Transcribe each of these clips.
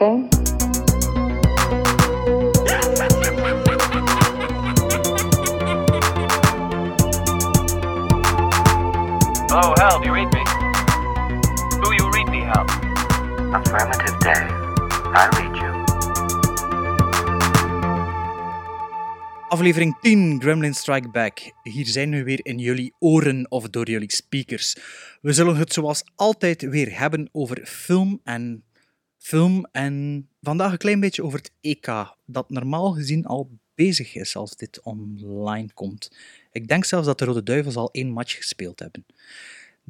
Oh, Hal, do you read me? Do you read me, Hal? Affirmative, Dave. I read you. Aflevering 10, Gremlin Strike Back. Hier zijn we weer in jullie oren of door jullie speakers. We zullen het zoals altijd weer hebben over film en film en vandaag een klein beetje over het EK, dat normaal gezien al bezig is als dit online komt. Ik denk zelfs dat de Rode Duivels al één match gespeeld hebben.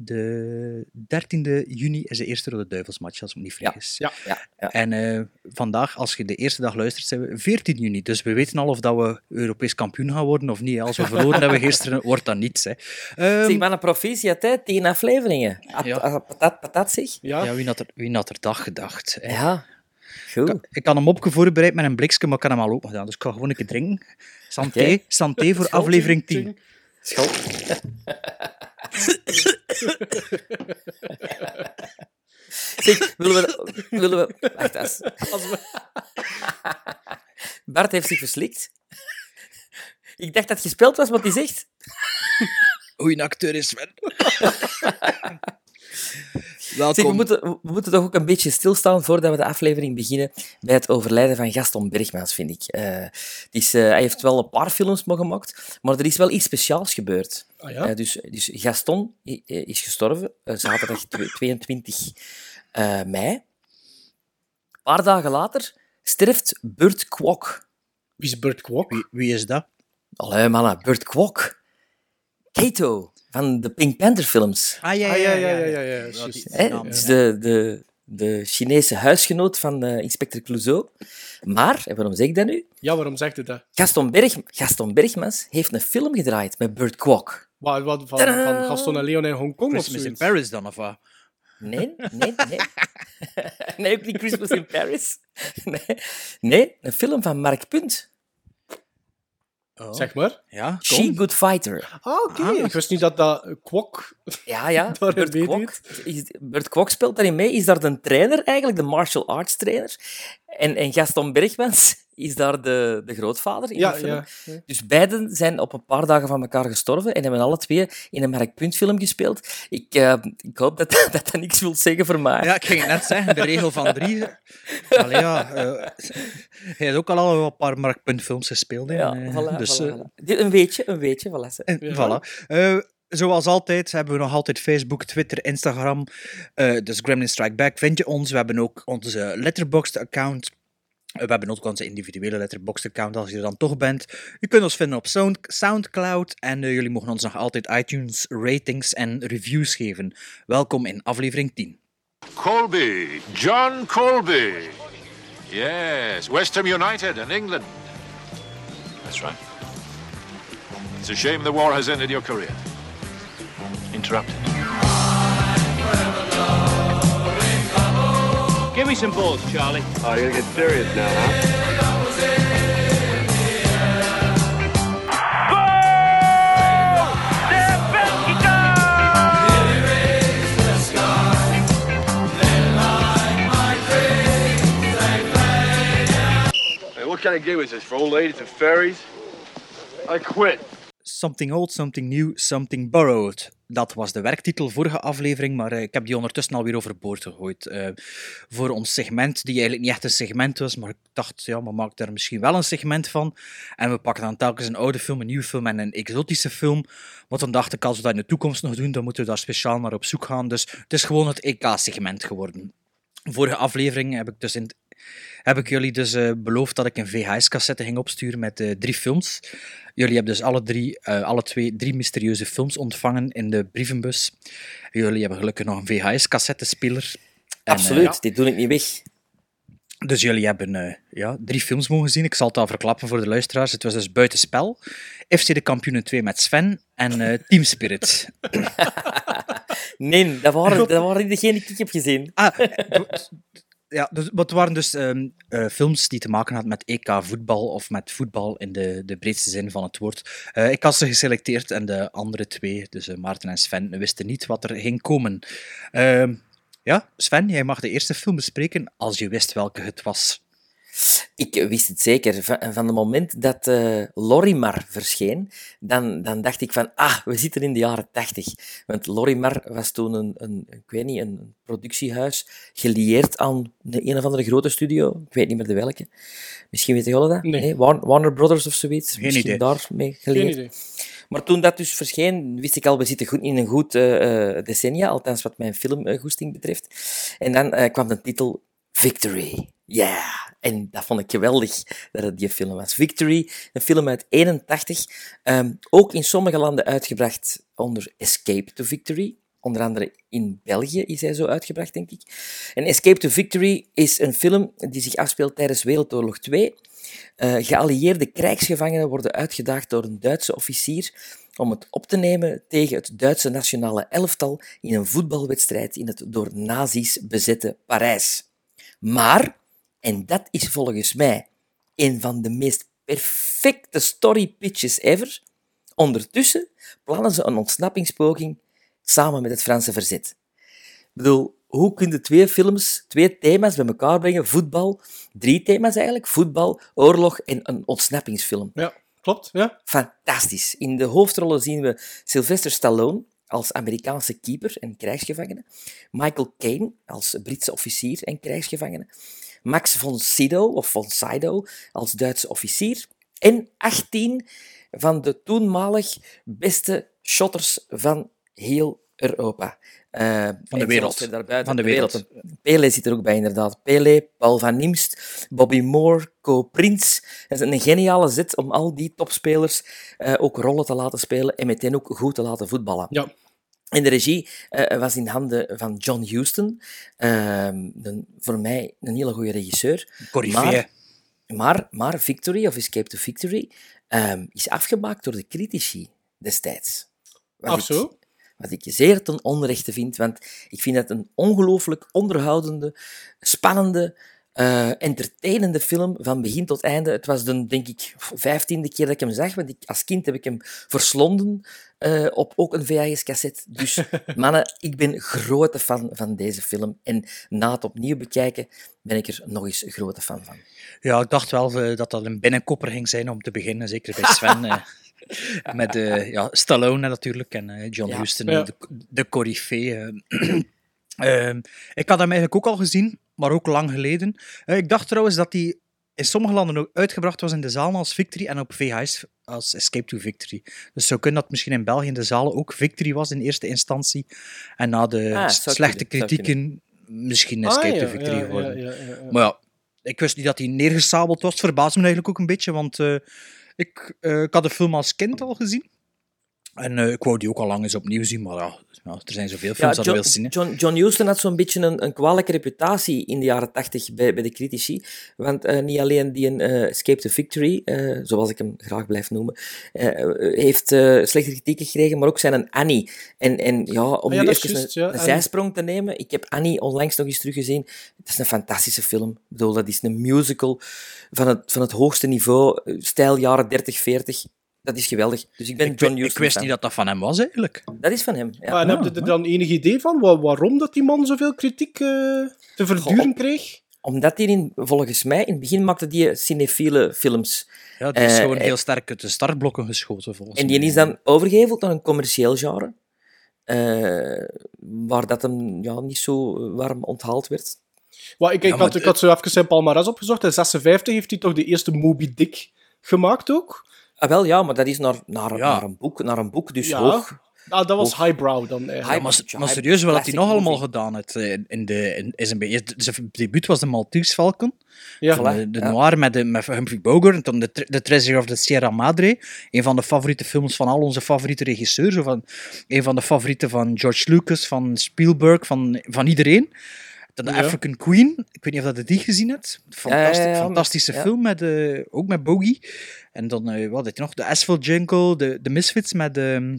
De 13e juni is de eerste Rode Duivelsmatch, als ik me niet vergis. Ja, Ja, ja. En eh, vandaag, als je de eerste dag luistert, zijn we 14 juni. Dus we weten al of dat we Europees kampioen gaan worden of niet. Als we verloren hebben gisteren, wordt dat niets. Hè. Ehm, Zeg maar een proficiat, hè? tien afleveringen. At- Ja. at- Patat, patat, zeg. ja. ja, wie, had er, wie had er dag gedacht? hè? Ja, goed. Ik had hem opgevoorbereid met een blikje, maar ik had hem al open gedaan. Dus ik ga gewoon een keer drinken. Santé, santé voor School, aflevering ting, 10. ting. School. Zeg, willen we... Willen we wacht, als, Als we- Bart heeft zich verslikt. Ik dacht dat het gespeeld was wat hij zegt. Goeie acteur is Sven. Welkom. Zeg, we, moeten, we moeten toch ook een beetje stilstaan voordat we de aflevering beginnen bij het overlijden van Gaston Bergmans, vind ik. Eh, het is, eh, hij heeft wel een paar films mogen gemaakt, maar er is wel iets speciaals gebeurd. Ah, ja? Eh, dus, dus Gaston eh, is gestorven, eh, zaterdag twe- 22 eh, mei. Een paar dagen later sterft Burt Kwok. Wie is Burt Kwok? Wie, wie is dat? Allee, mannen, Burt Kwok. Kato van de Pink Panther films. Ah, ja, Ah, ja, ja, ja, ja, ja, Het is ja. de, de, de Chinese huisgenoot van eh, inspecteur Clouseau. Maar, en waarom zeg ik dat nu? Ja, waarom zegt u dat? Gaston, Berg, Gaston Bergmans heeft een film gedraaid met Burt Kwok. Wat, wat, van, Gaston en Leon in Hongkong of Christmas in zoiets? Paris dan, of wat? Nee, nee, nee. nee, ook niet Christmas in Paris. Nee, nee een film van Mark Punt. Oh. Zeg maar. Ja, She. Good Fighter. Ah, oké. Ik wist niet dat dat Kwok... Ja, ja. Weet Kwok, speelt daarin mee. Is daar de trainer eigenlijk, de martial arts trainer. En, en Gaston Bergmans is daar de, de grootvader in Ja, de film. ja. ja. Dus beiden zijn op een paar dagen van elkaar gestorven en hebben alle twee in een Mark Punt film gespeeld. Ik, eh, ik hoop dat, dat dat niks wil zeggen voor mij. Ja, ik ging het net zeggen, de regel van drie. Allee, ja, eh, hij heeft ook al een paar markpuntfilms gespeeld. hè. Ja, En, eh, voilà, dus, voilà, eh, voilà. Dit- Een weetje, een weetje, voilà. En voilà. Eh, zoals altijd hebben we nog altijd Facebook, Twitter, Instagram. Eh, dus Gremlin Strike Back vind je ons. We hebben ook onze Letterboxd-account. We hebben ook onze individuele Letterboxd-account als je er dan toch bent. Je kunt ons vinden op Sound Soundcloud. En eh, jullie mogen ons nog altijd iTunes ratings en reviews geven. Welkom in aflevering 10. Colby, John Colby. Yes, West Ham United and England. That's right. It's a shame the war has ended your career. Interrupted. Me some balls, Charlie. Oh, you're gonna get serious now, huh? Hey, what kind of game is this for old ladies and fairies? I quit. Something Old, Something New, Something Borrowed. Dat was de werktitel vorige aflevering, maar eh, ik heb die ondertussen alweer overboord gegooid. eh, voor ons segment, die eigenlijk niet echt een segment was, maar ik dacht, ja, maar maak daar misschien wel een segment van. En we pakken dan telkens een oude film, een nieuwe film en een exotische film. Want dan dacht ik, als we dat in de toekomst nog doen, dan moeten we daar speciaal naar op zoek gaan. Dus het is gewoon het EK-segment geworden. Vorige aflevering heb ik dus in heb ik jullie dus eh, beloofd dat ik een VHS-cassette ging opsturen met eh, drie films. Jullie hebben dus alle, drie, eh, alle twee drie mysterieuze films ontvangen in de brievenbus. Jullie hebben gelukkig nog een VHS-cassettespeler. En, Absoluut, dit doe ik niet weg. dus jullie hebben ja, drie films mogen zien. Ik zal het al verklappen voor de luisteraars. Het was dus Buitenspel, FC de Kampioenen 2 met Sven en Team Spirit. Nee, dat waren, dat waren niet degene die ik heb gezien. Ah, ja, dus, wat waren dus ehm, eh, films die te maken hadden met EK voetbal of met voetbal in de, de breedste zin van het woord. Eh, ik had ze geselecteerd en de andere twee, dus eh, Maarten en Sven, wisten niet wat er ging komen. Ehm, Ja, Sven, jij mag de eerste film bespreken als je wist welke het was. Ik wist het zeker. Van, van het moment dat eh Lorimar verscheen, dan, dan dacht ik van, ah, we zitten in de jaren tachtig. Want Lorimar was toen een, een, ik weet niet, een productiehuis gelieerd aan een, een of andere grote studio. Ik weet niet meer de welke. Misschien weten jullie dat? Nee. Warner, Warner Brothers of zoiets. Geen Misschien idee. daarmee Geen idee. Maar toen dat dus verscheen, wist ik al, we zitten goed in een goed eh, eh, decennia, althans wat mijn filmgoesting betreft. En dan kwam de titel Victory. Ja, en dat vond ik geweldig dat het die film was. Victory, een film uit 81, ehm, ook in sommige landen uitgebracht onder Escape to Victory. Onder andere in België is hij zo uitgebracht, denk ik. En Escape to Victory is een film die zich afspeelt tijdens Wereldoorlog 2. Eh, geallieerde krijgsgevangenen worden uitgedaagd door een Duitse officier om het op te nemen tegen het Duitse nationale elftal in een voetbalwedstrijd in het door nazi's bezette Parijs. Maar, en dat is volgens mij een van de meest perfecte story pitches ever, ondertussen plannen ze een ontsnappingspoging samen met het Franse verzet. Ik bedoel, hoe kun je twee films, twee thema's bij elkaar brengen? Voetbal, drie thema's eigenlijk. Voetbal, oorlog en een ontsnappingsfilm. Ja, klopt. Ja. Fantastisch. In de hoofdrollen zien we Sylvester Stallone als Amerikaanse keeper en krijgsgevangene, Michael Caine als Britse officier en krijgsgevangene, Max von Sydow of von Sydow als Duitse officier en 18 van de toenmalig beste shotters van heel Europa. Eh, en zelfs wereld. Van de wereld. Pele zit er ook bij, inderdaad. Pele, Paul van Nimst, Bobby Moore, Co Prins. Dat is een geniale zet om al die topspelers eh, ook rollen te laten spelen en meteen ook goed te laten voetballen. Ja. En de regie eh, was in handen van John Huston. Ehm, een, voor mij een hele goede regisseur. Maar, maar, maar Victory, of Escape to Victory, ehm, is afgemaakt door de critici destijds. Wat Ach ik- zo? wat ik zeer ten onrechte vind, want ik vind het een ongelooflijk onderhoudende, spannende, eh entertainende film van begin tot einde. Het was de, denk ik, vijftiende keer dat ik hem zag, want ik, als kind heb ik hem verslonden eh, op ook een VHS-cassette. Dus mannen, ik ben grote fan van deze film. En na het opnieuw bekijken ben ik er nog eens grote fan van. Ja, ik dacht wel eh, dat dat een binnenkopper ging zijn om te beginnen, zeker bij Sven. met ja, Stallone natuurlijk en John Ja. Huston, Ja. de, de corifee. eh. Ehm, ik had hem eigenlijk ook al gezien, maar ook lang geleden. Eh, ik dacht trouwens dat hij in sommige landen ook uitgebracht was in de zalen als Victory en op VHS als Escape to Victory. Dus zou kunnen dat misschien in België in de zalen ook Victory was in eerste instantie. En na de Ah, slechte kritieken misschien Ah, Escape ja, to Victory ja, geworden. ja. Maar ja, ik wist niet dat hij neergesabeld was. Verbaast me eigenlijk ook een beetje, want eh, ik, eh, ik had de film als kind al gezien. En eh, ik wou die ook al lang eens opnieuw zien, maar ja, ja, er zijn zoveel films dat je John, wil zien. hè. John, John Huston had zo'n beetje een, een kwalijke reputatie in de jaren tachtig bij, bij de critici. Want eh, niet alleen die een eh, Escape to Victory, zoals ik hem graag blijf noemen, eh, heeft eh, slechte kritieken gekregen, maar ook zijn een Annie. En, en ja, om Ah ja, nu dat even juist, een, ja. een En- zijsprong te nemen, ik heb Annie onlangs nog eens teruggezien. Het is een fantastische film. Ik bedoel, dat is een musical van het, van het hoogste niveau, stijl jaren 30, 40. Dat is geweldig. Dus ik ben Ik, John Huston ik wist fan. niet dat dat van hem was, eigenlijk. Dat is van hem. Ja. Maar en heb je er dan enig idee van wa- waarom dat die man zoveel kritiek eh, te verduren Goh. kreeg? Omdat hij in, volgens mij, in het begin maakte die cinefiele films. Ja, die is Eh, gewoon eh, heel sterk uit de startblokken geschoten, volgens En die mij. is dan overgeheveld naar een commercieel genre. eh, waar dat hem ja, niet zo warm onthaald werd. Well, ik, ik, Ja, had, ik had zo even zijn palmarès opgezocht. In 56 heeft hij toch de eerste Moby Dick gemaakt ook? Ah, wel, ja, maar dat is naar, naar, Ja. naar, een, boek, naar een boek, dus Ja. hoog. Ah, dat was highbrow dan eigenlijk. Ja, maar, maar hij- serieus, wat had hij nog allemaal gedaan? Het, eh, in de, in, is een, be- zijn debuut was de Maltese Falcon. Ja. De, de ja. Noir met, de, met Humphrey Bogart. En dan de, de Treasure of the Sierra Madre. Een van de favoriete films van al onze favoriete regisseurs. Of van, een van de favorieten van George Lucas, van Spielberg, van, van iedereen. Dan de Ja. African Queen. Ik weet niet of dat je die gezien hebt. Fantastisch, Ja, ja, ja, fantastische ja. film, met, eh, ook met Bogie. En dan, eh, wat had je nog? De Asphalt Jungle, de, de Misfits met... ehm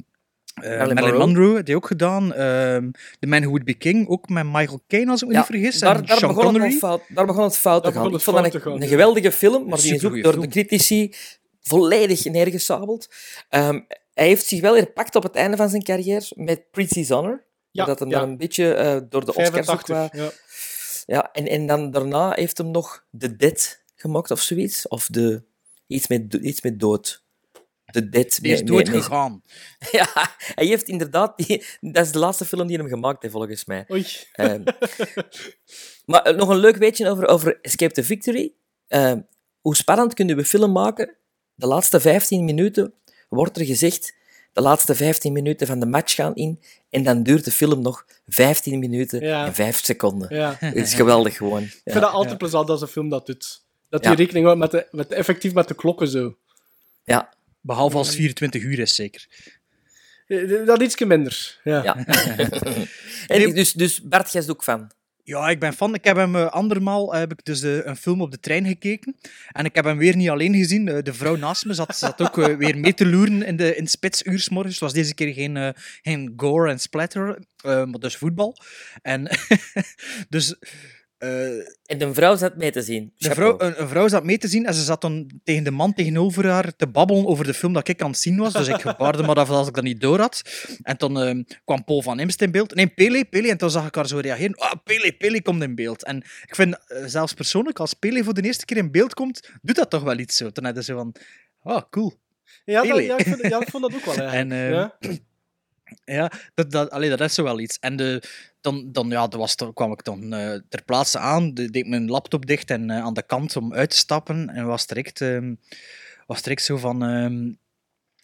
eh, Marilyn Monroe. Monroe had hij ook gedaan. Ehm The Man Who Would Be King, ook met Michael Caine, als ik me niet vergis. daar, en daar, Sean begon het fout, daar begon het fout Daar te gaan. Ik vond dat een, een ja. geweldige film, maar die is ook door film. de critici volledig neergesabeld. Ehm, hij heeft zich wel herpakt op het einde van zijn carrière met Pretty's Honor. Ja, dat hem ja. dan een beetje eh, door de Oscars ook 85. qua- Ja. En, en dan daarna heeft hem nog The Dead gemaakt of zoiets. Of de, iets, met, iets met dood. The Dead. Die is doodgegaan. Ja, hij heeft inderdaad... Die, dat is de laatste film die hem gemaakt heeft, volgens mij. Oei. Ehm, maar eh, nog een leuk weetje over, over Escape to Victory. Ehm, hoe spannend kunnen we film maken? De laatste 15 minuten wordt er gezegd... De laatste 15 minuten van de match gaan in. En dan duurt de film nog 15 minuten Ja. en 5 seconden. Ja. Het is geweldig gewoon. Ik vind dat altijd plezant als een film dat doet. Dat Ja. die rekening houdt met de, met de- effectief met de klokken zo. ja. Behalve als het 24 uur is, zeker. Eh, Dat ietsje minder. Ja. Ja. en dus, dus Bart, jij is ook van. Ja, ik ben fan. Ik heb hem eh, andermaal heb ik dus eh, een film op de trein gekeken. En ik heb hem weer niet alleen gezien. Eh, de vrouw naast me zat, zat ook weer mee te loeren in de in het spitsuur 's morgens. Het was deze keer geen, geen gore en splatter, maar dus voetbal. En dus... eh, En de vrouw zat mee te zien. De vrouw, een, een vrouw zat mee te zien en ze zat dan tegen de man tegenover haar te babbelen over de film dat ik aan het zien was. Dus ik gebaarde maar af als ik dat niet door had. En toen ehm, kwam Paul van Imst in beeld. Nee, Pele, Pele. En toen zag ik haar zo reageren. Ah, Pele, Pele komt in beeld. En ik vind, eh, zelfs persoonlijk, als Pele voor de eerste keer in beeld komt, doet dat toch wel iets zo. Toen hadden ze van, ah, cool. Ja, dat, ja, ik vind, ja, ik vond dat ook wel eigenlijk. En, eh, ja. Ja, dat, dat, allee, dat is zo wel iets. En de, dan, dan, ja, was, dan kwam ik dan eh, ter plaatse aan, de- deed mijn laptop dicht en eh, aan de kant om uit te stappen. En was direct, ehm, was direct zo van...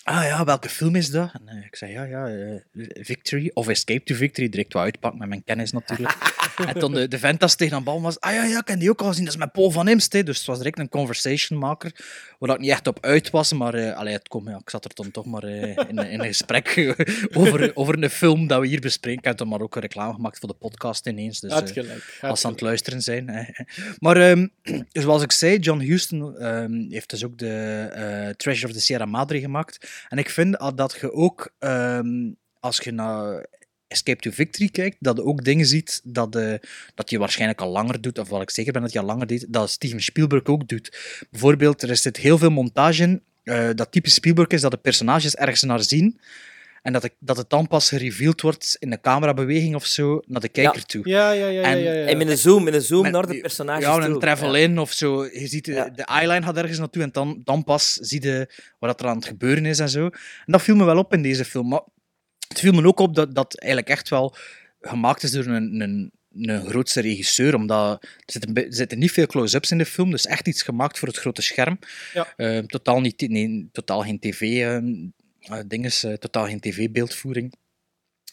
ah ja, welke film is dat? En eh, ik zei, ja, ja, eh, Victory of Escape to Victory. Direct wat uitpakken met mijn kennis natuurlijk. en toen de, de vent tegen aan bal was, ah ja, ja, ik heb die ook al gezien, dat is met Paul van Imst. hè. Dus het was direct een conversation maker, waar ik niet echt op uit was, maar eh, allee, het kom, ja, ik zat er dan toch maar in, in een gesprek over, over een film dat we hier bespreken. Ik heb dan maar ook een reclame gemaakt voor de podcast ineens. Dus, gelijk. als ze aan het luisteren zijn. Hè. Maar ehm, zoals ik zei, John Huston ehm, heeft dus ook de Treasure of the Sierra Madre gemaakt. En ik vind dat je ook, ehm, als je naar Escape to Victory kijkt, dat je ook dingen ziet dat, eh, dat je waarschijnlijk al langer doet, of wat ik zeker ben dat je al langer deed, dat Steven Spielberg ook doet. Bijvoorbeeld, er zit heel veel montage in, eh, dat typisch Spielberg is, dat de personages ergens naar zien. En dat, ik, dat het dan pas gereveeld wordt in een camerabeweging of zo naar de kijker toe. Ja, ja, ja. ja, En- ja, ja. En met een zoom, met een zoom Met- naar de personages Ja, toe. een travel in of zo. Je ziet, de, Ja. de eyeline gaat ergens naartoe en dan, dan pas zie je wat er aan het gebeuren is en zo. En dat viel me wel op in deze film. Maar het viel me ook op dat dat eigenlijk echt wel gemaakt is door een, een, een grootste regisseur, omdat er zitten, er zitten niet veel close-ups in de film, dus echt iets gemaakt voor het grote scherm. Ja. Eh, totaal, niet, nee, totaal geen tv... eh, eh, dinges, eh, totaal geen tv-beeldvoering.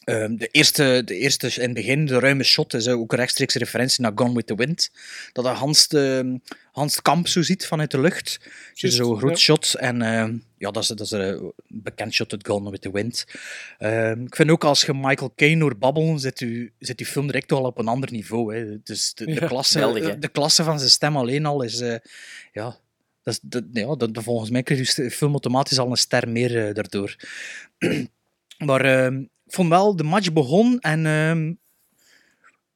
Ehm, de, eerste, de eerste, in het begin, de ruime shot, is ook een rechtstreeks referentie naar Gone with the Wind. Dat Hans, de, Hans Kamp zo ziet vanuit de lucht. Dus Juist, zo'n groot ja. shot. En ehm, ja, dat is, dat is een bekend shot uit Gone with the Wind. Ehm, ik vind ook als je Michael Caine hoort babbelen, zit je, zit die film direct al op een ander niveau. Hè. Dus de, de, Ja, klasse, de klasse van zijn stem alleen al is... eh, ja, dat, ja, volgens mij krijgt de film automatisch al een ster meer eh, daardoor. maar ehm, ik vond wel, de match begon en ehm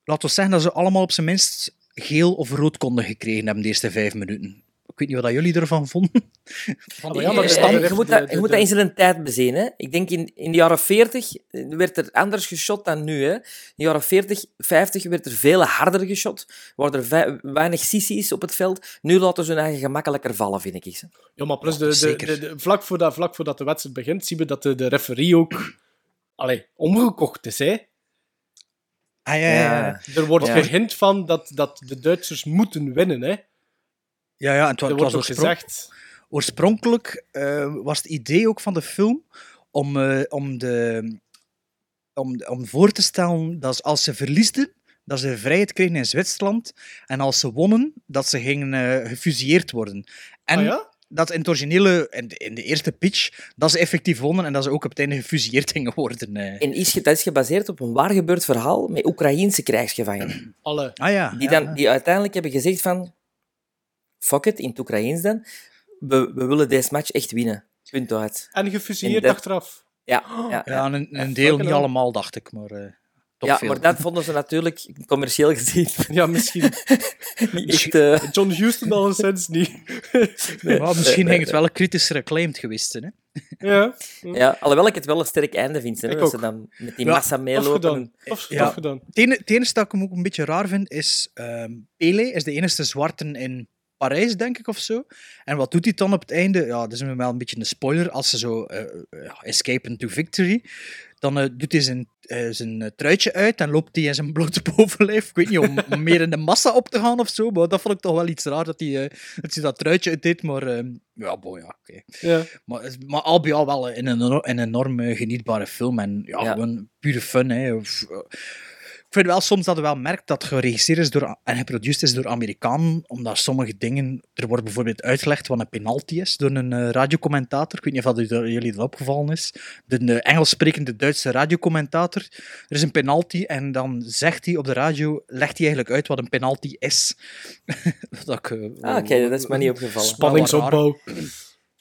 laten we zeggen dat ze allemaal op zijn minst geel of rood konden gekregen hebben de eerste vijf minuten. Ik weet niet wat jullie ervan vonden. Van die ja, maar Eh, stand- stand- je moet dat, de- je moet dat in zijn tijd bezien. Hè? Ik denk in, in de jaren 40 werd er anders geschot dan nu. Hè? In de jaren 40, 50 werd er veel harder geschot. Waren er weinig sissies op het veld. Nu laten ze hun eigen gemakkelijker vallen, vind ik. hè. Ja, maar plus de, de, Zeker. de, de- vlak, voordat, vlak voordat de wedstrijd begint, zien we dat de, de referee ook allee, omgekocht is. Hè? Ah, ja, ja, ja. Er wordt Ja. van dat, dat de Duitsers moeten winnen. Hè? Ja, ja en het, wa- het wordt was ook gezegd. oorspronkelijk eh, was het idee ook van de film om, eh, om, de, om, om voor te stellen dat als ze verliesden, dat ze vrijheid kregen in Zwitserland. En als ze wonnen, dat ze gingen gefusilleerd worden. En Ah, ja? dat in het originele, in de, in de eerste pitch, dat ze effectief wonnen en dat ze ook op het einde gefusilleerd gingen worden. eh. En is, dat is gebaseerd op een waar gebeurd verhaal met Oekraïense krijgsgevangenen. Alle. Ah ja. Die, ja, dan, die uiteindelijk hebben gezegd van... Fuck it, in het Oekraïens dan. We, we willen deze match echt winnen. Punt uit. En gefusilleerd achteraf. Ja, ja, Ja, ja. een, een deel, niet allemaal, dacht ik. Maar, eh, toch ja, veel. maar dat vonden ze natuurlijk commercieel gezien Ja, misschien. niet echt... eh, John Huston al sinds niet. Ja, misschien ging het wel kritischer acclaimed geweest zijn. Hè? ja, ja, alhoewel ik het wel een sterk einde vind. Hè, Ik dat ze dan met die Ja, massa meelopen. gedaan. Tof, Ja. tof gedaan. Het enige dat ik hem ook een beetje raar vind, is... ehm Pele is de enige zwarte in Parijs, denk ik, of zo. En wat doet hij dan op het einde? Ja, dat is wel een beetje een spoiler. Als ze zo eh ja, escapen to victory, dan eh, doet hij zijn, eh, zijn eh, truitje uit en loopt hij in zijn blote bovenlijf. Ik weet niet, om, om meer in de massa op te gaan of zo, maar dat vond ik toch wel iets raar, dat hij, eh, dat, hij dat truitje uit deed. Maar ehm, ja, boy, ja, oké. Ja. Maar, maar al bij al wel een, een enorm eh, genietbare film. En ja, Ja. gewoon pure fun. Hè. Of, eh, ik vind wel soms dat je wel merkt dat geregisseerd is door, en geproduceerd is door Amerikanen, omdat sommige dingen... Er wordt bijvoorbeeld uitgelegd wat een penalty is door een eh, radiocommentator. Ik weet niet of dat jullie dat opgevallen is. De, de Engels sprekende Duitse radiocommentator. Er is een penalty en dan zegt hij op de radio, legt hij eigenlijk uit wat een penalty is. dat ik, eh, Ah, oké, dat is me niet opgevallen. Spanningsopbouw.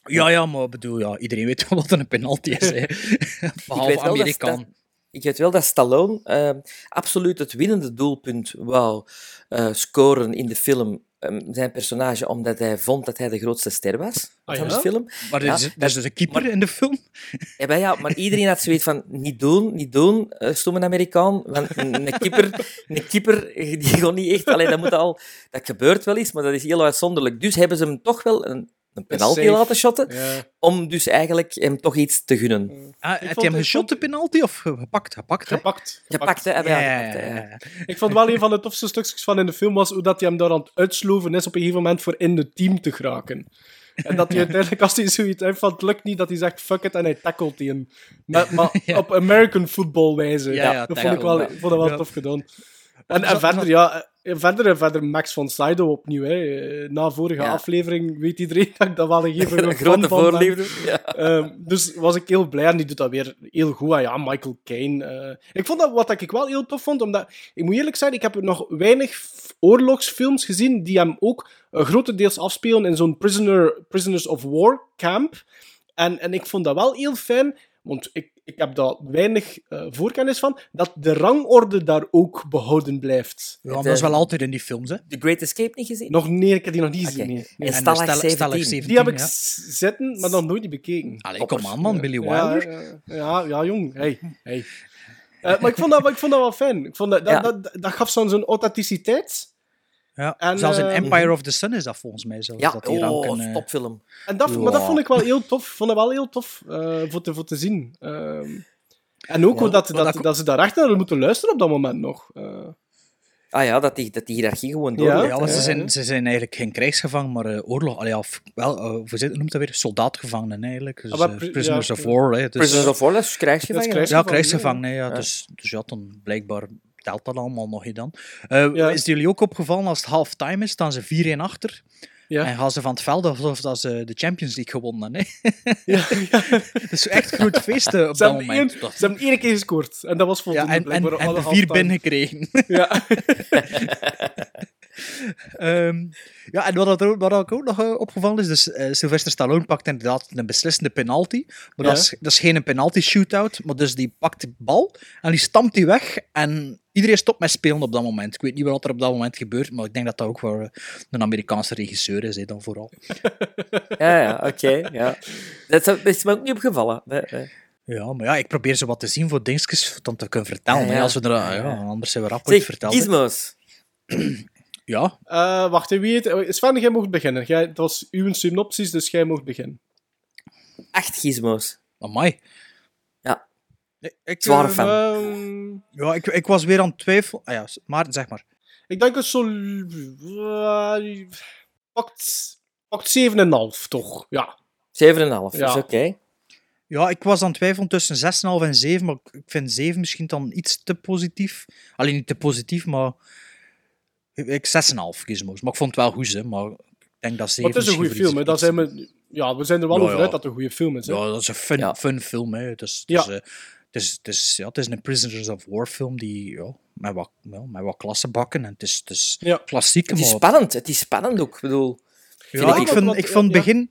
ja, ja, maar ik bedoel, ja, iedereen weet wel wat een penalty is. Hè. Behalve Amerikaan. Ik weet wel dat Stallone eh, absoluut het winnende doelpunt wou eh, scoren in de film, eh, zijn personage, omdat hij vond dat hij de grootste ster was Ah, van ja? de film. Maar er Ja, is, dat- is dus een keeper in de film. Ja, maar, ja, maar iedereen had zoiets van, niet doen, niet doen, uh, stomme Amerikaan. Want een, een keeper, een keeper, die gewoon niet echt... Allee, dat, moet al, dat gebeurt wel eens, maar dat is heel uitzonderlijk. Dus hebben ze hem toch wel een, een penalty laten shotten, Ja. om dus eigenlijk hem toch iets te gunnen. Ah, heb vond- je hem vond- de penalty, of ge- gepakt? Gepakt, hè? Gepakt. Gepakt, hè? Ja, ja, ja, gepakt, hè, ja, ja. ja. Ik vond wel een van de tofste stukjes van in de film was hoe dat hij hem daar aan het uitsloven is op een gegeven moment voor in het team te geraken. En dat hij uiteindelijk, als hij zoiets heeft van het lukt niet, dat hij zegt fuck it en hij tackelt die hem. Maar, maar Ja. op American football wijze. Ja, ja, dat vond ik wel, ik vond dat wel Ja. tof gedaan. En, verder, ja, verder, verder Max van Sydow opnieuw. Hè. Eh, Na vorige Ja. aflevering weet iedereen dat ik dat wel een gegeven grote van voorliefde. Ja. Ehm, dus was ik heel blij en die doet dat weer heel goed. En ja, Michael Caine. eh. Ik vond dat wat ik wel heel tof vond, omdat ik moet eerlijk zijn, ik heb nog weinig oorlogsfilms gezien die hem ook eh, grotendeels afspelen in zo'n prisoner, Prisoners of War camp. En, en ik vond dat wel heel fijn, want ik, ik heb daar weinig eh, voorkennis van, dat de rangorde daar ook behouden blijft. Ja, maar dat is wel altijd in die films, hè. The Great Escape niet gezien? Nog nee, ik heb die nog niet gezien. nee. Nee. En En Stalag de Stal- 17. Stalag 17, Die heb ik ja. zitten, maar nog nooit die bekeken. Allee, kom aan, man. Billy Wilder. Ja, ja, ja, ja, jong. Hey, hey. Eh, maar ik vond, dat, ik vond dat wel fijn. Ik vond dat, dat, Ja. dat, dat gaf zo'n zo'n authenticiteit. Ja. En, Zelfs in eh, Empire of the Sun is dat volgens mij zo. Ja, dat die oh, ranken, eh, topfilm. En dat, Maar dat vond ik wel heel tof. Ik vond dat wel heel tof eh, voor, te, voor te zien. Ehm, en ook Ja, hoe dat, dat, dat- dat, ze daar echt naar hadden moeten luisteren op dat moment nog. Eh, Ah ja, dat die, dat die hiërarchie gewoon Ja. doorloopt. Ja, ze zijn, ze zijn eigenlijk geen krijgsgevangen, maar oorlog. Allee, of, wel, eh, hoe noemt dat weer? Soldaatgevangenen eigenlijk. Dus, Ah, prisoners ja, of war. Hè, dus, Prisoners of War, dat is krijgsgevangen. ja, krijgsgevangen, krijgsgevangenen. Ja, Ja. Dus, dus ja, dan blijkbaar telt dat allemaal nog niet dan. Eh, Ja. Is jullie ook opgevallen als het halftime is, staan ze 4-1 achter. ja. En gaan ze van het veld alsof dat ze de Champions League gewonnen hè. Ja, is echt groot feest eh, op Ze, dat moment. ze hebben één keer gescoord. En dat was Ja, voldoende. en, en, en de vier binnengekregen. Ja. Ehm, ja, en wat, er, ook- wat ook nog eh, opgevallen is, dus eh, Sylvester Stallone pakt inderdaad een beslissende penalty. Maar Ja. dat, is, dat is geen penalty shootout, maar dus die pakt de bal en die stampt die weg en iedereen stopt met spelen op dat moment. Ik weet niet wat er op dat moment gebeurt, maar ik denk dat dat ook wel eh, een Amerikaanse regisseur is, dan vooral. Ja, ja, oké. ja. Dat, is, me ook niet opgevallen. Nee, nee. Ja, maar ja, ik probeer zo wat te zien voor dingetjes dan te kunnen vertellen. Ja. Als we er, Ja, anders zijn we rap ooit Zeg, verteld. hè. gizmos. Ja, Eh, wacht, wie het? Sven, jij mocht beginnen. Jij, dat was uw synopsis, dus jij mocht beginnen. Acht gizmos. amai. Ja. Ik, Zware eh, fan. Ehm, Ja, ik, ik was weer aan het twijfelen. Ah ja, maar zeg maar. ik denk dat zo... eh, pakt, pakt 7,5, toch? Ja. 7,5 Ja. is oké. Ja, ik was aan het twijfelen tussen 6,5 en 7, maar ik vind 7 misschien dan iets te positief. Alleen niet te positief, maar ik 6,5 gizmos. Maar ik vond het wel goed, hè. Maar ik denk dat 7 Maar het is een goede film, hè. Dat zijn we, ja, we zijn er wel Ja, over ja. uit dat het een goede film is. Hè. Ja, dat is een fun, Ja. fun film, hè. Het is, het Ja. is, het is, het is, ja, het is een Prisoners of War film die, ja, met wat, ja, met wat klasse bakken. En het is, het is Ja. klassiek, Het is maar... spannend. Het is spannend ook. Ik bedoel, Ja, vind ik, ik vond, ik vond Ja. begin,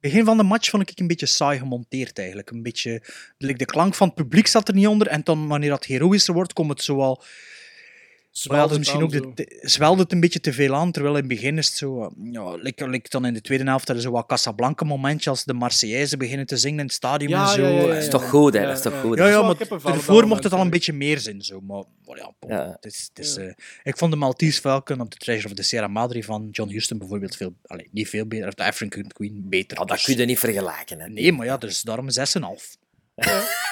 begin van de match vond ik een beetje saai gemonteerd eigenlijk. Een beetje, de klank van het publiek zat er niet onder. En dan, wanneer dat heroïscher wordt, komt het zo al zwelde het misschien ook de, zo. zwelde het een beetje te veel aan, terwijl in het begin is het zo... Ja, like, like dan in de tweede helft hadden ze wat Casablanca momentje als de Marseillaise beginnen te zingen in het stadion Ja, en zo. ja, ja, ja, Dat is toch goed, hè? Dat is toch goed. Ja, ja, Zo maar ervoor dat mocht het al een beetje meer zijn. Zo. Maar, maar ja, bon. Het is, het is, eh, ik vond de Maltese Falcon op de Treasure of the Sierra Madre van John Huston bijvoorbeeld veel... Allee, niet veel beter, of de African Queen beter. Oh, dat Dus- kun je niet vergelijken. Hè. Nee, maar ja, dus daarom 6,5.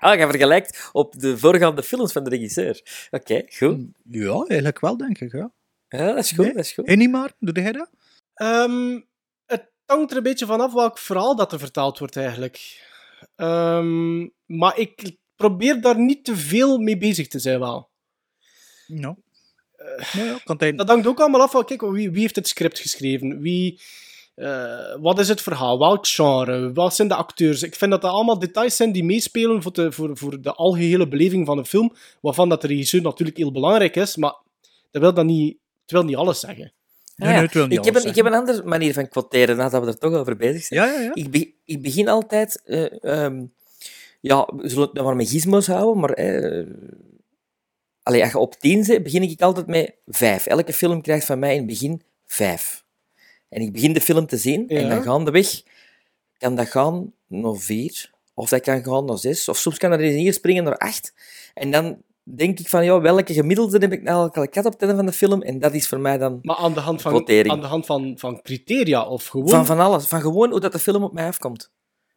Ah, je vergelijkt op de voorgaande films van de regisseur. Oké, goed. Ja, eigenlijk wel, denk ik. Ja. Ja, dat is goed, Nee. dat is goed. Hé, niet maar? Doe jij dat? Ehm, het hangt er een beetje vanaf welk verhaal dat er vertaald wordt, eigenlijk. Ehm, maar ik probeer daar niet te veel mee bezig te zijn, wel. Nou ja, kan het Dat hangt ook allemaal af van, kijk, wie, wie heeft het script geschreven? Wie, eh, wat is het verhaal? Welk genre? Wat zijn de acteurs? Ik vind dat dat allemaal details zijn die meespelen voor de, voor, voor de algehele beleving van een film, waarvan dat de regisseur natuurlijk heel belangrijk is, maar dat wil, dat niet, het wil niet alles zeggen. Nee, Ah, nee, ja. het wil niet ik, heb een, ik heb een andere manier van quoteren, nadat we er toch over bezig zijn. Ja, ja, ja. Ik, be- ik begin altijd... eh, ehm, ja, we zullen het maar met gizmos houden, maar... eh allee, als je op tien zit, begin ik altijd met vijf. Elke film krijgt van mij in het begin vijf. En ik begin de film te zien, en dan gaandeweg kan dat gaan naar vier, of dat kan gaan naar zes, of soms kan dat in hier springen naar acht. En dan denk ik van, ja, welke gemiddelde heb ik nou eigenlijk gehad op het einde van de film? En dat is voor mij dan Maar aan de hand van, aan de hand van, van criteria of gewoon... van, van alles. Van gewoon hoe dat de film op mij afkomt.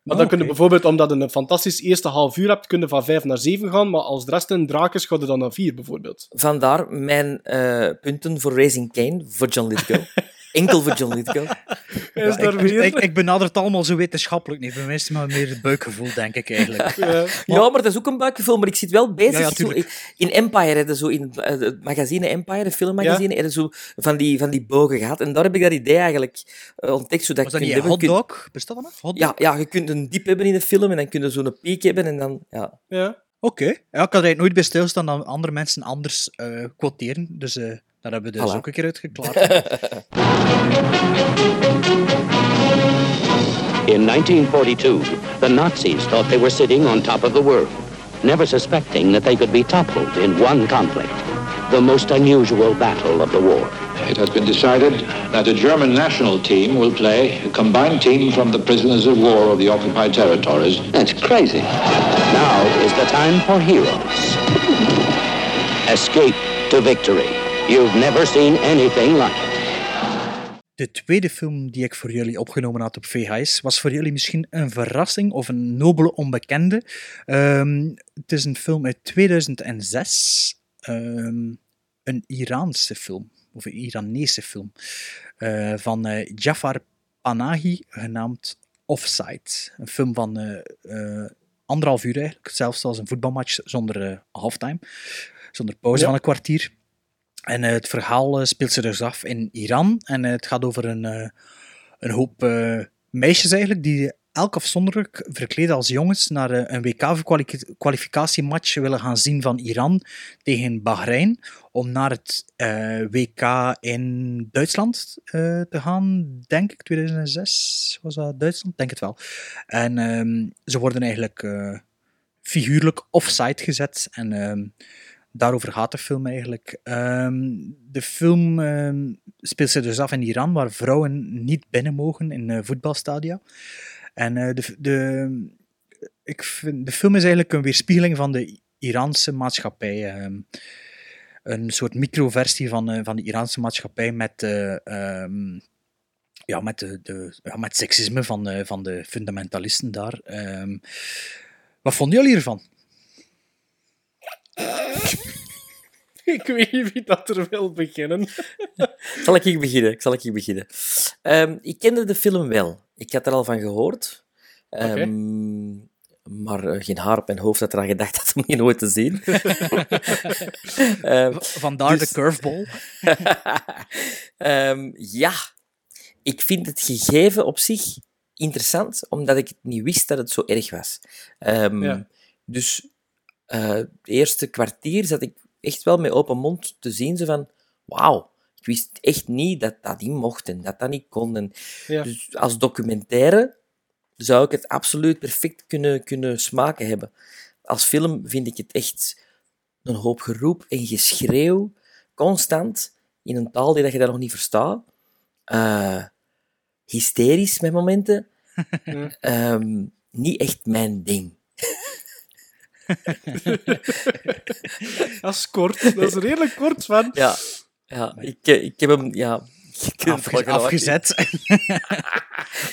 Maar dan Ah, kun je oké. bijvoorbeeld, omdat je een fantastisch eerste half uur hebt, kunnen van 5 naar 7 gaan, maar als de rest een draak is, gaat dan naar 4 bijvoorbeeld. Vandaar mijn eh, punten voor Raising Kane, voor John Lithgow. Enkel voor John Lithgow. Ja, ik, ik, ik benader het allemaal zo wetenschappelijk niet. Bij mij is het maar meer het buikgevoel, denk ik eigenlijk. Ja. Ja, maar dat is ook een buikgevoel, maar ik zit wel bezig. Ja, zo in Empire, hè, zo in het, eh, magazine Empire, het filmmagazine, hebben zo van die, van die bogen gehad. En daar heb ik dat idee eigenlijk eh, ontdekt. Zodat Was dat niet hotdog? Bestaat dat nog? Hotdog? Ja, ja, je kunt een diep hebben in de film en dan kun je zo'n piek hebben en dan... Ja. Ja. Oké. Ja, ik had er nooit bij stilstaan dat andere mensen anders eh quoteren. Dus eh daar hebben we dus Voilà. ook een keer uitgeklaard. In 1942, the Nazis thought they were sitting on top of the world, never suspecting that they could be toppled in one conflict, the most unusual battle of the war. It has been decided that a German national team will play a combined team from the prisoners of war of the occupied territories. That's crazy. Now is the time for heroes. Escape to victory. You've never seen anything like it. De tweede film die ik voor jullie opgenomen had op VHS was voor jullie misschien een verrassing of een nobele onbekende. Ehm, het is een film uit 2006. ehm, een Iraanse film, of een Iranese film, eh, van eh, Jafar Panahi, genaamd Offside. Een film van eh, anderhalf uur eigenlijk, zelfs als een voetbalmatch zonder eh, halftime, zonder pauze Ja. van een kwartier. En eh, het verhaal eh, speelt zich dus af in Iran. En eh, het gaat over een, een hoop meisjes eigenlijk, die elk afzonderlijk verkleed als jongens naar een WK-kwalificatiematch willen gaan zien van Iran tegen Bahrein. Om naar het WK in Duitsland te gaan, denk ik. 2006 was dat Duitsland? Denk het wel. En ehm, ze worden eigenlijk eh, figuurlijk offside gezet. En ehm, daarover gaat de film eigenlijk. Ehm, de film ehm, speelt zich dus af in Iran, waar vrouwen niet binnen mogen in eh, voetbalstadia. En eh, de, de, ik vind, de film is eigenlijk een weerspiegeling van de Iraanse maatschappij. ehm. een soort microversie van, eh, van de Iraanse maatschappij met, ja, met, de, de, met seksisme van, van de fundamentalisten daar. Wat vonden jullie ervan? Ik weet niet wie dat er wil beginnen. Zal ik hier beginnen? Ik zal ik hier beginnen. Ehm, ik kende de film wel. Ik had er al van gehoord. Ehm, Maar eh, geen haar op mijn hoofd had eraan gedacht dat om die nooit te zien. Ehm, Vandaar dus- de curveball. Ehm, ja, ik vind het gegeven op zich interessant, omdat ik het niet wist dat het zo erg was. Ehm, Ja. Dus eh, het eerste kwartier zat ik echt wel met open mond te zien, zo van, wauw, Ik wist echt niet dat dat niet mocht en dat dat niet kon. En Ja. Dus als documentaire zou ik het absoluut perfect kunnen, kunnen smaken hebben. Als film vind ik het echt een hoop geroep en geschreeuw, constant, in een taal die dat je daar nog niet verstaat. Eh, hysterisch met momenten. Ehm, niet echt mijn ding. Dat is kort. Dat is redelijk kort, van. Ja, ja ik, eh, ik heb hem... Ja, Afge- afgezet.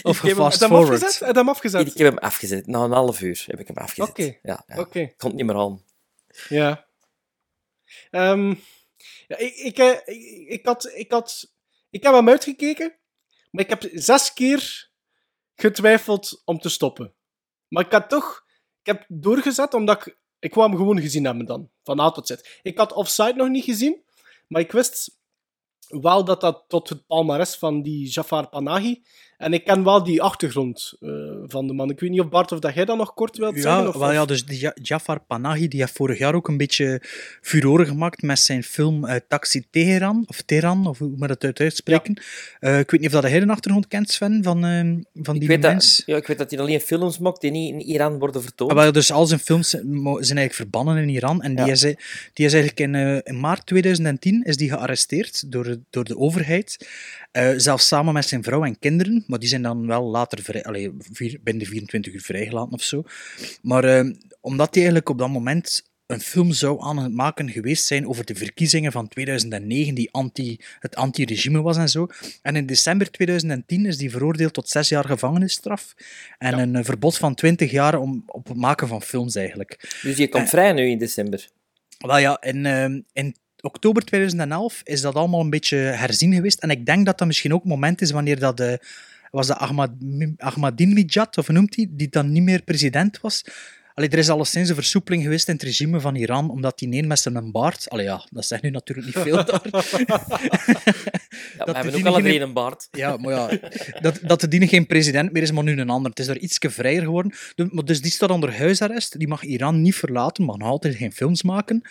of Ik heb hem- fast Heb je hem forward. afgezet? Heb je hem afgezet? Ik heb hem afgezet. Na een half uur heb ik hem afgezet. Oké. Ja, ja. Oké. Ik kon het niet meer aan. Ja. Ehm, ja ik, ik, eh, ik, ik had, ik had... Ik heb hem uitgekeken, maar ik heb zes keer getwijfeld om te stoppen. Maar ik had toch... Ik heb doorgezet, omdat ik... Ik wou hem gewoon gezien hebben dan, van A tot Z. Ik had Offside nog niet gezien, maar ik wist wel dat dat tot het palmares van die Jafar Panahi... En ik ken wel die achtergrond eh, van de man. Ik weet niet of Bart of dat jij dat nog kort wilt zeggen. Ja, Of, wel, ja, dus die Ja- Jafar Panahi die heeft vorig jaar ook een beetje furoren gemaakt met zijn film eh, Taxi Teheran, of Teheran, of hoe moet dat uit uitspreken. Eh, ik weet niet of dat hij een achtergrond kent, Sven, van, van Ik die weet, mens. dat, ja, ik weet dat hij alleen films maakt die niet in Iran worden vertoond. Ah, wel, dus al zijn films zijn eigenlijk verbannen in Iran. En die, Ja. is, die is eigenlijk in, in maart 2010 is die gearresteerd door, door de overheid. Eh, zelfs samen met zijn vrouw en kinderen. Maar die zijn dan wel later vrij, allee, vier, binnen de 24 uur vrijgelaten of zo. Maar eh, omdat hij eigenlijk op dat moment een film zou aan het maken geweest zijn over de verkiezingen van 2009, die anti, het anti-regime was en zo. En in december 2010 is die veroordeeld tot zes jaar gevangenisstraf en een eh, verbod van 20 jaar om, op het maken van films eigenlijk. Dus je komt vrij nu in december. Wel ja, in, in oktober 2011 is dat allemaal een beetje herzien geweest. En ik denk dat dat misschien ook het moment is wanneer dat... eh, was dat Ahmad, Ahmadinejad, of noemt hij, die dan niet meer president was. Allee, er is alleszins een versoepeling geweest in het regime van Iran, omdat die een met zijn baard... Allee, ja, dat zegt nu natuurlijk niet veel daar. Ja, we hebben ook dienen alle geen- een baard. Ja, maar ja, dat, dat de diene geen president meer is, maar nu een ander. Het is daar ietsje vrijer geworden. Dus die staat onder huisarrest. Die mag Iran niet verlaten, mag nog altijd geen films maken.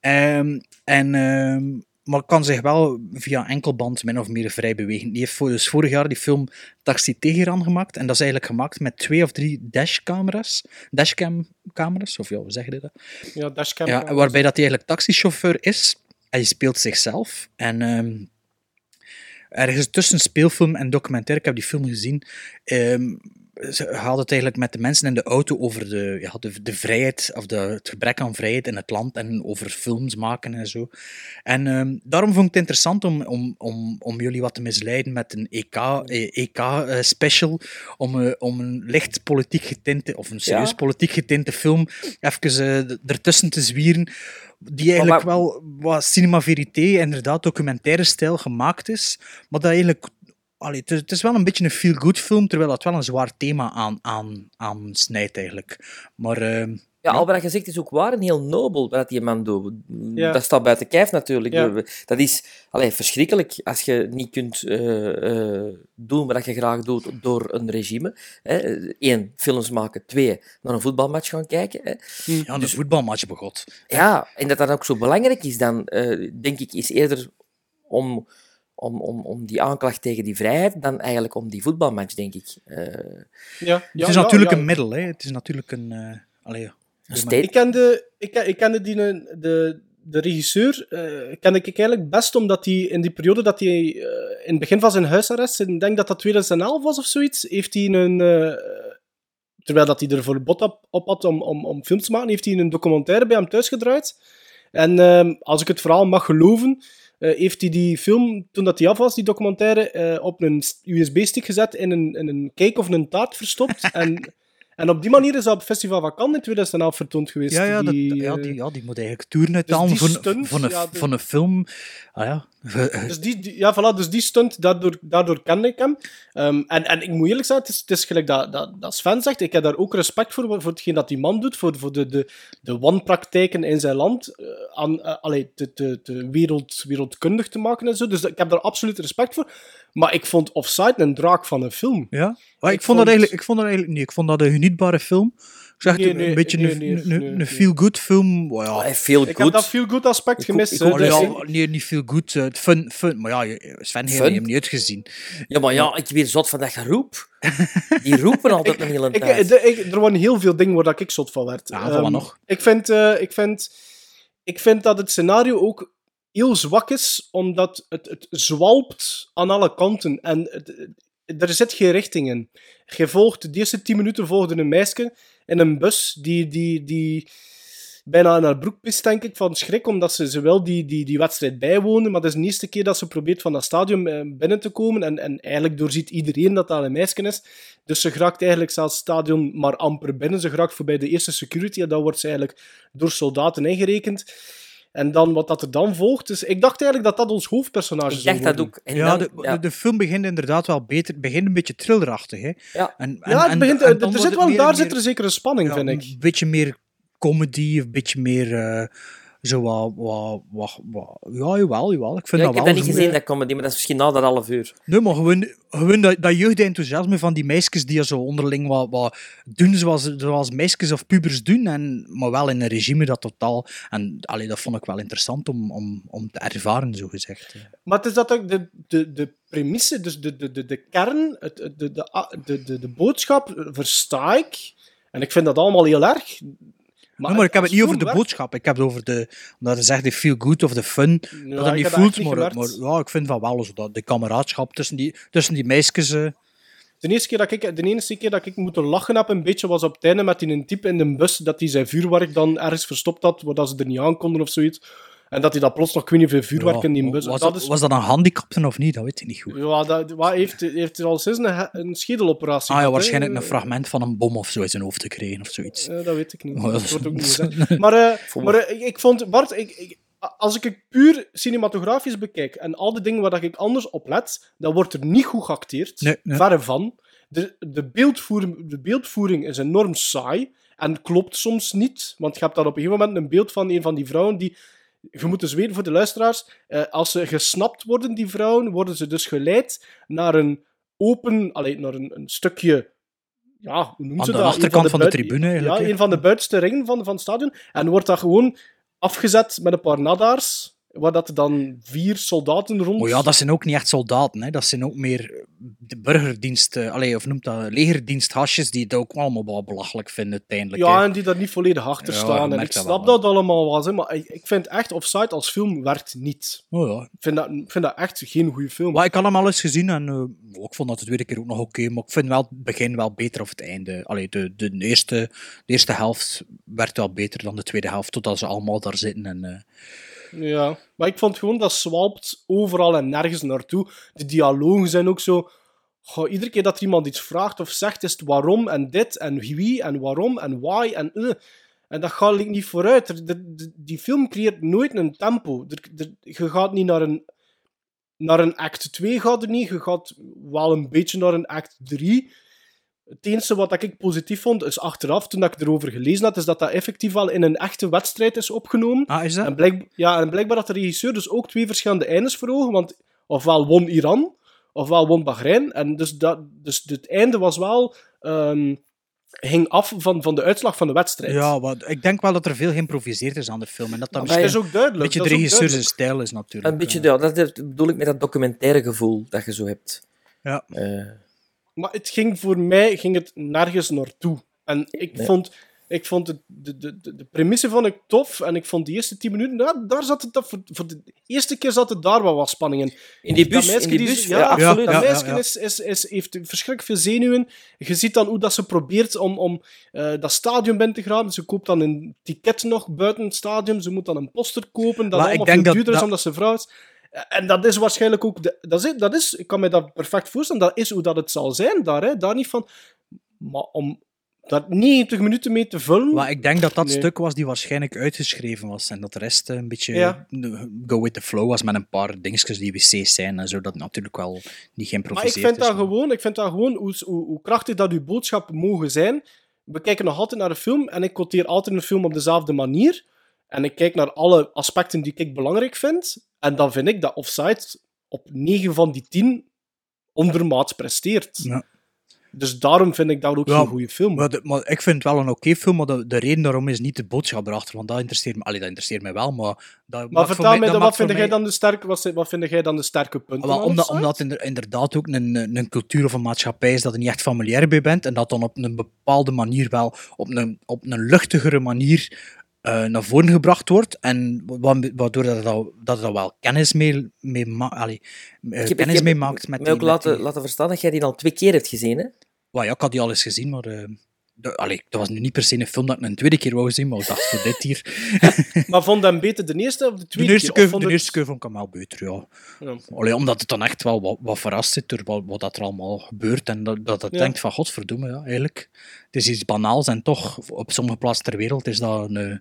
Ehm, en, ehm, maar kan zich wel via enkelband min of meer vrij bewegen. Die heeft voor, dus vorig jaar die film Taxi Teheran gemaakt. En dat is eigenlijk gemaakt met twee of drie dashcamera's. Dashcam-camera's, of ja, hoe zeg je dat? Ja, dashcam. Ja, waarbij dat hij eigenlijk taxichauffeur is. Hij speelt zichzelf. En ehm, ergens tussen speelfilm en documentaire, ik heb die film gezien, ehm, ze had het eigenlijk met de mensen in de auto over de, ja, de, de vrijheid, of de, het gebrek aan vrijheid in het land en over films maken en zo. En ehm, daarom vond ik het interessant om, om, om, om jullie wat te misleiden met een EK-special, om, eh, om een licht politiek getinte, of een serieus Ja. politiek getinte film even eh, ertussen te zwieren, die eigenlijk wel wat cinema verité, inderdaad documentaire stijl gemaakt is, maar dat eigenlijk... Allee, het, is, het is wel een beetje een feel-good film, terwijl dat wel een zwaar thema aan, aan, aansnijdt eigenlijk. Maar ehm, Ja, al wat je zegt is ook waar en heel nobel wat die man doet. Ja. Dat staat buiten kijf natuurlijk. Ja. Dat is allee, verschrikkelijk als je niet kunt eh, eh, doen wat je graag doet door een regime. Hè. Eén, films maken. Twee, naar een voetbalmatch gaan kijken. Hè. ja, een voetbalmatch begot. Ja, en dat dat ook zo belangrijk is dan, eh, denk ik, is eerder om, om, om, om die aanklacht tegen die vrijheid dan eigenlijk om die voetbalmatch, denk ik. Eh, Ja, ja, het is ja, natuurlijk ja. een middel, hè. Het is natuurlijk een... eh allee, Ik kende, ik, ken- ik kende die, de, de regisseur eh kende ik eigenlijk best omdat hij in die periode dat hij eh, in het begin van zijn huisarrest, ik denk dat dat 2011 was of zoiets, heeft hij een... eh, terwijl dat hij er voor bot op, op had om, om, om films te maken, heeft hij een documentaire bij hem thuis gedraaid. En ehm, als ik het verhaal mag geloven, eh, heeft hij die film, toen dat hij af was, die documentaire, eh, op een USB-stick gezet, in een, in een cake of een taart verstopt. en, en op die manier is dat op het Festival van Cannes in 2011 vertoond geweest. Ja, ja, dat, die, ja, eh, die, ja, die moet eigenlijk uithalen voor, stunt, voor, een, ja, voor een film. Ah ja. Dus die, die- ja, voilà, dus die stunt, daardoor, daardoor kende ik hem. Ehm, en, en ik moet eerlijk zijn, het is, het is gelijk dat, dat, dat Sven zegt, ik heb daar ook respect voor, voor hetgeen dat die man doet, voor, voor de, de, de wanpraktijken in zijn land, eh, aan, eh, allee, te, te, te wereld, wereldkundig te maken en zo. Dus ik heb daar absoluut respect voor. Maar ik vond Offside een draak van een film. Ja? Maar ik, Ik vond dat vond- eigenlijk, ik vond dat eigenlijk niet. Ik vond dat een genietbare film. Ik zeg Nee, een beetje nee, een, nee, een, feel-good film. Ja. Hij veel Ik heb dat feel good aspect Ik- gemist. dus ja, ik- nee, niet eh, Het fun, fun. Maar ja, je- Sven heeft hem niet uitgezien. Ja, maar ja, ik weer zot van dat geroep. Die roepen altijd een hele ik, tijd. de- ik- er waren heel veel dingen waar dat ik zot van werd. Ja, Ehm, nog. Ik vind, eh, ik, vind, ik vind dat het scenario ook heel zwak is, omdat het, het zwalpt aan alle kanten. En het, het- er zit geen richting in. Je volgt, de eerste tien minuten volgde een meisje in een bus die, die, die bijna in haar broek pist, denk ik, van schrik, omdat ze, ze wel die, die, die wedstrijd bijwonen, maar dat is de eerste keer dat ze probeert van dat stadion eh, binnen te komen en, en eigenlijk doorziet iedereen dat dat een meisje is. Dus ze geraakt eigenlijk zelfs het stadion maar amper binnen. Ze geraakt voorbij de eerste security en dan wordt ze eigenlijk door soldaten ingerekend. En dan wat dat er dan volgt. Dus ik dacht eigenlijk dat dat ons hoofdpersonage Ik zou dacht dat ook. En Ja, dan- de, ja. De, de film begint inderdaad wel beter. Het begint een beetje thrillerachtig. Hè? Ja. En, en, Ja, het begint, en er zit wel, meer daar zit er zeker een spanning, ja, vind ik. Een beetje meer comedy, een beetje meer. eh, zo wat, wat, wat, wat- Ja, jawel, jawel. Ik vind Ja, dat ik heb wel dat niet gezien, dat comedy, maar dat is misschien na dat half uur. Nee, maar gewoon, gewoon dat, dat jeugdenthousiasme van die meisjes die zo onderling wat, wat doen zoals, zoals meisjes of pubers doen, en, maar wel in een regime dat totaal... En allee, dat vond ik wel interessant om, om, om te ervaren, zo gezegd. Maar het is dat ook de, de, de premisse, dus de, de, de, de kern, het, het- de, de, de, de, de boodschap versta ik. En ik vind dat allemaal heel erg. Maar, maar ik heb het niet over de werkt- boodschap, ik heb het over de... Omdat je zegt de feel good of de fun, Ja, dat ik niet voelt, niet maar, maar ja, ik vind van wel zo dat de kameraadschap tussen die, tussen die meisjes... eh, De eerste, keer dat ik, de enige keer dat ik moeten lachen heb, een beetje, was op het einde met die een type in de bus, dat hij zijn vuurwerk dan ergens verstopt had, waar ze er niet aan konden of zoiets. En dat hij dat plots nog, ik weet niet vuurwerk in die bus... was, dat is, was dat een handicapten of niet? Dat weet ik niet goed. ja, dat, wat heeft, heeft hij al sinds een, he- een schedeloperatie Ah ja, waarschijnlijk een fragment van een bom of zo in zijn hoofd te krijgen of zoiets. Dat weet ik niet. Oh, dat wordt ook niet gezegd. Maar, eh, maar eh, ik, ik vond, Bart, ik, ik- als ik het puur cinematografisch bekijk en al de dingen waar dat ik anders op let, dan wordt er niet goed geacteerd. Nee, nee. Verre van. De, de, beeldvoering, de beeldvoering is enorm saai en klopt soms niet. Want je hebt daar op een gegeven moment een beeld van een van die vrouwen die. Je moet dus weten voor de luisteraars, eh, als ze gesnapt worden, die vrouwen, worden ze dus geleid naar een open, allee, naar een, een stukje, ja, hoe noemen Aan ze de dat? Een achterkant van de tribune eigenlijk, Ja, een van de buitenste ringen van, van het stadion. En wordt dat gewoon afgezet met een paar nadaars, waar dat er dan vier soldaten rond... Maar ja, dat zijn ook niet echt soldaten. Hè. Dat zijn ook meer de burgerdienst, eh, allee, of noemt dat, legerdiensthasjes, die het ook allemaal wel belachelijk vinden uiteindelijk. Ja, hè. en die daar niet volledig achter Ja, staan. En ik dat snap wel, dat allemaal wel, hè, maar ik, ik vind echt Offside als film werkt niet. Oh, ja. Ik vind dat, vind dat echt geen goede film. Maar ik had hem al eens gezien en eh, ik vond dat de tweede keer ook nog oké, maar ik vind wel het begin wel beter of het einde. Allee, de, de, eerste, de eerste helft werd wel beter dan de tweede helft, totdat ze allemaal daar zitten. En, eh, Ja, maar ik vond gewoon dat zwalpt overal en nergens naartoe. De dialogen zijn ook zo. Iedere keer dat iemand iets vraagt of zegt, is het waarom en dit en wie en waarom en why en eh. En dat gaat niet vooruit. De- die film creëert nooit een tempo. Je gaat niet naar een, naar een act 2, gaat er niet. Je gaat wel een beetje naar een act 3. Het enige wat ik positief vond, is achteraf, toen ik erover gelezen had, is dat dat effectief wel in een echte wedstrijd is opgenomen. Ah, is dat? En, blijk, ja, en blijkbaar had de regisseur dus ook twee verschillende eindes voor ogen, want ofwel won Iran, ofwel won Bahrein. En dus, dat, dus het einde was wel... ehm, hing af van, van de uitslag van de wedstrijd. Ja, wat, ik denk wel dat er veel geïmproviseerd is aan de film. En dat dat Maar het misschien is ook duidelijk. een beetje dat de regisseur zijn stijl is natuurlijk. Een beetje, eh. ja, dat bedoel ik met dat documentaire gevoel dat je zo hebt. Ja. Eh, Maar het ging voor mij ging het nergens naartoe. En ik Nee. vond, ik vond het, de, de, de, de premisse vond ik tof. En ik vond die eerste tien minuten, daar, daar zat het, voor, voor de eerste keer zat het daar wel wat spanning in. in die bus, in die die- bus, ja, ja, absoluut. Dat Ja, ja. Is, is, is, heeft verschrikkelijk veel zenuwen. Je ziet dan hoe dat ze probeert om, om eh, dat stadion binnen te gaan. Ze koopt dan een ticket nog buiten het stadion. Ze moet dan een poster kopen, dat Maar allemaal veel duurder is dat- omdat ze vrouw is. En dat is waarschijnlijk ook... De, dat is, dat is, ik kan me dat perfect voorstellen. Dat is hoe dat het zal zijn daar. Hè. Daar niet van... Maar om daar 90 minuten mee te vullen... Maar ik denk dat dat Nee. stuk was die waarschijnlijk uitgeschreven was. En dat de rest eh, een beetje Ja. go with the flow was met een paar dingetjes die wc's zijn en zo. Dat natuurlijk wel niet Maar ik geïmproviseerd vind, is. dat gewoon, ik vind dat gewoon hoe, hoe, hoe krachtig dat uw boodschap mogen zijn. We kijken nog altijd naar een film en ik quoteer altijd een film op dezelfde manier. En ik kijk naar alle aspecten die ik belangrijk vind. En dan vind ik dat Offside op 9 van die 10 ondermaats presteert. Ja. Dus daarom vind ik dat ook Ja, geen goede film. Maar, de- maar ik vind het wel een oké film, maar de, de reden daarom is niet de boodschap erachter, want dat interesseert me, allee, dat interesseert mij wel, maar... Dat maar vertel mij, dan, wat, vind jij dan de sterke, wat, wat vind jij dan de sterke punten? Omdat, omdat inder- inderdaad ook een, een een cultuur of een maatschappij is dat er niet echt familiair bij bent en dat dan op een bepaalde manier wel op een, op een luchtigere manier eh, naar voren gebracht wordt en wa- waardoor dat, dat, dat er wel kennis mee, mee, ma- allee, Ik heb, kennis mee maakt met ook laten, die- laten verstaan dat jij die al twee keer hebt gezien, hè? Wel ja, ik had die al eens gezien, maar eh, allee, dat was nu niet per se een film dat ik een tweede keer wou zien, maar ik dacht voor dit hier. Maar vond hem beter de eerste of de De tweede eerste, keer? Vond de eerste keer vond ik hem wel beter, ja. Ja. Allee, omdat het dan echt wel wat, wat verrast zit door wat, wat dat er allemaal gebeurt. En dat, dat het Ja. denkt van, godverdomme, ja, eigenlijk. Het is iets banaals en toch, op sommige plaatsen ter wereld is dat een,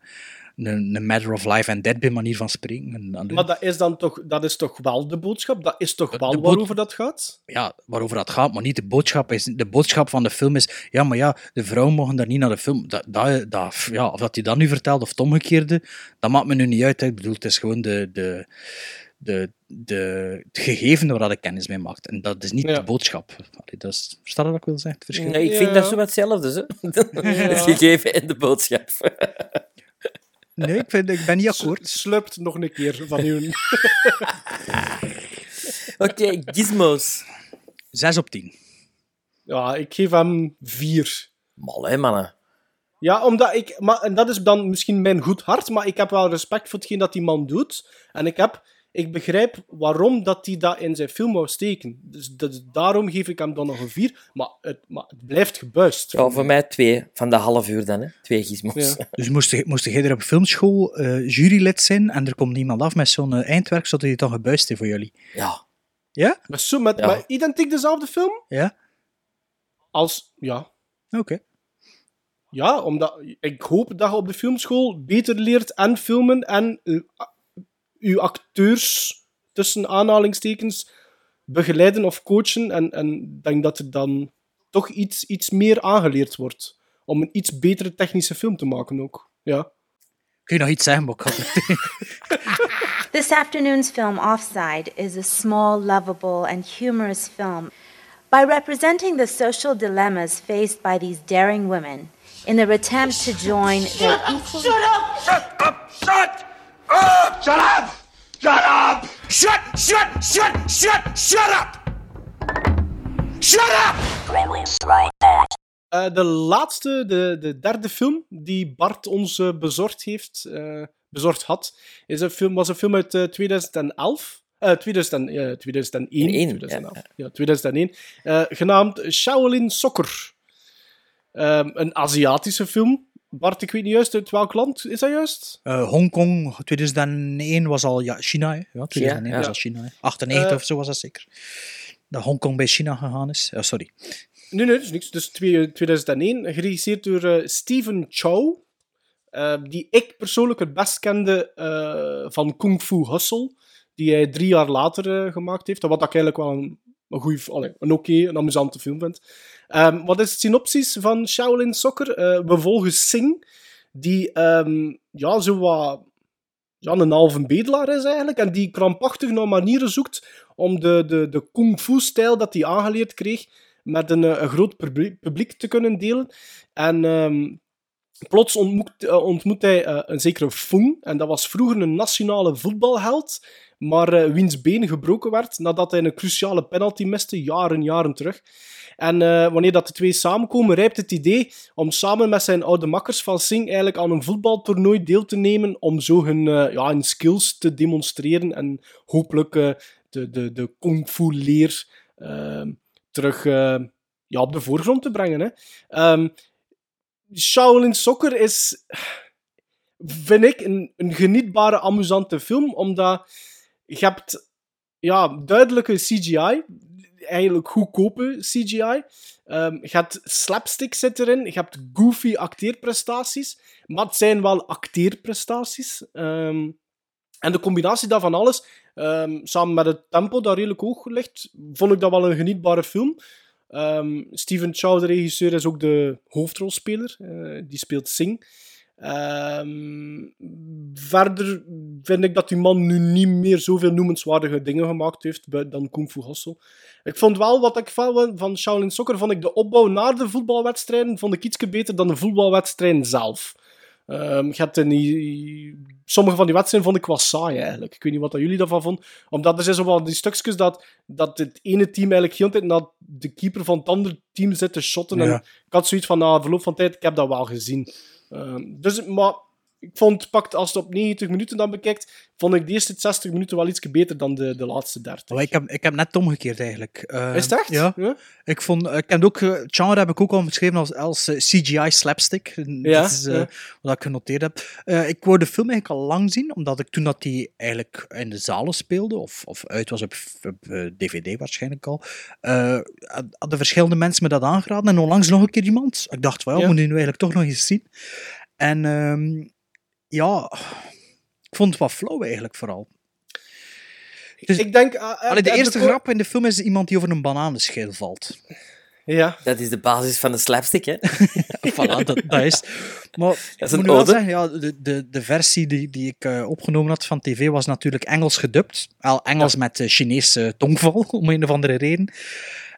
een, een matter of life and death bij manier van spreken. En, allee, Maar dat is dan toch, dat is toch wel de boodschap? Dat is toch De wel waarover dat gaat? ja, waarover dat gaat, maar niet de boodschap. Is, de boodschap van de film is, ja, maar ja, de vrouwen mogen daar niet naar de film. Dat, dat, dat, ja, of dat hij dat nu vertelt of het omgekeerde, dat maakt me nu niet uit. hè. Ik bedoel, het is gewoon de, de, de, de, het gegeven waar dat ik kennis mee maakt. En dat is niet Ja. de boodschap. Allee, dat is, versta je wat ik wil zeggen? Het verschil? Nee, ik Ja. vind dat zo wat hetzelfde, hè? Het gegeven en de boodschap. Nee, ik, vind, ik ben niet akkoord. Slupt nog een keer van uw... Oké, gizmos. 6 op 10. Ja, ik geef hem vier. Mal, hè, mannen. Ja, omdat ik... Maar, en dat is dan misschien mijn goed hart, maar ik heb wel respect voor hetgeen dat die man doet. En ik heb... Ik begrijp waarom dat hij dat in zijn film wou steken. Dus, dat- daarom geef ik hem dan nog een vier. Maar het, maar het blijft gebuist. Ja, voor mij twee van de half uur dan, hè. Twee gizmos. Ja. Dus moest, je- moest jij er op filmschool eh, jurylid zijn en er komt iemand af met zo'n eh, eindwerk, zodat hij het dan gebuist heeft voor jullie? Ja. Ja? Maar zo met, Ja. met identiek dezelfde film? Ja? Als... Ja. Oké. Ja, omdat ik hoop dat je op de filmschool beter leert en filmen en eh, uw acteurs tussen aanhalingstekens begeleiden of coachen. En, en ik denk dat er dan toch iets, iets meer aangeleerd wordt om een iets betere technische film te maken ook. Ja. Kun je nog iets zeggen, het- This afternoon's film, Offside, is a small, lovable, and humorous film. By representing the social dilemmas faced by these daring women in their attempt to join their equal. Shut up! Shut up! Shut up! Shut up! Shut up! Shut, shut, shut, shut, shut up! Shut up! Eh, de laatste, de, de derde film die Bart ons eh, bezorgd heeft, eh, bezorgd had, is een film, was een film uit eh, 2011. Eh 2000, en- eh, 2001. Eén, 2011. Ja, 2001. eh, genaamd Shaolin Soccer. Ehm, een Aziatische film. Bart, ik weet niet juist uit welk land. Is dat juist? Eh, Hongkong 2001 was al ja, China. Hè? Ja, 2001 Ja, was al China. Hè? 98 Eh, of zo was dat zeker. Dat Hongkong bij China gegaan is. Ja, sorry. Nee, nee, dat is niks. Dus twee- 2001. Geregisseerd door eh, Steven Chow. eh, die ik persoonlijk het best kende eh, van Kung Fu Hustle. Die hij drie jaar later eh, gemaakt heeft. Wat ik eigenlijk wel een, een goede, een oké, een amusante film vind. Ehm, wat is het synopsis van Shaolin Soccer? Eh, we volgen Sing. Die ehm, ja, zo wat een halve bedelaar is eigenlijk. En die krampachtig naar manieren zoekt om de, de, de kung fu-stijl dat hij aangeleerd kreeg met een, eh, groot publiek, te kunnen delen. En ehm, plots ontmoet, eh, ontmoet hij een zekere Fung. En dat was vroeger een nationale voetbalheld, maar wiens been gebroken werd nadat hij een cruciale penalty miste, jaren, jaren terug. En eh, wanneer dat de twee samenkomen, rijpt het idee om samen met zijn oude makkers van Sing eigenlijk aan een voetbaltoernooi deel te nemen om zo hun, eh, ja, hun skills te demonstreren en hopelijk eh, de, de, de kung fu leer ehm, terug ja, op de voorgrond te brengen. Hè. Ehm, Shaolin Soccer is, vind ik, een, een genietbare, amusante film, omdat je hebt ja, duidelijke CGI, eigenlijk goedkope CGI. Ehm, je hebt slapstick zit erin, je hebt goofy acteerprestaties, maar het zijn wel acteerprestaties. Ehm, en de combinatie daarvan alles, ehm, samen met het tempo dat redelijk hoog ligt, vond ik dat wel een genietbare film. Steven Chow, de regisseur, is ook de hoofdrolspeler. Eh, die speelt Sing. Ehm, verder vind ik dat die man nu niet meer zoveel noemenswaardige dingen gemaakt heeft dan Kung Fu Hustle. Ik vond wel, wat ik van, van Shaolin Soccer, vond ik de opbouw naar de voetbalwedstrijden vond ik iets beter dan de voetbalwedstrijden zelf. Je hebt in die, sommige van die wedstrijden vond ik wel saai eigenlijk. Ik weet niet wat dat jullie daarvan vonden. Omdat er zijn zo wel die stukjes dat, dat het ene team eigenlijk heel de tijd naar de keeper van het andere team zit te shotten. En ik had zoiets van, na verloop van tijd, ik heb dat wel gezien. Ehm, dus, maar ik vond, pakt, als het op 90 minuten dan bekijkt, vond ik de eerste 60 minuten wel iets beter dan de, de laatste 30. Maar ik, heb, ik heb net omgekeerd eigenlijk. Eh, Is het echt? Ja. Ja? Ik vond, ik heb ook, eh, het genre heb ik ook al beschreven als, als eh, CGI slapstick. Ja, Dat is eh, ja. wat ik genoteerd heb. Eh, ik wou de film eigenlijk al lang zien, omdat ik toen dat die eigenlijk in de zalen speelde, of, of uit was op, op, eh, DVD waarschijnlijk al, eh, hadden verschillende mensen me dat aangeraden. En onlangs nog een keer iemand. Ik dacht, wel, Ja. moet je nu eigenlijk toch nog eens zien. En ehm, ja, ik vond het wat flow eigenlijk vooral. Dus- ik denk... eh, eh, Allee, de heb eerste grap in de film is iemand die over een bananenschil valt. Ja. Dat is de basis van de slapstick, hè? voilà, dat, dat is. Maar Dat is een ode. zeggen, ja, de, de, de versie die, die ik eh, opgenomen had van tv was natuurlijk Engels gedubt. Wel Engels met eh, Chinese tongval, om een of andere reden.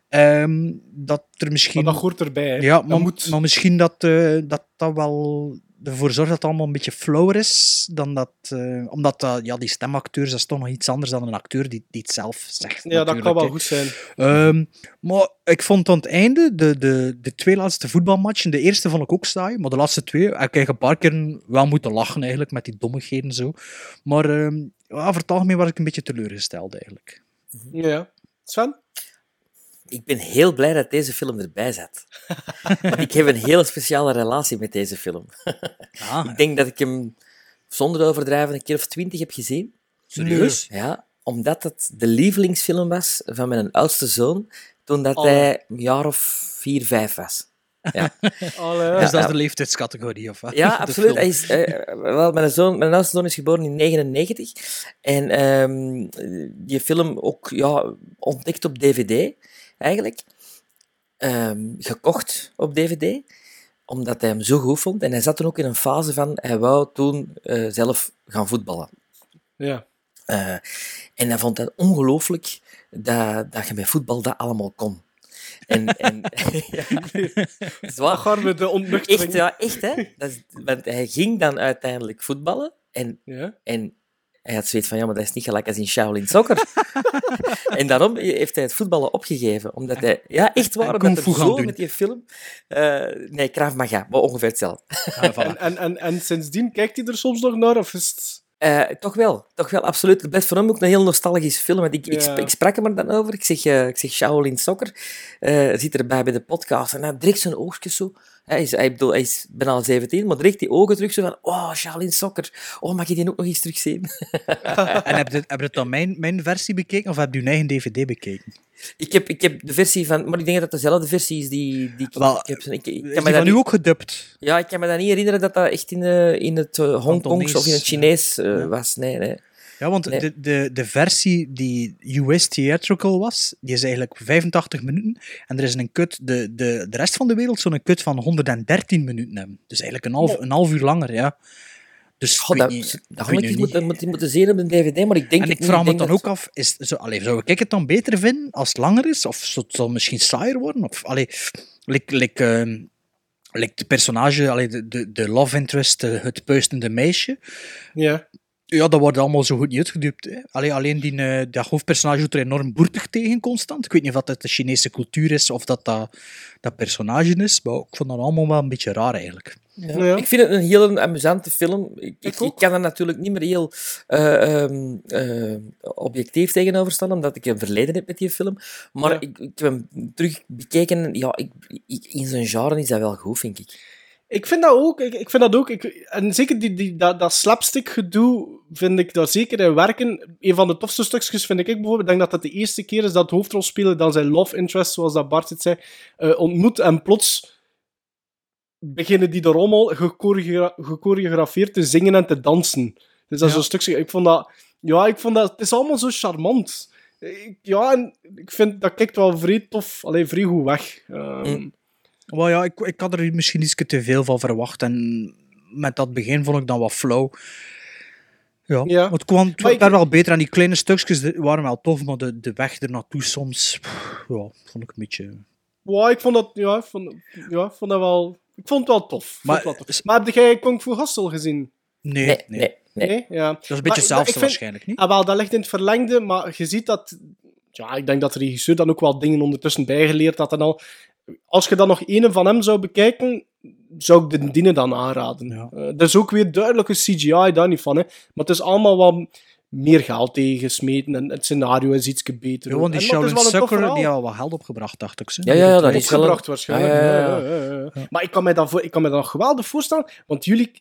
Ehm, dat er misschien... Maar dat hoort erbij. hè. Ja, maar, moet. maar misschien dat, eh, dat dat wel ervoor zorgt dat het allemaal een beetje flower is. Dan dat, eh, omdat dat, ja, die stemacteurs, dat is toch nog iets anders dan een acteur die, die het zelf zegt. Ja, dat kan wel goed zijn. Ehm, maar ik vond aan het einde, de, de, de twee laatste voetbalmatchen, de eerste vond ik ook saai, maar de laatste twee heb ik eigenlijk een paar keer wel moeten lachen eigenlijk, met die dommigheden zo. Maar ehm, ja, over het algemeen was ik een beetje teleurgesteld eigenlijk. Ja. Sven? Ik ben heel blij dat deze film erbij zat. Want ik heb een hele speciale relatie met deze film. Ah, Ik denk dat ik hem zonder overdrijven een keer of twintig heb gezien. serieus? Ja, omdat het de lievelingsfilm was van mijn oudste zoon toen dat hij een jaar of vier, vijf was. Allee, Dus dat is ja. de leeftijdscategorie, of wat? Ja, absoluut. Hij is, eh, wel, mijn, zoon, mijn oudste zoon is geboren in 99. En ehm, die film ook ja, ontdekt op DVD, eigenlijk. Ehm, gekocht op DVD, omdat hij hem zo goed vond. En hij zat toen ook in een fase van, hij wou toen eh, zelf gaan voetballen. Ja. Eh, en hij vond het ongelooflijk dat, dat je met voetbal dat allemaal kon. En, en, ja, zwaar. Dan gaan we de ontnuchtering... Echt, ja, echt, hè? Dat is, want hij ging dan uiteindelijk voetballen en, Ja. en hij had zoiets van, ja, maar dat is niet gelijk als in Shaolin Soccer. en daarom heeft hij het voetballen opgegeven, omdat hij... Ja, echt waar, omdat zo doen. met die film... eh, nee, Krav Maga, maar ongeveer hetzelfde. Ah, voilà. En, en, en, en sindsdien kijkt hij er soms nog naar, of is het... Eh, toch wel, toch wel, absoluut. Het blijft voor hem ook een heel nostalgische film. Want ik, ik, Ja. sp- ik sprak hem er dan over. Ik zeg, eh, ik zeg Shaolin Soccer. eh zit erbij bij de podcast. En hij direct zijn oogjes zo. Hij is, hij, bedoel, hij is bijna 17, maar direct die ogen terug zo van... Oh, Shaolin Soccer. Oh, mag je die ook nog eens terugzien? En heb je, heb je dan mijn, mijn versie bekeken, of heb je je eigen DVD bekeken? ik, heb, ik heb de versie van... Maar ik denk dat het dezelfde versie is die, die ik, heb. Ik, ik Is kan die me dat van u niet, ook gedubt? ja, ik kan me dat niet herinneren dat dat echt in, eh, in het eh, Hongkongs of in het Chinees eh, was. Nee, nee. Ja, want Nee. de, de, de versie die US Theatrical was, die is eigenlijk 85 minuten. En er is een cut, de, de, de rest van de wereld zou een cut van 113 minuten hebben. Dus eigenlijk een half, een half uur langer, ja. Dus weet dat, niet- dat ik moeten, moeten zien op een dvd, maar ik denk en het ik vraag me dan ook af, is, zo, allee, zou ik het dan beter vinden als het langer is? Of zou het zal misschien saaier worden? Of, allee, like, like, ehm, like de personage, allee, de, de, de love interest, de- het puistende meisje, Ja. Ja, dat wordt allemaal zo goed niet uitgedubt. Hè. Alleen, alleen die, eh, dat hoofdpersonage doet er enorm boertig tegen constant. Ik weet niet of dat de Chinese cultuur is of dat dat, dat personage is, maar ik vond dat allemaal wel een beetje raar eigenlijk. Ja. Ja. Ik vind het een heel amusante film. Ik, ik, kan er natuurlijk niet meer heel eh, ehm, eh, objectief tegenover staan, omdat ik een verleden heb met die film. Maar Ja. ik, ik heb hem terug bekeken. Ja, ik, ik- in zijn genre is dat wel goed, vind ik. Ik vind dat ook. Ik, ik vind dat ook. Ik, en zeker die, die, dat, dat slapstick gedoe vind ik daar zeker in werken. Een van de tofste stukjes vind ik bijvoorbeeld. Ik denk dat dat de eerste keer is dat hoofdrolspeler dan zijn love interest, zoals dat Bart het zei, eh, ontmoet. En plots beginnen die er allemaal gechoreo- gechoreografeerd te zingen en te dansen. Dus dat is Ja. zo'n stukje. Ik vond dat. Ja, ik vond dat. Het is allemaal zo charmant. Ik, ja, en ik vind dat kijkt wel vrij tof. Alleen vrij goed weg. Mm. Ja, ik, ik had er misschien iets te veel van verwacht. En met dat begin vond ik dan wat flow. Ja, Ja. het kwam het ik- werd wel beter. En die kleine stukjes die waren wel tof, maar de, de weg er naartoe soms, pff, ja, vond ik een beetje... Ja, ik vond dat, ja, ik vond, ja, vond dat wel... Ik vond het wel tof. Maar- het wel tof. maar heb jij Kung Fu Hustle gezien? Nee, Nee, nee. nee, nee. Ja. Dat is een beetje Maar- hetzelfde vind- waarschijnlijk, niet? Ah, wel, dat ligt in het verlengde, maar je ziet dat... Ja, ik denk dat de regisseur dan ook wel dingen ondertussen bijgeleerd had en al. Als je dan nog een van hem zou bekijken, zou ik de Dine dan aanraden. Ja. Eh, er is ook weer duidelijke CGI, daar niet van. Hè. Maar het is allemaal wat meer geld tegengesmeten en het scenario is iets beter. Ja, want die Shaolin wel een tof Sucker, die had wel geld opgebracht, dacht ik. Ze. Ja, ja, ja, dat is opgebracht waarschijnlijk. Ja, ja, ja. Ja, ja, ja, ja. Maar ik kan, mij dat voor, ik kan me dat nog geweldig voorstellen, want jullie,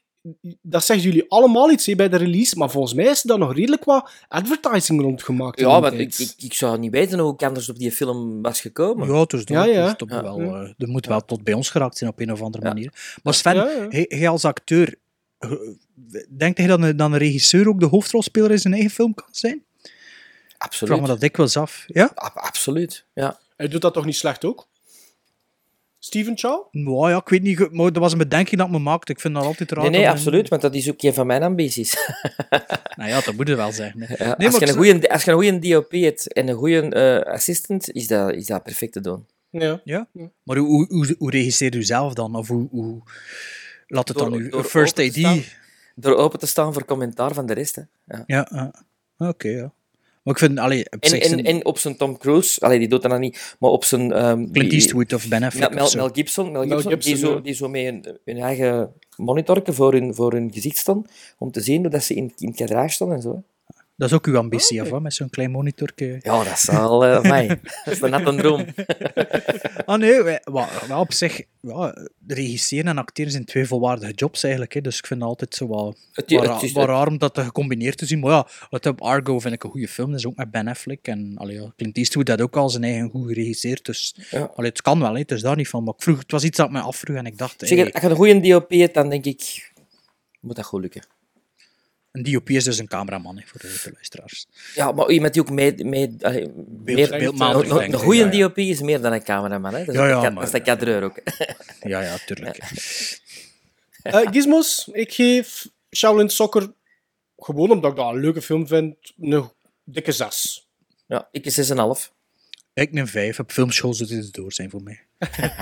dat zeggen jullie allemaal iets bij de release, maar volgens mij is er dan nog redelijk wat advertising rondgemaakt. Ja, tijd. ik, ik, ik zou niet weten hoe ik anders op die film was gekomen. Ja, dus dat, Ja, dus wel, eh, dat moet wel tot bij ons geraakt zijn op een of andere Ja. manier. Maar Sven, Ja, ja. hij- jij als acteur, eh, denkt hij dat een, dat een regisseur ook de hoofdrolspeler in zijn eigen film kan zijn? Ik Absoluut. vraag me dat dikwijls af. Ja? Ab- absoluut, ja. Hij doet dat toch niet slecht ook? Steven Chow? Nou ja, ik weet niet, maar dat was een bedenking dat me maakte. Ik vind dat altijd raar. Nee, nee, absoluut, want dat is ook een van mijn ambities. Nou ja, dat moet het wel zijn. Ja, Nee, als, maar je goeie, als je een goede DOP hebt en een goede eh, assistant, is dat, is dat perfect te doen. Ja. Ja? Maar hoe, hoe, hoe, hoe regisseert u zelf dan? Of hoe, hoe laat het Door- dan uw door first open te AD? staan. Door open te staan voor commentaar van de rest. Hè. Ja. Ja, oké, ja. Maar ik vind, allee, op En, op zijn Tom Cruise, allee, die doet dat dan niet, maar op zijn... ehm, Clint Eastwood of Ben Affleck Mel, of zo. Mel Gibson, Mel Mel Gibson, Gibson, die, zo, ja. die zo met hun, hun eigen monitorken voor hun, voor hun gezicht staan, om te zien hoe dat ze in, in het kadrage staan en zo. Dat is ook uw ambitie, of wat? Met zo'n klein monitorke. Ja, dat is wel uh, mij. Dat is net een droom. Ah nee, wij, op zich, ja, regisseren en acteren zijn twee volwaardige jobs eigenlijk. Hè, dus ik vind het altijd zo wel, Het- wel, het ra- is- wel raar om dat te gecombineerd te zien. Maar ja, wat op Argo vind ik een goede film. Dat is ook met Ben Affleck. En allee, ja, Clint Eastwood had ook al zijn eigen goed geregisseerd. Dus Ja. allee, het kan wel, hè, het is daar niet van. Maar ik vroeg, het was iets dat ik me afvroeg en ik dacht, Zeg, hey, als je een goede DOP hebt, dan denk ik, moet dat goed lukken. Een DOP is dus een cameraman hè, voor de, de luisteraars. Ja, maar iemand die ook mee... mee allee, meer, een- een, een goede ja, ja. DOP is meer dan een cameraman. Hè? Dat is, Ja, ja, een dat is de kadreur ook. Ja, ja, tuurlijk. Eh, Gizmos, ik geef Shaolin Soccer gewoon omdat ik dat een leuke film vind, een dikke 6. Ja, ik is 6,5. Ik een vijf. Op filmschool zou dit door zijn voor mij.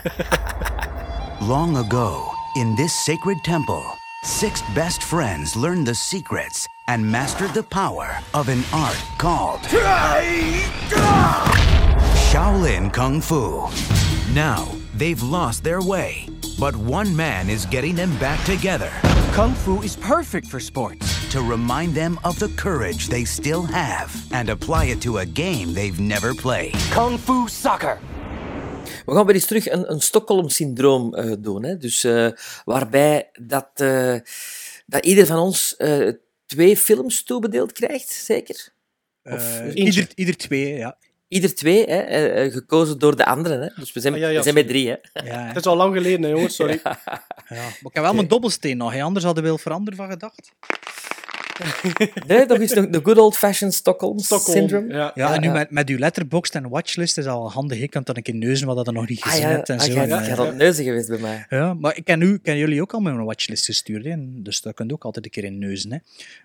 Long ago, in this sacred temple, six best friends learned the secrets and mastered the power of an art called Shaolin Kung Fu. Now, they've lost their way, but one man is getting them back together. Kung Fu is perfect for sports. To remind them of the courage they still have and apply it to a game they've never played. Kung Fu Soccer. We gaan weer eens terug een, een Stockholm-syndroom eh, doen. Hè? Dus, eh, waarbij dat, eh, dat ieder van ons eh, twee films toebedeeld krijgt, zeker? Of, Eh, ieder, ieder twee, ja. Ieder twee, hè, gekozen door de anderen. Hè? Dus we zijn, Ah, ja, ja, we zijn met drie. Hè? ja hè. Het is al lang geleden, hè, jongens, sorry. Ja, maar ik heb wel mijn dobbelsteen nog. hè. Anders hadden we wel veranderen van gedacht. Nee, dat is de, de good old-fashioned Stockholm, Stockholm, syndrome. ja. Ja, en nu ja. met, met uw letterbox en watchlist is dat al handig. Ik kan dan een keer neuzen wat dat nog niet Ah gezien ja, hebt en ah, zo. jij het neuzen geweest bij mij. ja, maar ik ken, u, ken jullie ook al met een watchlist gestuurd. Hè? Dus daar kunt ook altijd een keer in neuzen. Hè?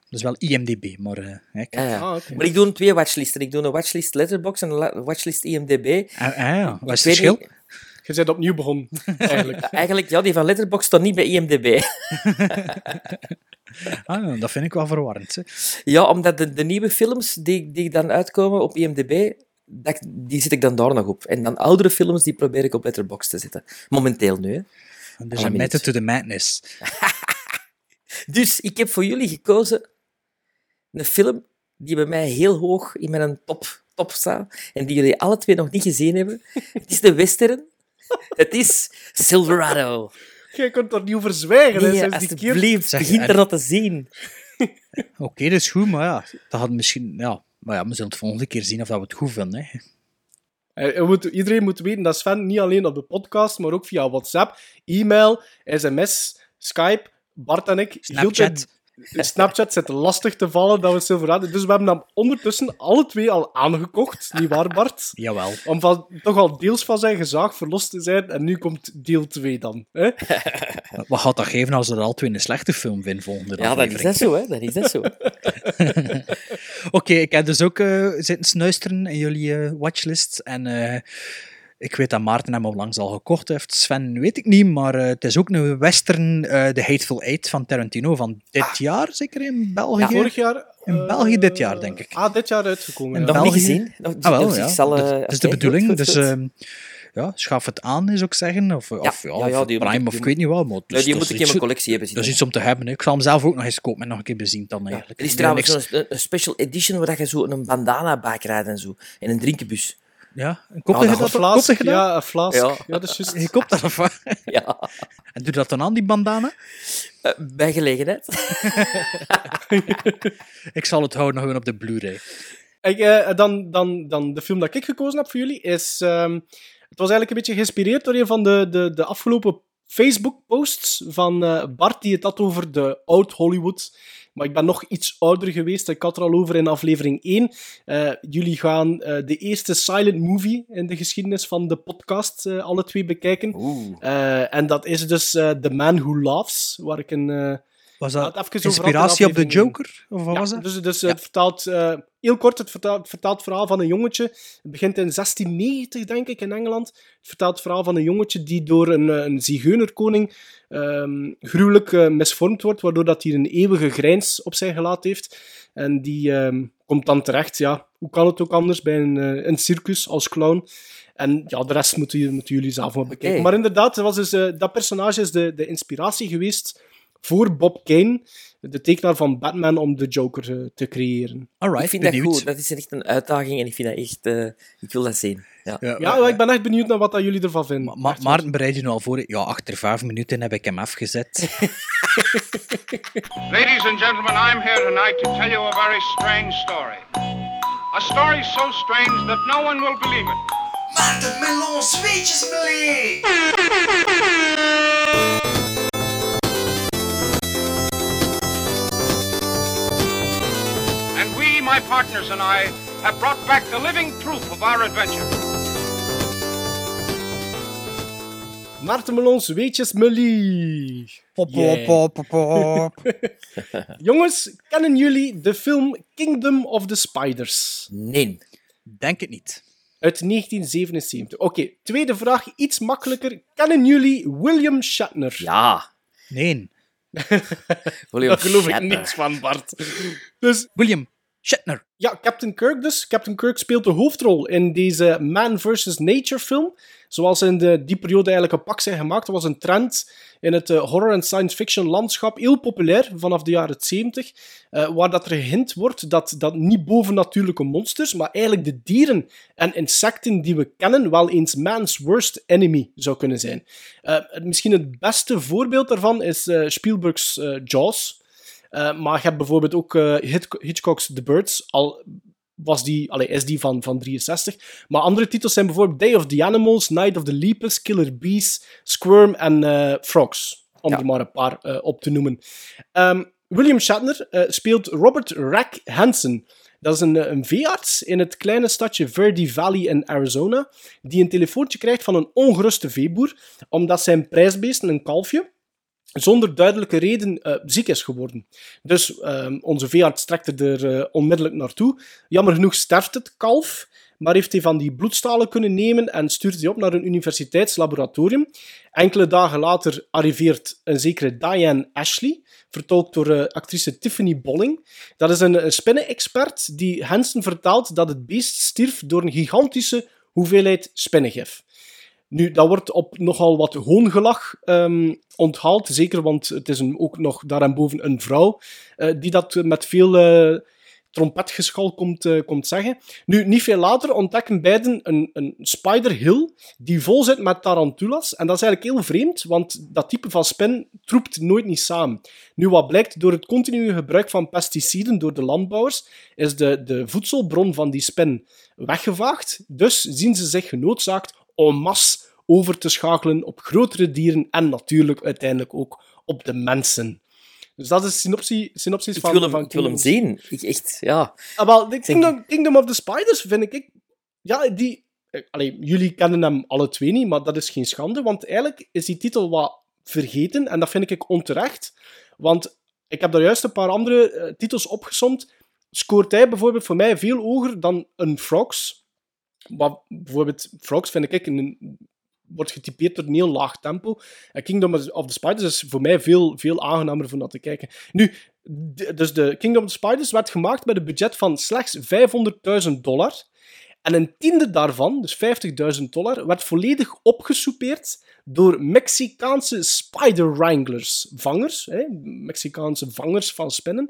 Dat is wel IMDB, maar... eh, hè, ja. Ah. Maar ik doe twee watchlisten. Ik doe een watchlist Letterboxd en een watchlist IMDb. Ah, ah, ja. Wat is Ik het verschil? niet- Je bent opnieuw begonnen, eigenlijk. Eigenlijk, ja, die van Letterboxd staat niet bij IMDb. Ah, ja, dat vind ik wel verwarrend. Hè. Ja, omdat de, de nieuwe films die, die dan uitkomen op IMDb, dat, die zet ik dan daar nog op. En dan oudere films, die probeer ik op Letterboxd te zetten. Momenteel nu, hè. Dus een method to the madness. Dus ik heb voor jullie gekozen een film die bij mij heel hoog in mijn top, top staat en die jullie alle twee nog niet gezien hebben. Het is de western. Het is Silverado. Je kunt er niet over zwijgen, Nee, die keer. alsjeblieft, Zeg, begin en- er nog te zien. Oké, dat is goed, maar ja, dat had misschien... Ja, maar ja, we zullen het volgende keer zien of dat we het goed vinden. Hè. Moet- iedereen moet weten dat Sven niet alleen op de podcast, maar ook via WhatsApp, e-mail, sms, Skype, Bart en ik... Snapchat. Snapchat zit lastig te vallen dat we Silverado... Dus we hebben hem ondertussen alle twee al aangekocht, niet waar, Bart? Jawel. Om van, toch al deels van zijn gezag verlost te zijn. En nu komt deel 2 dan. Hè? Wat gaat dat geven als we er al twee een slechte film vinden volgende Ja, dat is dat zo, hè. Dat is dat zo. Oké, ik heb dus ook eh, zitten snuisteren in jullie eh, watchlist. En eh, ik weet dat Maarten hem onlangs al gekocht heeft. Sven weet ik niet, maar eh, het is ook een western, eh The Hateful Eight van Tarantino van dit jaar, zeker in België. Ja, vorig jaar... In België dit jaar, denk ik. Ah, dit jaar uitgekomen. En ja. nog niet België? gezien. Nog- Ah, wel, dus ja. ik zal, eh, dat, dat is de bedoeling. goed, dus goed, ehm, ja, schaf het aan, is ook zeggen. Of, of, ja, ja, ja, of Prime, of ik weet niet wat. Maar dus die dat moet ik in mijn collectie hebben Dat is iets om te hebben. hè. Ik zal hem zelf ook nog eens kopen en nog een keer bezien dan eigenlijk. Er is trouwens zo'n een special edition waar je zo een bandana bijkrijgt en zo. In een drinkenbus. Ja, dat dat? een je dat? Ja, een flask. Ja. Ja. dat is juist. Je koopt dat? Ja, En doe dat dan aan, die bandana? eh, bij gelegenheid. Ik zal het houden nog gewoon op de Blu-ray. Ik, eh, dan, dan, dan de film dat ik gekozen heb voor jullie is... ehm, het was eigenlijk een beetje geïnspireerd door een van de, de, de afgelopen Facebook-posts van eh, Bart, die het had over de oud-Hollywood. Maar ik ben nog iets ouder geweest. Ik had er al over in aflevering 1. Eh, jullie gaan eh, de eerste silent movie in de geschiedenis van de podcast alle twee bekijken. En dat is dus The Man Who Laughs, waar ik een... Was dat inspiratie op de Joker? Of wat ja, was dat? Dus, dus het vertaalt, heel kort, het vertaalt, het vertaalt het verhaal van een jongetje. Het begint in 1690, denk ik, in Engeland. Het vertaalt het verhaal van een jongetje die door een, eh, een zigeunerkoning ehm, gruwelijk eh, misvormd wordt, waardoor dat hij een eeuwige grijns op zijn gelaat heeft. En die ehm, komt dan terecht, ja, hoe kan het ook anders, bij een, eh, een circus als clown. En ja, de rest moeten, jullie- moeten jullie zelf maar bekijken. Maar inderdaad, dat, was dus, dat personage is de, de inspiratie geweest voor Bob Kane, de tekenaar van Batman, om de Joker eh, te creëren. Alright, ik vind dat goed. Dat is echt een uitdaging en ik vind dat echt... eh, ik wil dat zien. Ja. Ja, Ja, ik ben echt benieuwd naar wat dat jullie ervan vinden. Ma-. Maarten bereid je nu al voor. Ja, achter vijf minuten heb ik hem afgezet. Ladies and gentlemen, I'm here tonight to tell you a very strange story. A story so strange that no one will believe it. Maarten Melon, zweetjesmelee! my partners and I, have brought back the living proof of our adventure. Maarten Melons, weetjes Mully. Pop, Yeah. pop, pop, pop. Jongens, kennen jullie de film Kingdom of the Spiders? Nee. Denk het niet. Uit 1977. Oké, tweede vraag, iets makkelijker. Kennen jullie William Shatner? Ja. Nee. William Daar geloof ik Shatner. niks van, Bart. Dus William Ja, Captain Kirk dus. Captain Kirk speelt de hoofdrol in deze Man vs. Nature film. Zoals in de, die periode eigenlijk een pak zijn gemaakt. Dat was een trend in het eh, horror- en science fiction landschap. Heel populair vanaf de jaren 70. eh, waar dat er gehint wordt dat, dat niet bovennatuurlijke monsters, maar eigenlijk de dieren en insecten die we kennen wel eens man's worst enemy zou kunnen zijn. Eh, misschien het beste voorbeeld daarvan is Spielberg's Jaws. Uh, maar je hebt bijvoorbeeld ook uh, Hitchcock's The Birds, al was die, allee, is die van, van 63. Maar andere titels zijn bijvoorbeeld Day of the Animals, Night of the Lepus, Killer Bees, Squirm en uh, Frogs. Om Ja. er maar een paar op te noemen. Um, William Shatner speelt Robert Rack Hansen. Dat is een, een veearts in het kleine stadje Verde Valley in Arizona, die een telefoontje krijgt van een ongeruste veeboer, omdat zijn prijsbeest, een kalfje, zonder duidelijke reden uh, ziek is geworden. Dus uh, onze veearts trekt er uh, onmiddellijk naartoe. Jammer genoeg sterft het kalf, maar heeft hij van die bloedstalen kunnen nemen en stuurt hij op naar een universiteitslaboratorium. Enkele dagen later arriveert een zekere Diane Ashley, vertolkt door uh, actrice Tiffany Bolling. Dat is een, een spinnen-expert die Hansen vertaalt dat het beest stierf door een gigantische hoeveelheid spinnengif. Nu, dat wordt op nogal wat hoongelach um, onthaald, zeker, want het is een, ook nog daarboven een vrouw uh, die dat met veel uh, trompetgeschal komt, uh, komt zeggen. Nu, niet veel later ontdekken beiden een, een spider hill die vol zit met tarantulas. En dat is eigenlijk heel vreemd, want dat type van spin troept nooit niet samen. Nu, wat blijkt, door het continue gebruik van pesticiden door de landbouwers, is de, de voedselbron van die spin weggevaagd. Dus zien ze zich genoodzaakt en masse over te schakelen op grotere dieren en natuurlijk uiteindelijk ook op de mensen. Dus dat is synopsis Ik van, wil hem, van ik wil hem zien. Ik echt, ja. Ah, wel, Kingdom, Kingdom of the Spiders vind ik... Ja, die... eh, Allee, jullie kennen hem alle twee niet, maar dat is geen schande, want eigenlijk is die titel wat vergeten, en dat vind ik onterecht. Want ik heb daar juist een paar andere eh, titels opgesomd. Scoort hij bijvoorbeeld voor mij veel hoger dan een Frogs. Wat bijvoorbeeld, Frogs vind ik wordt getypeerd door een heel laag tempo. En Kingdom of the Spiders is voor mij veel, veel aangenamer om naar te kijken. Nu, dus de Kingdom of the Spiders werd gemaakt met een budget van slechts 500.000 dollar. En een tiende daarvan, dus 50.000 dollar, werd volledig opgesoupeerd door Mexicaanse Spider Wranglers, vangers, hè, Mexicaanse vangers van spinnen,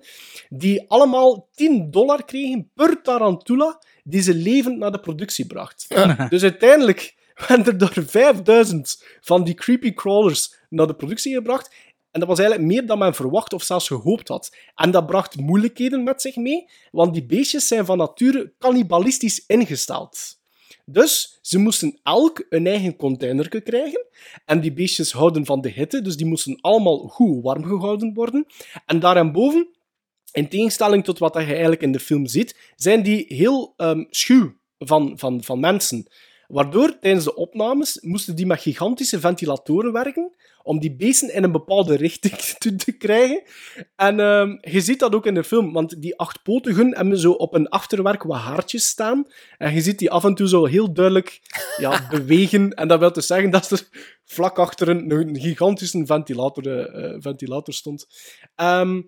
die allemaal 10 dollar kregen per tarantula die ze levend naar de productie bracht. Dus uiteindelijk werden er door 5000 van die creepy crawlers naar de productie gebracht. En dat was eigenlijk meer dan men verwacht of zelfs gehoopt had. En dat bracht moeilijkheden met zich mee, want die beestjes zijn van nature cannibalistisch ingesteld. Dus ze moesten elk een eigen containerke krijgen. En die beestjes houden van de hitte, dus die moesten allemaal goed warm gehouden worden. En daarboven, in tegenstelling tot wat je eigenlijk in de film ziet, zijn die heel ehm, schuw van, van, van mensen. Waardoor tijdens de opnames moesten die met gigantische ventilatoren werken om die beesten in een bepaalde richting te, te krijgen. En ehm, je ziet dat ook in de film, want die achtpotigen hebben zo op een achterwerk wat haartjes staan. En je ziet die af en toe zo heel duidelijk ja, bewegen. En dat wil dus zeggen dat er vlak achter een, een gigantische ventilator, eh, eh, ventilator stond. Ehm,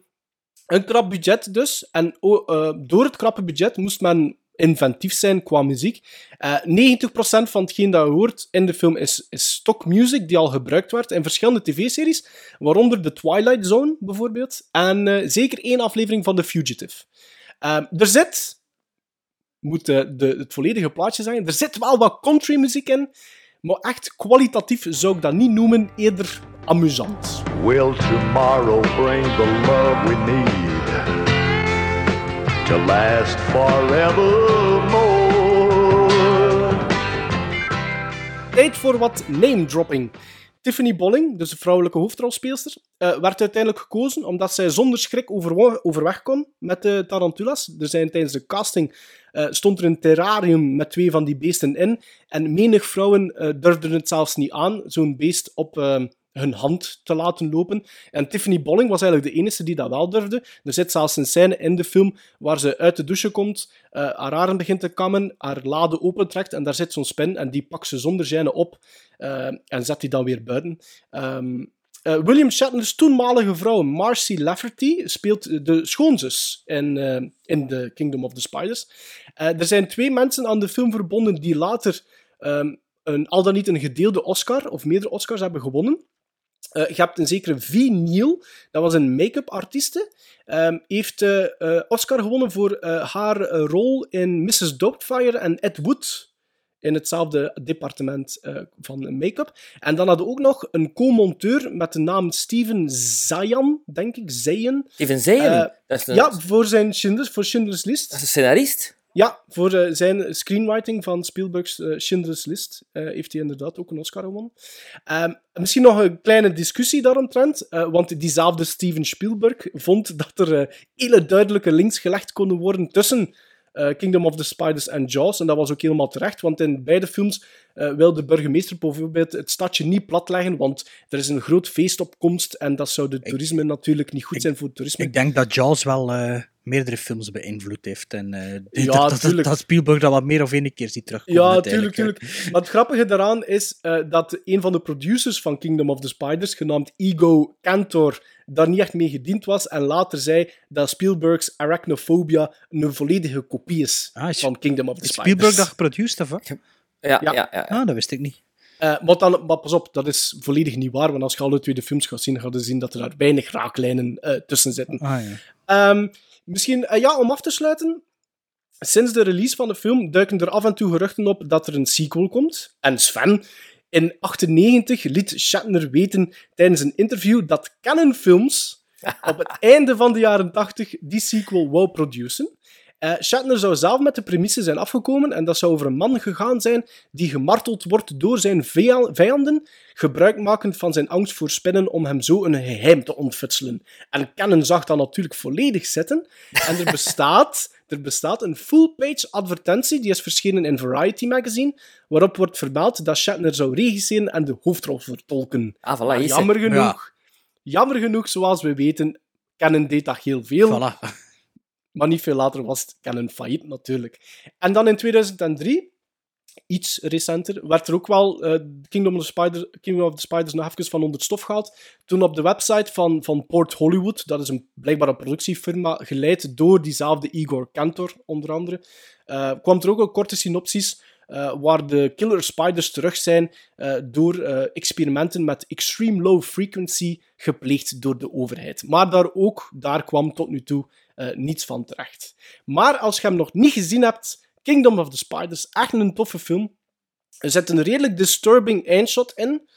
een krap budget dus. En eh, door het krappe budget moest men inventief zijn qua muziek. Eh 90% van hetgeen dat je hoort in de film is, is stock music die al gebruikt werd in verschillende tv-series, waaronder The Twilight Zone bijvoorbeeld, en eh, zeker één aflevering van The Fugitive. Eh, er zit, moet eh, de, het volledige plaatje zeggen, er zit wel wat country muziek in, maar echt kwalitatief zou ik dat niet noemen, eerder amusant. Will tomorrow bring the love we need to last forevermore? Tijd voor wat name-dropping. Tiffany Bolling, dus de vrouwelijke hoofdrolspeelster, eh, werd uiteindelijk gekozen omdat zij zonder schrik overweg kon met de tarantulas. Er zijn tijdens de casting eh, stond er een terrarium met twee van die beesten in. En menig vrouwen eh, durfden het zelfs niet aan, zo'n beest op hun hand te laten lopen. En Tiffany Bolling was eigenlijk de enige die dat wel durfde. Er zit zelfs een scène in de film waar ze uit de douche komt, eh, haar haren begint te kammen, haar lade opentrekt en daar zit zo'n spin en die pakt ze zonder gêne op eh, en zet die dan weer buiten. Ehm, eh, William Shatner's toenmalige vrouw Marcy Lafferty speelt de schoonzus in, in The Kingdom of the Spiders. Er zijn twee mensen aan de film verbonden die later ehm, een, al dan niet een gedeelde Oscar of meerdere Oscars hebben gewonnen. Eh, je hebt een zekere V. Neal, dat was een make-up artieste. Ehm, heeft eh, eh, Oscar gewonnen voor haar rol in Mrs. Doubtfire en Ed Wood in hetzelfde departement van make-up. En dan hadden we ook nog een co-monteur met de naam Steven Zayan, denk ik. Zayan. Steven Zayan? Dat is een- Ja, voor zijn Schindler's, voor Schindler's List. Dat is een scenarist? Ja, voor eh, zijn screenwriting van Spielberg's eh, Schindler's List eh, heeft hij inderdaad ook een Oscar gewonnen. Ehm, misschien nog een kleine discussie daaromtrent, want diezelfde Steven Spielberg vond dat er hele duidelijke links gelegd konden worden tussen Kingdom of the Spiders en Jaws, en dat was ook helemaal terecht, want in beide films wil de burgemeester bijvoorbeeld het stadje niet platleggen, want er is een groot feest op komst en dat zou de toerisme natuurlijk niet goed zijn voor het toerisme. Ik denk dat Jaws wel meerdere films beïnvloed heeft. En eh, Ja, dat, dat, Spielberg dat wat meer of één keer ziet terugkomen. Ja, tuurlijk, tuurlijk. Maar het grappige daaraan is eh, dat een van de producers van Kingdom of the Spiders, genaamd Ego Cantor, daar niet echt mee gediend was en later zei dat Spielberg's Arachnophobia een volledige kopie is van Kingdom of the Is Spiders. Spielberg dat geproduced, of wat? Ja, Ja. ja, ja. Ah, dat wist ik niet. Eh, maar, dan, maar pas op, dat is volledig niet waar, want als je alle twee de films gaat zien, ga je zien dat er daar weinig raaklijnen eh, tussen zitten. Ah, ja. Ehm, misschien, eh, ja, om af te sluiten. Sinds de release van de film duiken er af en toe geruchten op dat er een sequel komt. En Sven, in 98 liet Shatner weten tijdens een interview dat Canon Films op het einde van de jaren 80 die sequel wou produceren. Eh, Shatner zou zelf met de premisse zijn afgekomen en dat zou over een man gegaan zijn die gemarteld wordt door zijn vija- vijanden, gebruikmakend van zijn angst voor spinnen om hem zo een geheim te ontfutselen. En Cannon zag dat natuurlijk volledig zitten. En er bestaat, er bestaat een full-page advertentie, die is verschenen in Variety magazine, waarop wordt vermeld dat Shatner zou regisseren en de hoofdrol vertolken. Ah, voilà, Maar jammer genoeg, Ja. jammer genoeg, zoals we weten, Canon deed dat heel veel. Voilà. Maar niet veel later was het Canon failliet, natuurlijk. En dan in 2003, iets recenter, werd er ook wel eh, Kingdom, of the Spider, Kingdom of the Spiders nog even van onder het stof gehaald. Toen op de website van, van Port Hollywood, dat is een, blijkbaar een productiefirma, geleid door diezelfde Igor Cantor, onder andere, eh, kwam er ook een korte synopsis eh, waar de killer spiders terug zijn door experimenten met extreme low frequency gepleegd door de overheid. Maar daar ook, daar kwam tot nu toe eh, niets van terecht. Maar als je hem nog niet gezien hebt, Kingdom of the Spiders, echt een toffe film. Er zit een redelijk disturbing eindshot in.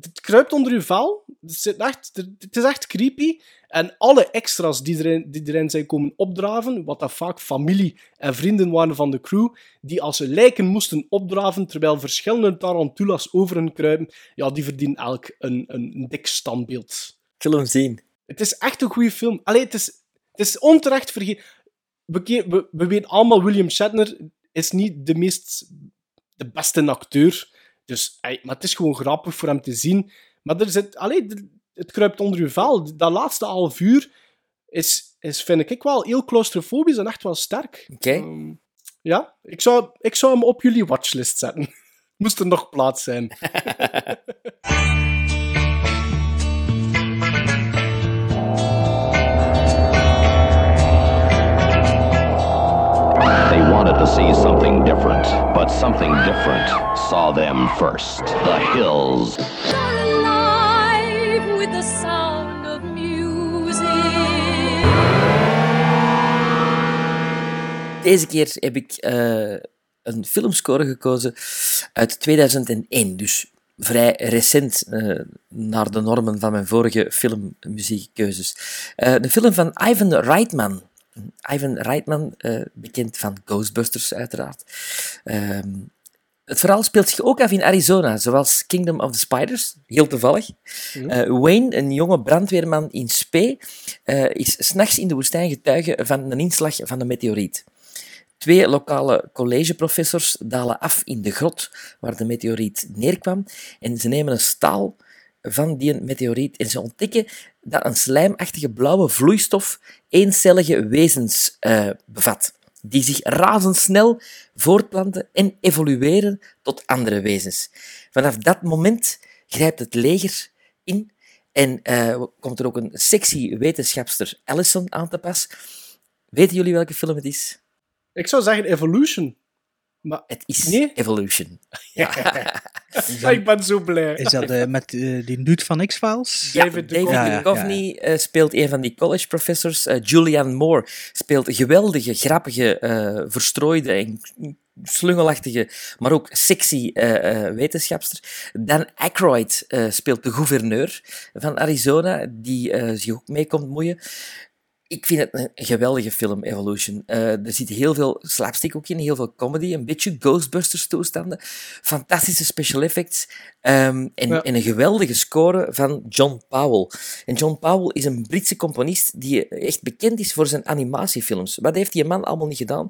Het kruipt onder je vel. Het, zit echt, het is echt creepy. En alle extra's die erin, die erin zijn komen opdraven, wat dat vaak familie en vrienden waren van de crew, die als ze lijken moesten opdraven terwijl verschillende tarantulas over hen kruipen, ja, die verdienen elk een, een, een dik standbeeld. Ik wil hem zien. Het is echt een goede film. Allee, het is, het is onterecht vergeten. We, we, we weten allemaal, William Shatner is niet de meest... de beste acteur. Dus, ey, maar het is gewoon grappig voor hem te zien. Maar er zit... Allee, het kruipt onder je vel. Dat laatste half uur is, is, vind ik wel heel claustrofobisch en echt wel sterk. Oké. Ehm, ja, ik zou, ik zou hem op jullie watchlist zetten. Moest er nog plaats zijn. see something different, but something different saw them first. The hills. alive with the sound of music. Deze keer heb ik eh, een filmscore gekozen uit 2001, dus vrij recent eh, naar de normen van mijn vorige filmmuziekkeuzes. Eh de film van Ivan Reitman. Ivan Reitman, eh, bekend van Ghostbusters uiteraard. Ehm, het verhaal speelt zich ook af in Arizona, zoals Kingdom of the Spiders, heel toevallig. Eh, Wayne, een jonge brandweerman in Spee, eh, is s'nachts in de woestijn getuige van een inslag van een meteoriet. Twee lokale collegeprofessors dalen af in de grot waar de meteoriet neerkwam en ze nemen een staal van die meteoriet en ze ontdekken dat een slijmachtige blauwe vloeistof eencellige wezens eh, bevat, die zich razendsnel voortplanten en evolueren tot andere wezens. Vanaf dat moment grijpt het leger in en eh, komt er ook een sexy wetenschapster Allison aan te pas. Weten jullie welke film het is? Ik zou zeggen Evolution. Maar Het is Nee? Evolution. Ah, ik ben zo blij. Is dat eh, met eh, die dude van X-Files? Ja, David David Duchovny. Ja, ja, Duchovny eh, speelt een van die college professors. Julianne Moore speelt een geweldige, grappige, eh, verstrooide en slungelachtige, maar ook sexy eh, eh, wetenschapster. Dan Aykroyd eh, speelt de gouverneur van Arizona, die eh, zich ook mee komt moeien. Ik vind het een geweldige film, Evolution. Eh, er zit heel veel slapstick ook in, heel veel comedy, een beetje Ghostbusters-toestanden, fantastische special effects ehm, en, Ja. en een geweldige score van John Powell. En John Powell is een Britse componist die echt bekend is voor zijn animatiefilms. Wat heeft die man allemaal niet gedaan?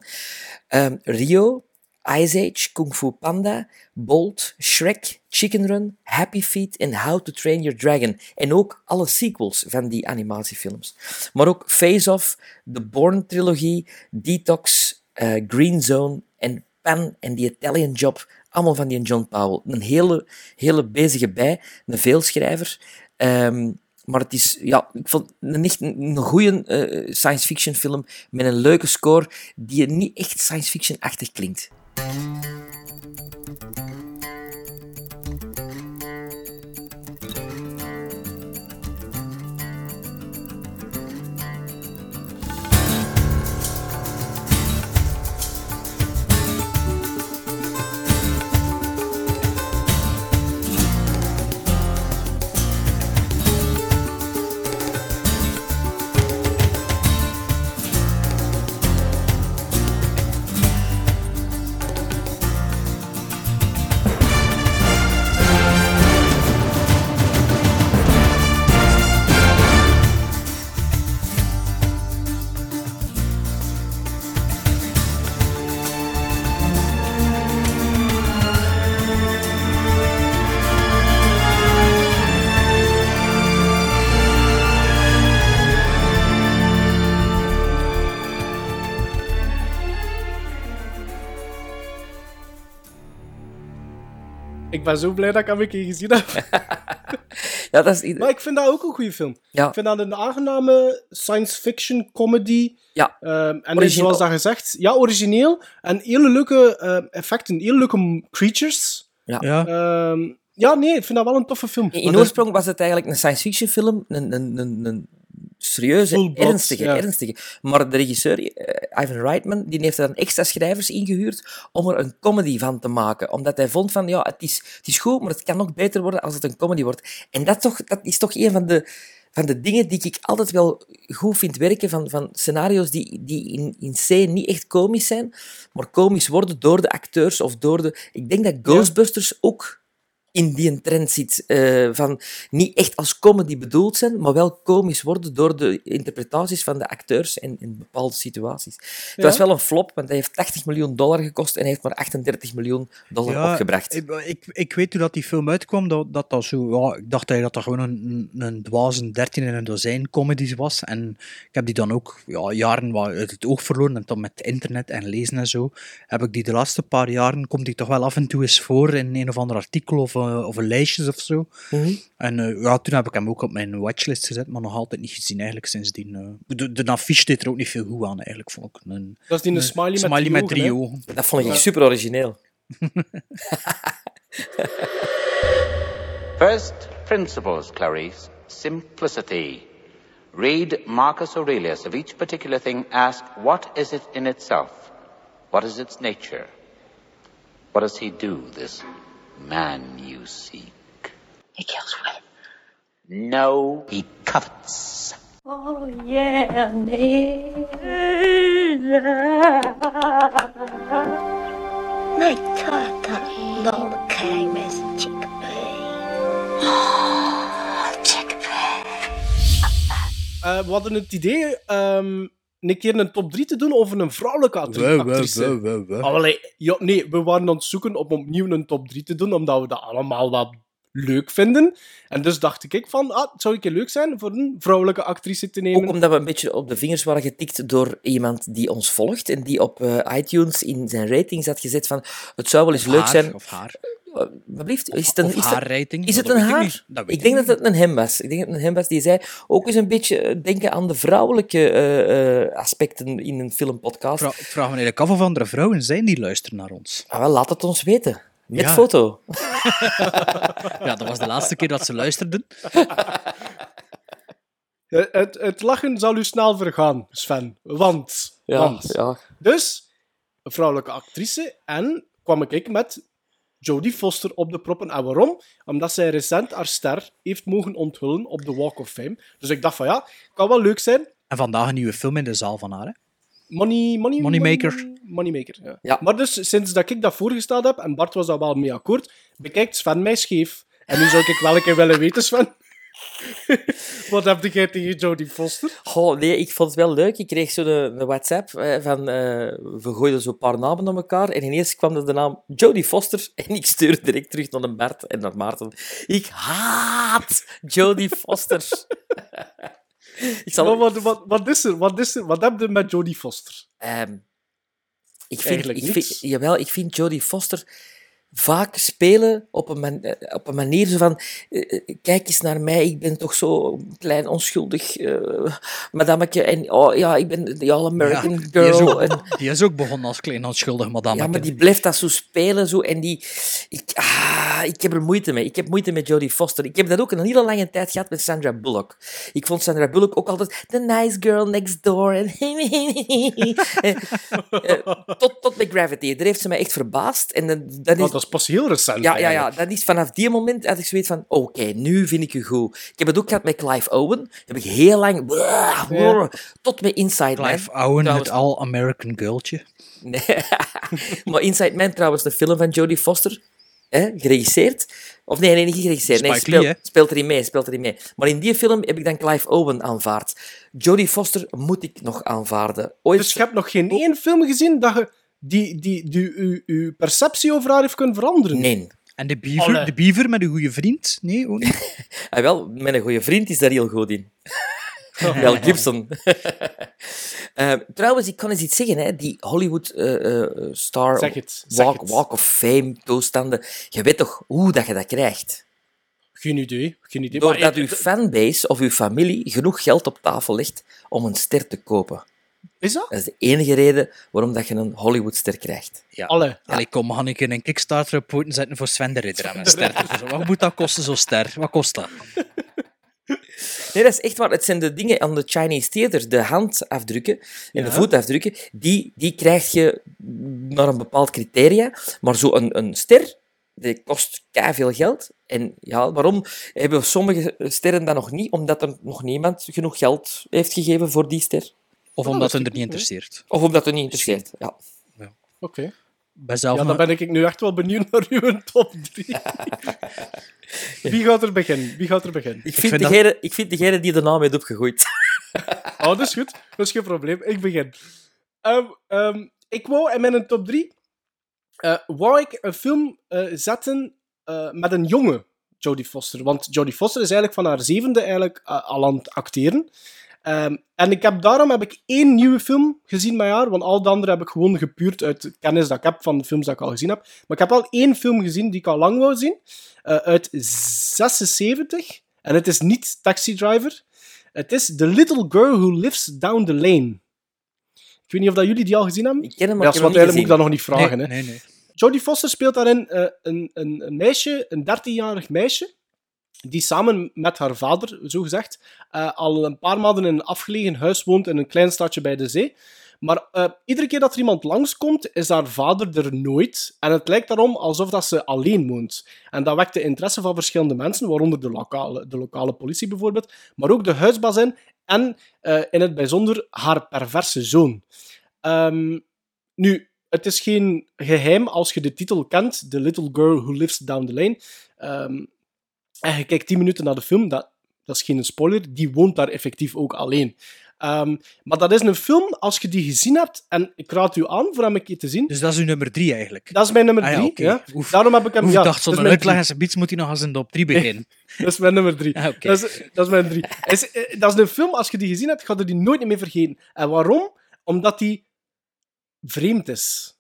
Ehm, Rio, Ice Age, Kung Fu Panda, Bolt, Shrek, Chicken Run, Happy Feet en How to Train Your Dragon. En ook alle sequels van die animatiefilms. Maar ook Face Off, The Bourne-trilogie, Detox, eh, Green Zone en Pan en The Italian Job. Allemaal van die John Powell. Een hele, hele bezige bij, een veelschrijver. Ehm, maar het is, ja, ik vond een echt een, een goede eh, science fiction film met een leuke score die niet echt science fiction-achtig klinkt. Thank you. Ik ben zo blij dat ik hem een keer gezien heb. Ja, dat is... Maar ik vind dat ook een goede film. Ja. Ik vind dat een aangename science fiction comedy. Ja. Ehm, en dus, Origineel. zoals dat gezegd, ja, origineel. En hele leuke ehm, effecten, hele leuke creatures. Ja. Ja. Ehm, ja, nee, ik vind dat wel een toffe film. In oorsprong was het eigenlijk een science fiction film, een, een, een, een serieuze, ernstige, ja. ernstige. Maar de regisseur, eh, Ivan Reitman, die heeft er dan extra schrijvers ingehuurd om er een comedy van te maken. Omdat hij vond van, ja, het is, het is goed, maar het kan nog beter worden als het een comedy wordt. En dat, toch, dat is toch een van de, van de dingen die ik altijd wel goed vind werken, van, van scenario's die, die in, in C niet echt komisch zijn, maar komisch worden door de acteurs of door de... Ik denk dat Ghostbusters ook in die trend zit. eh, van niet echt als comedy bedoeld zijn, maar wel komisch worden door de interpretaties van de acteurs in, in bepaalde situaties. Het Ja. was wel een flop, want hij heeft 80 miljoen dollar gekost en heeft maar 38 miljoen dollar Ja, opgebracht. Ik, ik, ik weet hoe dat die film uitkwam, dat dat, dat zo... Ja, ik dacht eigenlijk dat dat gewoon een, een, dwaze 13 in een dozijn comedies was. En ik heb die dan ook ja, jaren wat uit het oog verloren. En dan met internet en lezen en zo, heb ik die de laatste paar jaren, komt die toch wel af en toe eens voor in een of ander artikel of, of een lijstjes of zo. Mhm. En eh, ja, toen heb ik hem ook op mijn watchlist gezet, maar nog altijd niet gezien eigenlijk sindsdien. eh. de, de affiche deed er ook niet veel goed aan eigenlijk, vond ik. Een, Dat is die een smiley met smiley met drie drie ogen, ogen. Dat vond ik Ja. super origineel. First principles, Clarice. Simplicity. Read Marcus Aurelius. Of each particular thing, ask, what is it in itself? What is its nature? What does he do, this man you seek? He kills women. No, he covets. Oh, yeah, Nej, tata, noll krijg met zijn chickpea. chickpea. Eh, we hadden het idee ehm, een keer een top 3 te doen over een vrouwelijke actrice. wel, hey, ja, nee, we waren aan het zoeken om opnieuw een top 3 te doen, omdat we dat allemaal wel leuk vinden. En dus dacht ik van, ah, het zou een keer leuk zijn voor een vrouwelijke actrice te nemen. Ook omdat we een beetje op de vingers waren getikt door iemand die ons volgt en die op eh, iTunes in zijn ratings had gezet van het zou wel eens Of leuk haar, zijn... Of haar. Alsjeblieft, is het een, of is haar rating, Is het een haar? ik ik denk dat het een hem was. Ik denk dat het een hem was die zei ook eens een beetje eh, denken aan de vrouwelijke eh, eh, aspecten in een filmpodcast. Vra- Ik vraag me eigenlijk af of andere vrouwen zijn die luisteren naar ons. Ah, wel, laat het ons weten. Met Ja. foto. Ja, dat was de laatste keer dat ze luisterden. Het, het lachen zal u snel vergaan, Sven. Want, Ja, want. ja. Dus, een vrouwelijke actrice. En kwam ik met Jodie Foster op de proppen. En waarom? Omdat zij recent haar ster heeft mogen onthullen op de Walk of Fame. Dus ik dacht van ja, kan wel leuk zijn. En vandaag een nieuwe film in de zaal van haar. Hè? Money, money, Moneymaker. Money, moneymaker, ja. Ja. Maar dus sinds dat ik dat voorgesteld heb, en Bart was daar wel mee akkoord, bekijkt Sven mij scheef. En nu zou ik wel een keer willen weten, Sven. Wat heb jij tegen Jodie Foster? Goh, nee, ik vond het wel leuk. Ik kreeg zo'n een, een WhatsApp eh, van... eh, we gooiden zo'n paar namen naar elkaar. En ineens kwam er de naam Jodie Foster. En ik stuurde direct terug naar een Bart en naar Maarten. Ik haat Jodie Foster. ik zal... Maar wat, wat, wat is er? Wat is er? Wat heb je met Jodie Foster? Ehm, ik vind, Eigenlijk ik vind, jawel, ik vind Jodie Foster vaak spelen op een, man- eh, op een manier zo van... eh, eh, kijk eens naar mij, ik ben toch zo klein, onschuldig uh. En oh ja, ik ben de all-American Ja, die, is girl. ook, en, die is ook begonnen als klein onschuldig madame. ja, maar die blijft dat zo spelen. Zo, en die... Ik, ah, ik heb er moeite mee. Ik heb moeite met Jodie Foster. Ik heb dat ook een hele lange tijd gehad met Sandra Bullock. Ik vond Sandra Bullock ook altijd the nice girl next door. En tot, tot met Gravity. Daar heeft ze mij echt verbaasd. En dan, dat is, dat is pas heel recent. ja, ja, ja, dat is vanaf die moment had ik zoiets van, oké, nu vind ik u goed. Ik heb het ook gehad met Clive Owen. Heb ik heel lang... Ja. Tot met Inside Man. Clive Owen, Trouwens- het all-American girltje. Nee. maar Inside Man, trouwens, de film van Jodie Foster, hè, geregisseerd. Of nee, nee, niet geregisseerd. Nee, speelt, Lee, speelt erin mee, speelt erin mee. Maar in die film heb ik dan Clive Owen aanvaard. Jodie Foster moet ik nog aanvaarden. Ooit... Dus je hebt nog geen één film gezien dat je die, die, die, uw, uw perceptie over haar heeft kunnen veranderen? Nee. En de beaver, Allee. de beaver met een goede vriend? Nee, ook niet. Ah, wel, mijn goede vriend is daar heel goed in. Wel Gibson. Eh, trouwens, ik kan eens iets zeggen. Hè. Die Hollywood-star Zeg het, zeg walk, het. walk of Fame toestanden. Je weet toch hoe dat je dat krijgt? Geen idee. Geen idee. Maar Doordat je- uw fanbase of uw familie genoeg geld op tafel legt om een ster te kopen. Is dat? Dat is de enige reden waarom dat je een Hollywoodster krijgt. Ja. Alle. Allee, kom, ga ik een Kickstarter op poten zetten voor Sven de Ridder en een ster. Wat moet dat kosten, zo'n ster? Wat kost dat? Nee, dat is echt waar. Het zijn de dingen aan de Chinese Theater, de handafdrukken en de voetafdrukken, die, die krijg je naar een bepaald criteria. Maar zo een, een ster, die kost veel geld. En ja, waarom hebben sommige sterren dat nog niet? Omdat er nog niemand genoeg geld heeft gegeven voor die ster. Of omdat het er niet interesseert. Of omdat het niet interesseert, ja. Oké. Bij zelf Ja, nog- dan ben ik nu echt wel benieuwd naar uw top 3. Wie gaat er beginnen? Wie gaat er beginnen? Ik vind, degene, ik vind degene die de naam heeft opgegooid. Oh, dat is goed. Dat is geen probleem. Ik begin. Ehm, ehm, ik wou in mijn top 3 eh wou ik een film eh, zetten eh, met een jonge Jodie Foster. Want Jodie Foster is eigenlijk van haar zevende eigenlijk, al aan het acteren. Ehm, en ik heb, daarom heb ik één nieuwe film gezien met haar, want al de andere heb ik gewoon gepuurd uit de kennis dat ik heb van de films dat ik al gezien heb. Maar ik heb wel één film gezien die ik al lang wou zien, eh, uit 76. En het is niet Taxi Driver. Het is The Little Girl Who Lives Down the Lane. Ik weet niet of dat jullie die al gezien hebben. Ik ken hem, Ja, maar ik heb hem niet moet ik dat nog niet vragen. Nee, hè. nee, nee. Jodie Foster speelt daarin eh, een, een, een meisje, een 13-jarig meisje, die samen met haar vader, zogezegd, eh al een paar maanden in een afgelegen huis woont in een klein stadje bij de zee. Maar eh, iedere keer dat er iemand langskomt, is haar vader er nooit. En het lijkt daarom alsof dat ze alleen woont. En dat wekt de interesse van verschillende mensen, waaronder de lokale, de lokale politie bijvoorbeeld, maar ook de huisbazin en eh, in het bijzonder haar perverse zoon. Ehm, nu, het is geen geheim als je de titel kent, The Little Girl Who Lives Down the Lane. Ehm, en je kijkt 10 minuten naar de film, dat, dat is geen spoiler, die woont daar effectief ook alleen. Ehm, maar dat is een film, als je die gezien hebt, en ik raad u aan voor hem een keer te zien. Dus dat is uw nummer drie eigenlijk. Dat is mijn nummer Ah ja, 3. oké. ja. Oef. Daarom heb ik hem. Oef, ja, ik dacht, zonder uitleg drie. en zijn moet hij nog eens in de op drie beginnen. Dat is mijn nummer 3. Ah, dat, is, dat is mijn 3. Is, eh, dat is een film, als je die gezien hebt, ga je die nooit meer vergeten. En waarom? Omdat die vreemd is.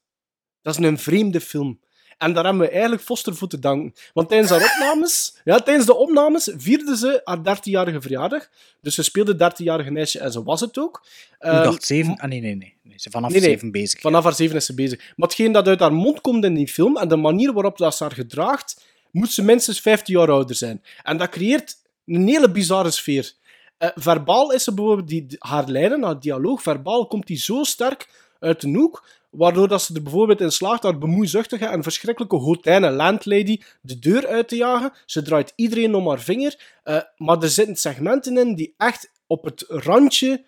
Dat is een vreemde film. En daar hebben we eigenlijk Foster voor te danken. Want tijdens haar opnames, ja, tijdens de opnames vierden ze haar 13-jarige verjaardag. Dus ze speelde 13-jarige meisje en ze was het ook. Ik Ehm, dacht zeven. Ah, nee, nee, nee. nee ze vanaf Nee, nee. zeven bezig. Vanaf haar zeven is ze bezig. Maar hetgeen dat uit haar mond komt in die film en de manier waarop dat ze haar gedraagt, moet ze minstens 15 jaar ouder zijn. En dat creëert een hele bizarre sfeer. Eh, verbaal is ze bijvoorbeeld, die, die- haar lijnen, haar dialoog, verbaal komt die zo sterk uit de hoek, waardoor dat ze er bijvoorbeeld in slaagt haar bemoeizuchtige en verschrikkelijke hotijne landlady de deur uit te jagen. Ze draait iedereen om haar vinger, eh, maar er zitten segmenten in die echt op het randje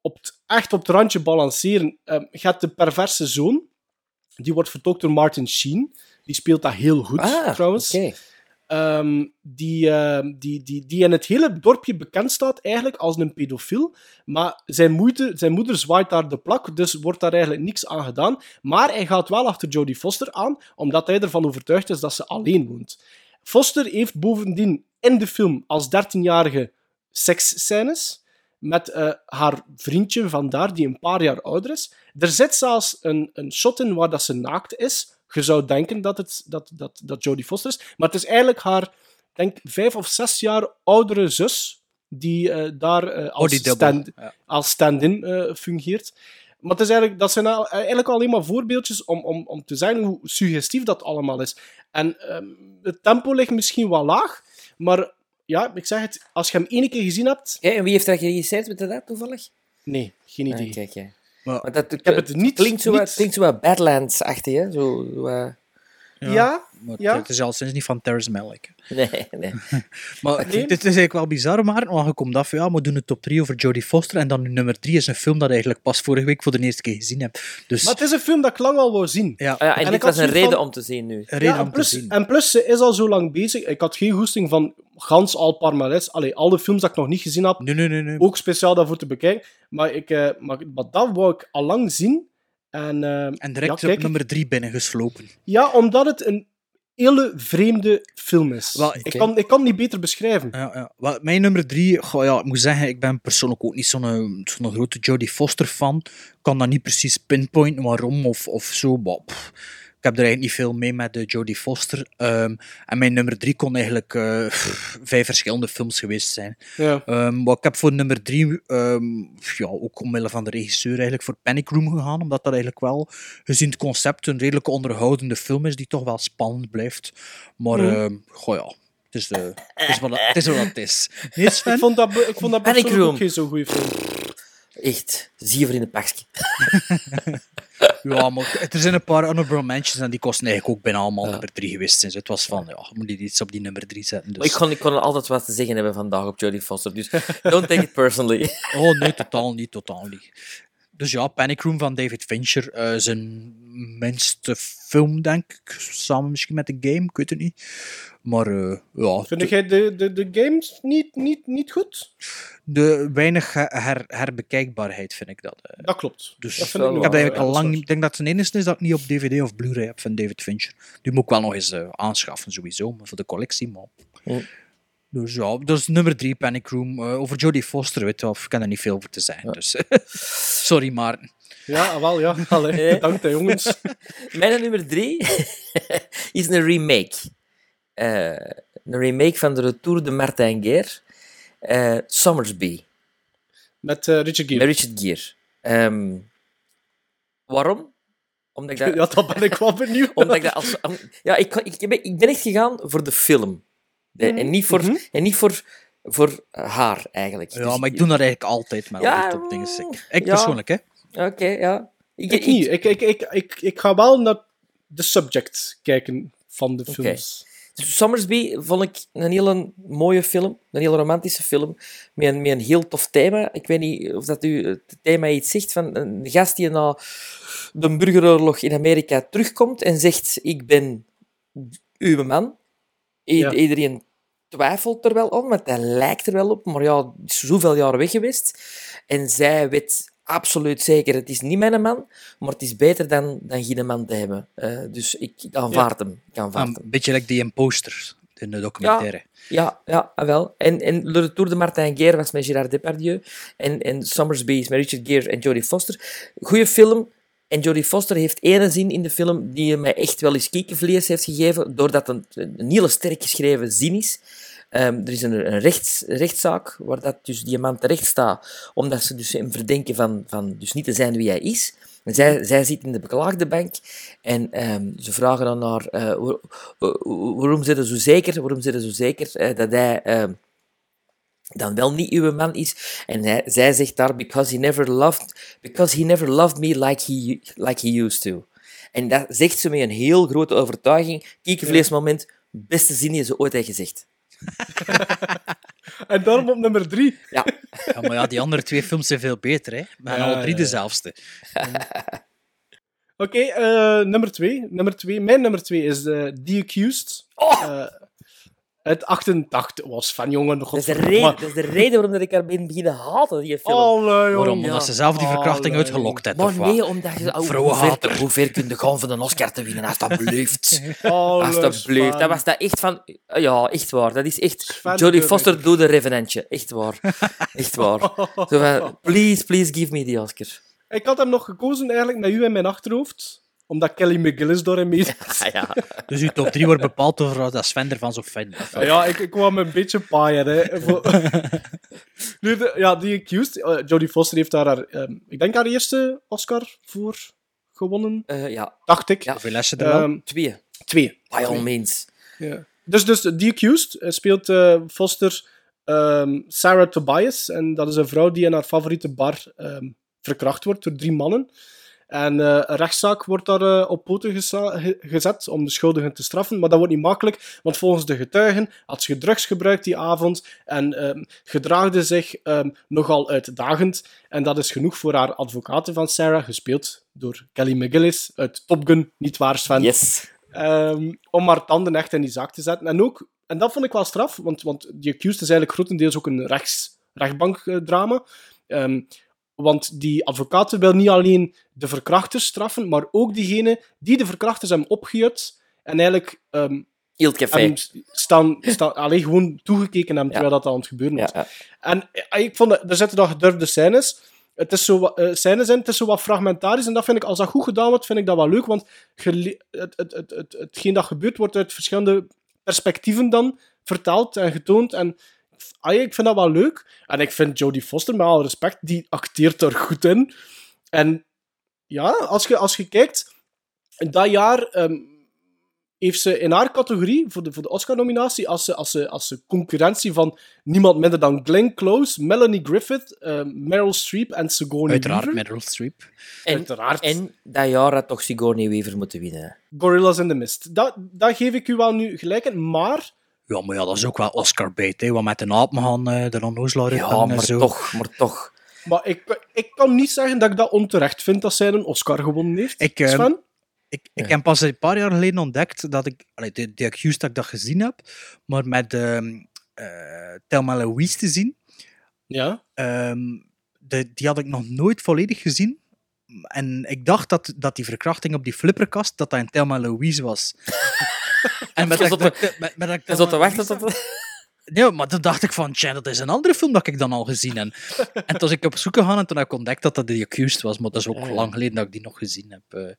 op het, echt op het randje balanceren. Ehm je hebt de perverse zoon. Die wordt vertolkt door Martin Sheen. Die speelt dat heel goed, Ah, trouwens. Ehm, die, ehm, die, die, die in het hele dorpje bekend staat eigenlijk als een pedofiel. Maar zijn, moeite, zijn moeder zwaait daar de plak, dus wordt daar eigenlijk niks aan gedaan. Maar hij gaat wel achter Jodie Foster aan, omdat hij ervan overtuigd is dat ze alleen woont. Foster heeft bovendien in de film als 13-jarige seksscènes met eh, haar vriendje vandaar, die een paar jaar ouder is. Er zit zelfs een, een shot in waar dat ze naakt is. Je zou denken dat het dat, dat, dat Jodie Foster is, maar het is eigenlijk haar, denk vijf of zes jaar oudere zus die eh, daar eh, als, die dubbel, stand, als stand-in eh, fungeert. Maar het is eigenlijk, dat zijn eigenlijk alleen maar voorbeeldjes om, om, om te zeggen hoe suggestief dat allemaal is. En ehm, het tempo ligt misschien wel laag, maar ja, ik zeg het, als je hem één keer gezien hebt... Ja, en wie heeft dat geregisseerd, je dat toevallig? Nee, geen Ah, idee. kijk, ja. Maar, Maar dat, ik heb het niet... klinkt zo, niet- wat, klinkt zo wat Badlands-achtig, hè? Zo, zo, eh, Ja, Maar ja. het is al sinds niet van Terrence Malick. Nee, nee. Maar Nee. dit is eigenlijk wel bizar, maar want je komt af, ja, we doen een top 3 over Jodie Foster en dan nu nummer 3 is een film dat ik eigenlijk pas vorige week voor de eerste keer gezien heb. Dus Maar het is een film dat ik lang al wou zien. ja, Ah ja, en, En dit ik had was een reden van- om te zien nu. een reden Ja, om en, plus, te zien. en plus, ze is al zo lang bezig. Ik had geen goesting van gans al Parmares. Allee, alle films dat ik nog niet gezien heb, Nee, nee, nee. nee. ook speciaal daarvoor te bekijken. Maar, ik, eh, maar, maar dat wou ik al lang zien. En, eh, En direct ja, op nummer 3 binnengeslopen. Ja, omdat het een... hele vreemde film is. Wel, ik, kan, ik kan het niet beter beschrijven. Ja, ja. Wel, mijn nummer drie, goh, ja, ik moet zeggen, ik ben persoonlijk ook niet zo'n zo'n grote Jodie Foster fan. Ik kan dat niet precies pinpointen waarom of, of zo. Maar, pff, ik heb er eigenlijk niet veel mee met de Jodie Foster. Ehm, en mijn nummer drie kon eigenlijk eh, pff, vijf verschillende films geweest zijn. Ja. Ehm, maar ik heb voor nummer drie, ehm, ja, ook omwille van de regisseur, eigenlijk voor Panic Room gegaan. Omdat dat eigenlijk wel, gezien het concept, een redelijk onderhoudende film is die toch wel spannend blijft. Maar, ehm, goh ja, het is, de, het is, wat, het is wat het is. Nee, Sven? Ik vond dat, ik vond dat Panic persoonlijk Room. ook geen zo goede film. Echt, zie je voor in de pakje. Ja, maar er zijn een paar honorable mentions en die kosten eigenlijk ook bijna allemaal nummer drie geweest zijn. Dus het was van, ja, je moet hier iets op die nummer drie zetten. Dus. Ik, kon, ik kon er altijd wat te zeggen hebben vandaag op Jodie Foster, dus don't take it personally. Oh nee, totaal niet, totaal niet. Dus ja, Panic Room van David Fincher, eh, zijn minste film, denk ik. Samen misschien met de game, ik weet het niet. Maar eh, ja, Vind jij de, de, de games niet, niet, niet goed? de weinig her, her- herbekijkbaarheid vind ik dat. eh. Dat klopt. Dus Dat ik vind ik heb wel, eigenlijk al lang. Ik denk dat het enige is dat ik niet op DVD of Blu-ray heb van David Fincher. Die moet ik wel nog eens eh, aanschaffen, sowieso, maar voor de collectie. Maar... Hm. Dus ja, dus nummer drie, Panic Room. Eh, over Jodie Foster, weet je wel, ik kan er niet veel over te zeggen. Dus. Sorry, Maarten. Ja, wel, ja. Allee, Eh. bedankt, hè, jongens. Mijn nummer drie is een remake. Eh, een remake van de Retour de Martin Guerre. Eh Summersby. Met eh, Richard Gere. Met Richard Gere. Ehm, waarom? Omdat ik dat... Ja, dat ben ik wel benieuwd. Omdat ik dat als... Ja, ik, ik, ben, ik ben echt gegaan voor de film. De- en niet voor, en niet voor, voor haar, eigenlijk. Ja, Dus- maar ik doe dat eigenlijk altijd met Ja, al die topdingen. Ik, ik ja. persoonlijk, hè. Oké, ja. Ik, Ik niet. Ik, ik, ik, ik, ik ga wel naar de subject kijken van de films. Summersby vond ik een hele mooie film, een hele romantische film, met een, met een heel tof thema. Ik weet niet of dat u het thema iets zegt van een gast die na de burgeroorlog in Amerika terugkomt en zegt: Ik ben uw man. I- Ja. Iedereen twijfelt er wel aan, want hij lijkt er wel op, maar ja, is zoveel jaren weg geweest. En zij weet absoluut zeker: het is niet mijn man, maar het is beter dan, dan geen man te hebben. Eh, dus ik aanvaard hem. Ik aanvaard Een beetje like die imposter in de documentaire. Ja, ja, ah, wel. En, en Le Retour de Martin Guerre was met Gérard Depardieu. En, en Summersby is met Richard Gere en Jodie Foster. Goeie film. En Jodie Foster heeft ene zin in de film die mij echt wel eens kiekenvlees heeft gegeven, doordat het een, een hele sterk geschreven zin is. Ehm, er is een, een rechts, rechtszaak waar dat dus die man terecht staat, omdat ze dus hem verdenken van, van dus niet te zijn wie hij is. Zij, zit in de beklaagde bank en ehm, ze vragen dan naar eh, waar- wa- waarom zit zo zeker, waarom zit zo zeker eh, dat hij ehm, dan wel niet uw man is. En zij zegt daar, because he never loved, because he never loved me like he, like he used to. En dat zegt ze met een heel grote overtuiging. Kiekenvleesmoment, beste zin die ze ooit heeft gezegd. En daarom op nummer drie. Ja. Ja, maar ja, die andere twee films zijn veel beter, hè. Ja, alle drie dezelfde. Oké, eh, nummer twee. Nummer twee. Mijn nummer twee is eh, The Accused. Eh, het 88 was van jongen. Dat is, de reden, dat is de reden waarom dat ik haar ben beginnen haten, die film. Allee, Waarom? Omdat ze zelf die verkrachting Allee. uitgelokt heeft, Maar of wat? nee, omdat je... Hoe, Vrouwenhater. ver, hoe ver kun je gaan voor een Oscar te winnen, alsjeblieft. Sven. Dat was dat echt van... Ja, echt waar. Dat is echt... Sven Jodie Foster doet de revenantje. Echt waar. Echt waar. Zo van, please, please give me the Oscar. Ik had hem nog gekozen eigenlijk met u in mijn achterhoofd. Omdat Kelly McGillis daarin mee zit. Ja. Dus uw top 3 wordt bepaald door dat Sven ervan zo fijn. Ja, ja, ik, ik kwam een beetje paaien. Hè. Voor- nu, de, ja, die Accused. eh, Jodie Foster heeft daar, haar, ehm, ik denk, haar eerste Oscar voor gewonnen. Eh, ja. Dacht ik. Hoeveel lessen er wel? Ehm, Twee. twee. By all Twee. means. Ja. Dus, dus The Accused eh, speelt eh, Foster ehm, Sarah Tobias. En dat is een vrouw die in haar favoriete bar ehm, verkracht wordt door drie mannen. En eh, een rechtszaak wordt daar eh, op poten gezet om de schuldigen te straffen. Maar dat wordt niet makkelijk, want volgens de getuigen had ze drugs gebruikt die avond en ehm, gedraagde zich ehm, nogal uitdagend. En dat is genoeg voor haar advocaten van Sarah, gespeeld door Kelly McGillis uit Top Gun, niet waar Sven? Yes. Ehm, om haar tanden echt in die zaak te zetten. En ook, en dat vond ik wel straf, want, want die accused is eigenlijk grotendeels ook een rechts, rechtbankdrama. Want die advocaten wil niet alleen de verkrachters straffen, maar ook diegene die de verkrachters hebben opgejut en eigenlijk hem s- staan, staan alleen gewoon toegekeken hebben terwijl dat aan het gebeuren was. En eh, ik vond dat, er zitten dan gedurfde scènes. Het is zo, wat- eh, scènes in, het is zo wat fragmentarisch. En dat vind ik, als dat goed gedaan wordt, vind ik dat wel leuk. Want het, het, het, het, hetgeen dat gebeurt, wordt uit verschillende perspectieven dan verteld en getoond. En ik vind dat wel leuk. En ik vind Jodie Foster, met alle respect, die acteert er goed in. En ja, als je, als je kijkt, in dat jaar ehm, heeft ze in haar categorie voor de, voor de Oscar-nominatie, als ze, als, ze, als ze concurrentie van niemand minder dan Glenn Close, Melanie Griffith, ehm, Meryl Streep en Sigourney Uiteraard Weaver. Meryl Streep. En, Uiteraard. en dat jaar had toch Sigourney Weaver moeten winnen. Gorillas in the Mist. Dat, dat geef ik u wel nu gelijk in, maar... Ja, maar ja, dat is ook wel Oscar bait, hè. Wat met de apen gaan, eh, de onnozelaar Ja, en maar zo. toch, maar toch. Maar ik, ik kan niet zeggen dat ik dat onterecht vind dat zij een Oscar gewonnen heeft. Ik, eh, Sven? Ik, ik heb pas een paar jaar geleden ontdekt dat ik... Allee, de, de Accused dat ik dat gezien heb, maar met ehm eh Thelma Louise te zien. Ja. ehm, de, die had ik nog nooit volledig gezien. En ik dacht dat, dat die verkrachting op die flipperkast, dat dat in Thelma Louise was. en met dat, met, met dat Thelma zat te wachten tot... Ja, maar dan dacht ik van, tja, dat is een andere film dat ik dan al gezien heb. en toen was ik op zoek gegaan en toen heb ik ontdekt dat dat The Accused was, maar dat is ook Ja, ja. lang geleden dat ik die nog gezien heb.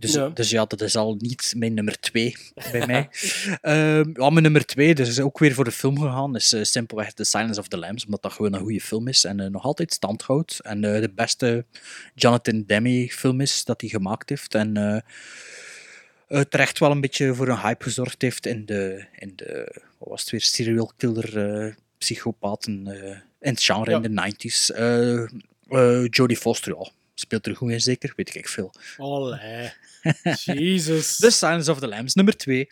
Dus, Ja. dus ja, dat is al niet mijn nummer twee bij mij. Ehm, ja, mijn nummer twee, dus is ook weer voor de film gegaan, is eh, simpelweg The Silence of the Lambs, omdat dat gewoon een goede film is en eh, nog altijd stand houdt. En eh, de beste Jonathan Demme film is dat hij gemaakt heeft. En terecht wel een beetje voor een hype gezorgd heeft in de, in de wat was het weer, serial killer, psychopaten in het genre Ja. in de 90s. Eh eh, Jodie Foster, ja, speelt er goed in zeker, weet ik veel. Allee. Jezus. The Silence of the Lambs, nummer 2.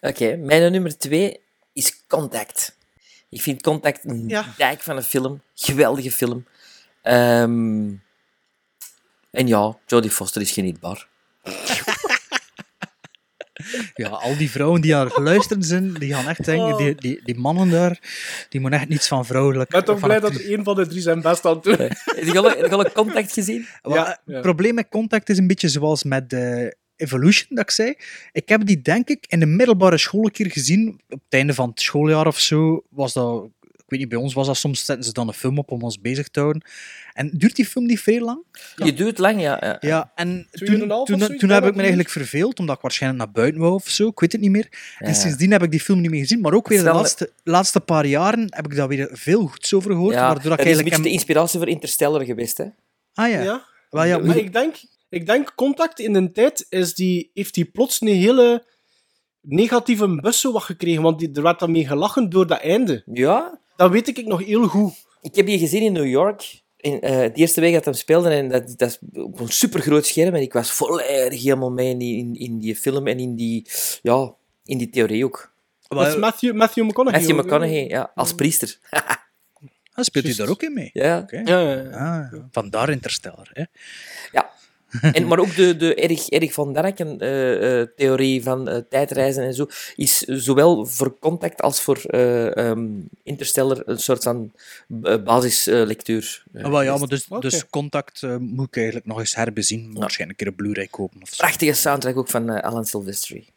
Oké, mijn nummer twee is Contact. Ik vind Contact een Ja. dijk van een film. Geweldige film. Ehm, en ja, Jodie Foster is genietbaar. Ja, al die vrouwen die aan het luisteren zijn, die gaan echt denken, Oh. die, die, die mannen daar, die moeten echt niets van vrouwelijk... Ik ben toch blij dat er één van de drie zijn best aan het doen. Heb je al- Contact gezien? Ja, ja. Het probleem met Contact is een beetje zoals met eh, Evolution, dat ik zei. Ik heb die, denk ik, in de middelbare school een keer gezien. Op het einde van het schooljaar of zo was dat... Ik weet niet, bij ons was dat soms, zetten ze dan een film op om ons bezig te houden. En duurt die film niet veel lang? Je duurt lang, ja. ja. Ja, en toen, toen, toen heb ik me eigenlijk verveeld, omdat ik waarschijnlijk naar buiten wou of zo. Ik weet het niet meer. Ja. En sindsdien heb ik die film niet meer gezien. Maar ook weer de laatste, laatste paar jaren heb ik daar weer veel goeds over gehoord. Ja, waardoor dat ik is een eigenlijk beetje de inspiratie voor Interstellar geweest, hè? Ah ja. Ja. Wel, ja, Maar ik denk, ik denk, Contact in een tijd is die, heeft hij plots een hele negatieve bus zo wat gekregen, want die, er werd dan mee gelachen door dat einde. Ja, Dat weet ik nog heel goed. ik heb die gezien in New York. In, eh, de eerste week dat hem speelde, en dat, dat is op een supergroot scherm. En ik was volledig helemaal mee in die, in, in die film en in die, ja, in die theorie ook. Dat is Matthew, Matthew McConaughey. Matthew? McConaughey, ja, als priester. Ah, speelt hij daar ook in mee? Ja. Ja, ja, ja. Ah, vandaar Interstellar. Hè? ja. En, maar ook de, de Erich, Erich van Däniken-theorie van eh, tijdreizen en zo is zowel voor Contact als voor eh, ehm, Interstellar een soort van eh, basislectuur. eh, Ah, wel, ja, maar dus, dus Contact eh, moet ik eigenlijk nog eens herbezien. Waarschijnlijk een keer een Blu-ray kopen of zo. Prachtige soundtrack ook van eh, Alan Silvestri.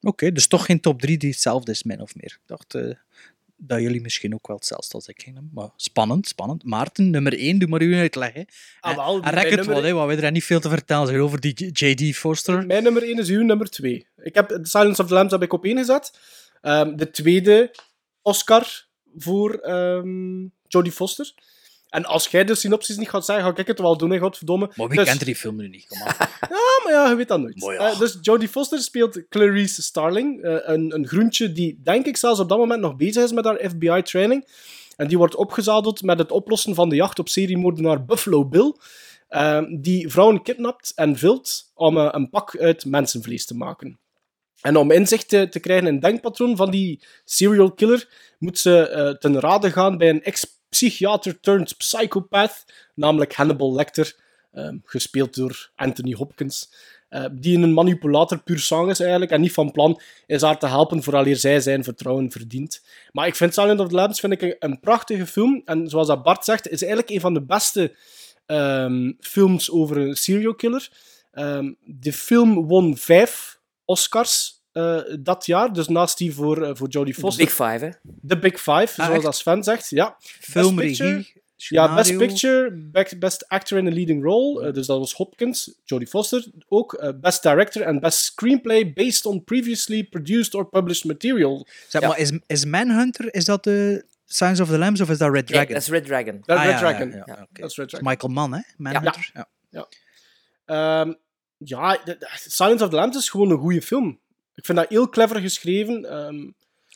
Oké, dus toch geen top 3 die hetzelfde is, min of meer. Ik dacht eh, dat jullie misschien ook wel hetzelfde als ik gingen. Maar spannend, spannend. Maarten, nummer 1, doe maar uw uitleg. Hè. Ah, wel, en rek het wat, hè, want hebben er niet veel te vertellen over die J.D. Foster. Mijn nummer 1 is uw nummer 2. Ik heb The Silence of the Lambs heb ik op één gezet. Ehm, de tweede Oscar voor ehm Jodie Foster. En als jij de synopsis niet gaat zeggen, ga ik het wel doen, hè, godverdomme. Maar wie Dus- kent die film nu niet? Kom. Ja, maar ja, je weet dat nooit. Ja. Eh, dus Jodie Foster speelt Clarice Starling, eh, een, een groentje die, denk ik, zelfs op dat moment nog bezig is met haar FBI-training. En die wordt opgezadeld met het oplossen van de jacht op seriemoordenaar Buffalo Bill, eh, die vrouwen kidnapt en vilt om een pak uit mensenvlees te maken. En om inzicht te, te krijgen in het denkpatroon van die serial killer, moet ze ten rade gaan bij een ex-psychiater turned psychopath, namelijk Hannibal Lecter, eh, gespeeld door Anthony Hopkins, eh, die een manipulator puur sang is eigenlijk, en niet van plan is haar te helpen vooraleer zij zijn vertrouwen verdient. Maar ik vind Silent of the Lambs vind ik een, een prachtige film, en zoals dat Bart zegt, is eigenlijk een van de beste ehm, films over een serial killer. Ehm, de film won vijf Oscars, eh, dat jaar. Dus naast die voor, eh, voor Jodie De Foster. Big Five, hè? The Big Five, zoals echt? dat Sven zegt. Ja. Best Film, Picture. regie, Ja, Best. Picture, Best, best Actor in a Leading Role. eh, dus dat was Hopkins, Jodie Foster ook. best Director en Best Screenplay based on previously produced or published material. Zeg Ja. maar, is, is Manhunter, is dat de Signs of the Lambs of is dat Red Nee, Dragon? dat is Red Dragon. Dat is Ah, Red ja, Dragon. ja, ja, Ja, Red. Michael Mann, hè? Manhunter. Ja. Ehm, ja, de- de- Silence of the Lambs is gewoon een goede film. Ik vind dat heel clever geschreven. ehm,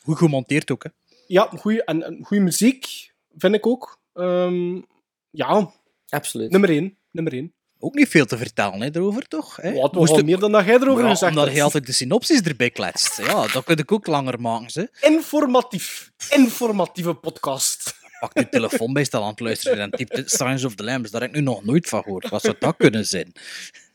Goed gemonteerd ook, hè? ja, goeie, en, en goede muziek, vind ik ook. Ehm, ja, Absoluut. nummer één. Nummer één. Ook niet veel te vertellen hè, erover, toch? Hè? Wat Moest het- meer dan dat jij erover Ja, gezegd omdat hebt. je altijd de synopsis erbij kletst. Ja, dat kun ik ook langer maken. Ze. Informatief. Informatieve podcast. Pak je telefoon bij, stel aan het luisteren en typ de Signs of the Lambs. Daar heb ik nu nog nooit van gehoord. Wat zou dat kunnen zijn?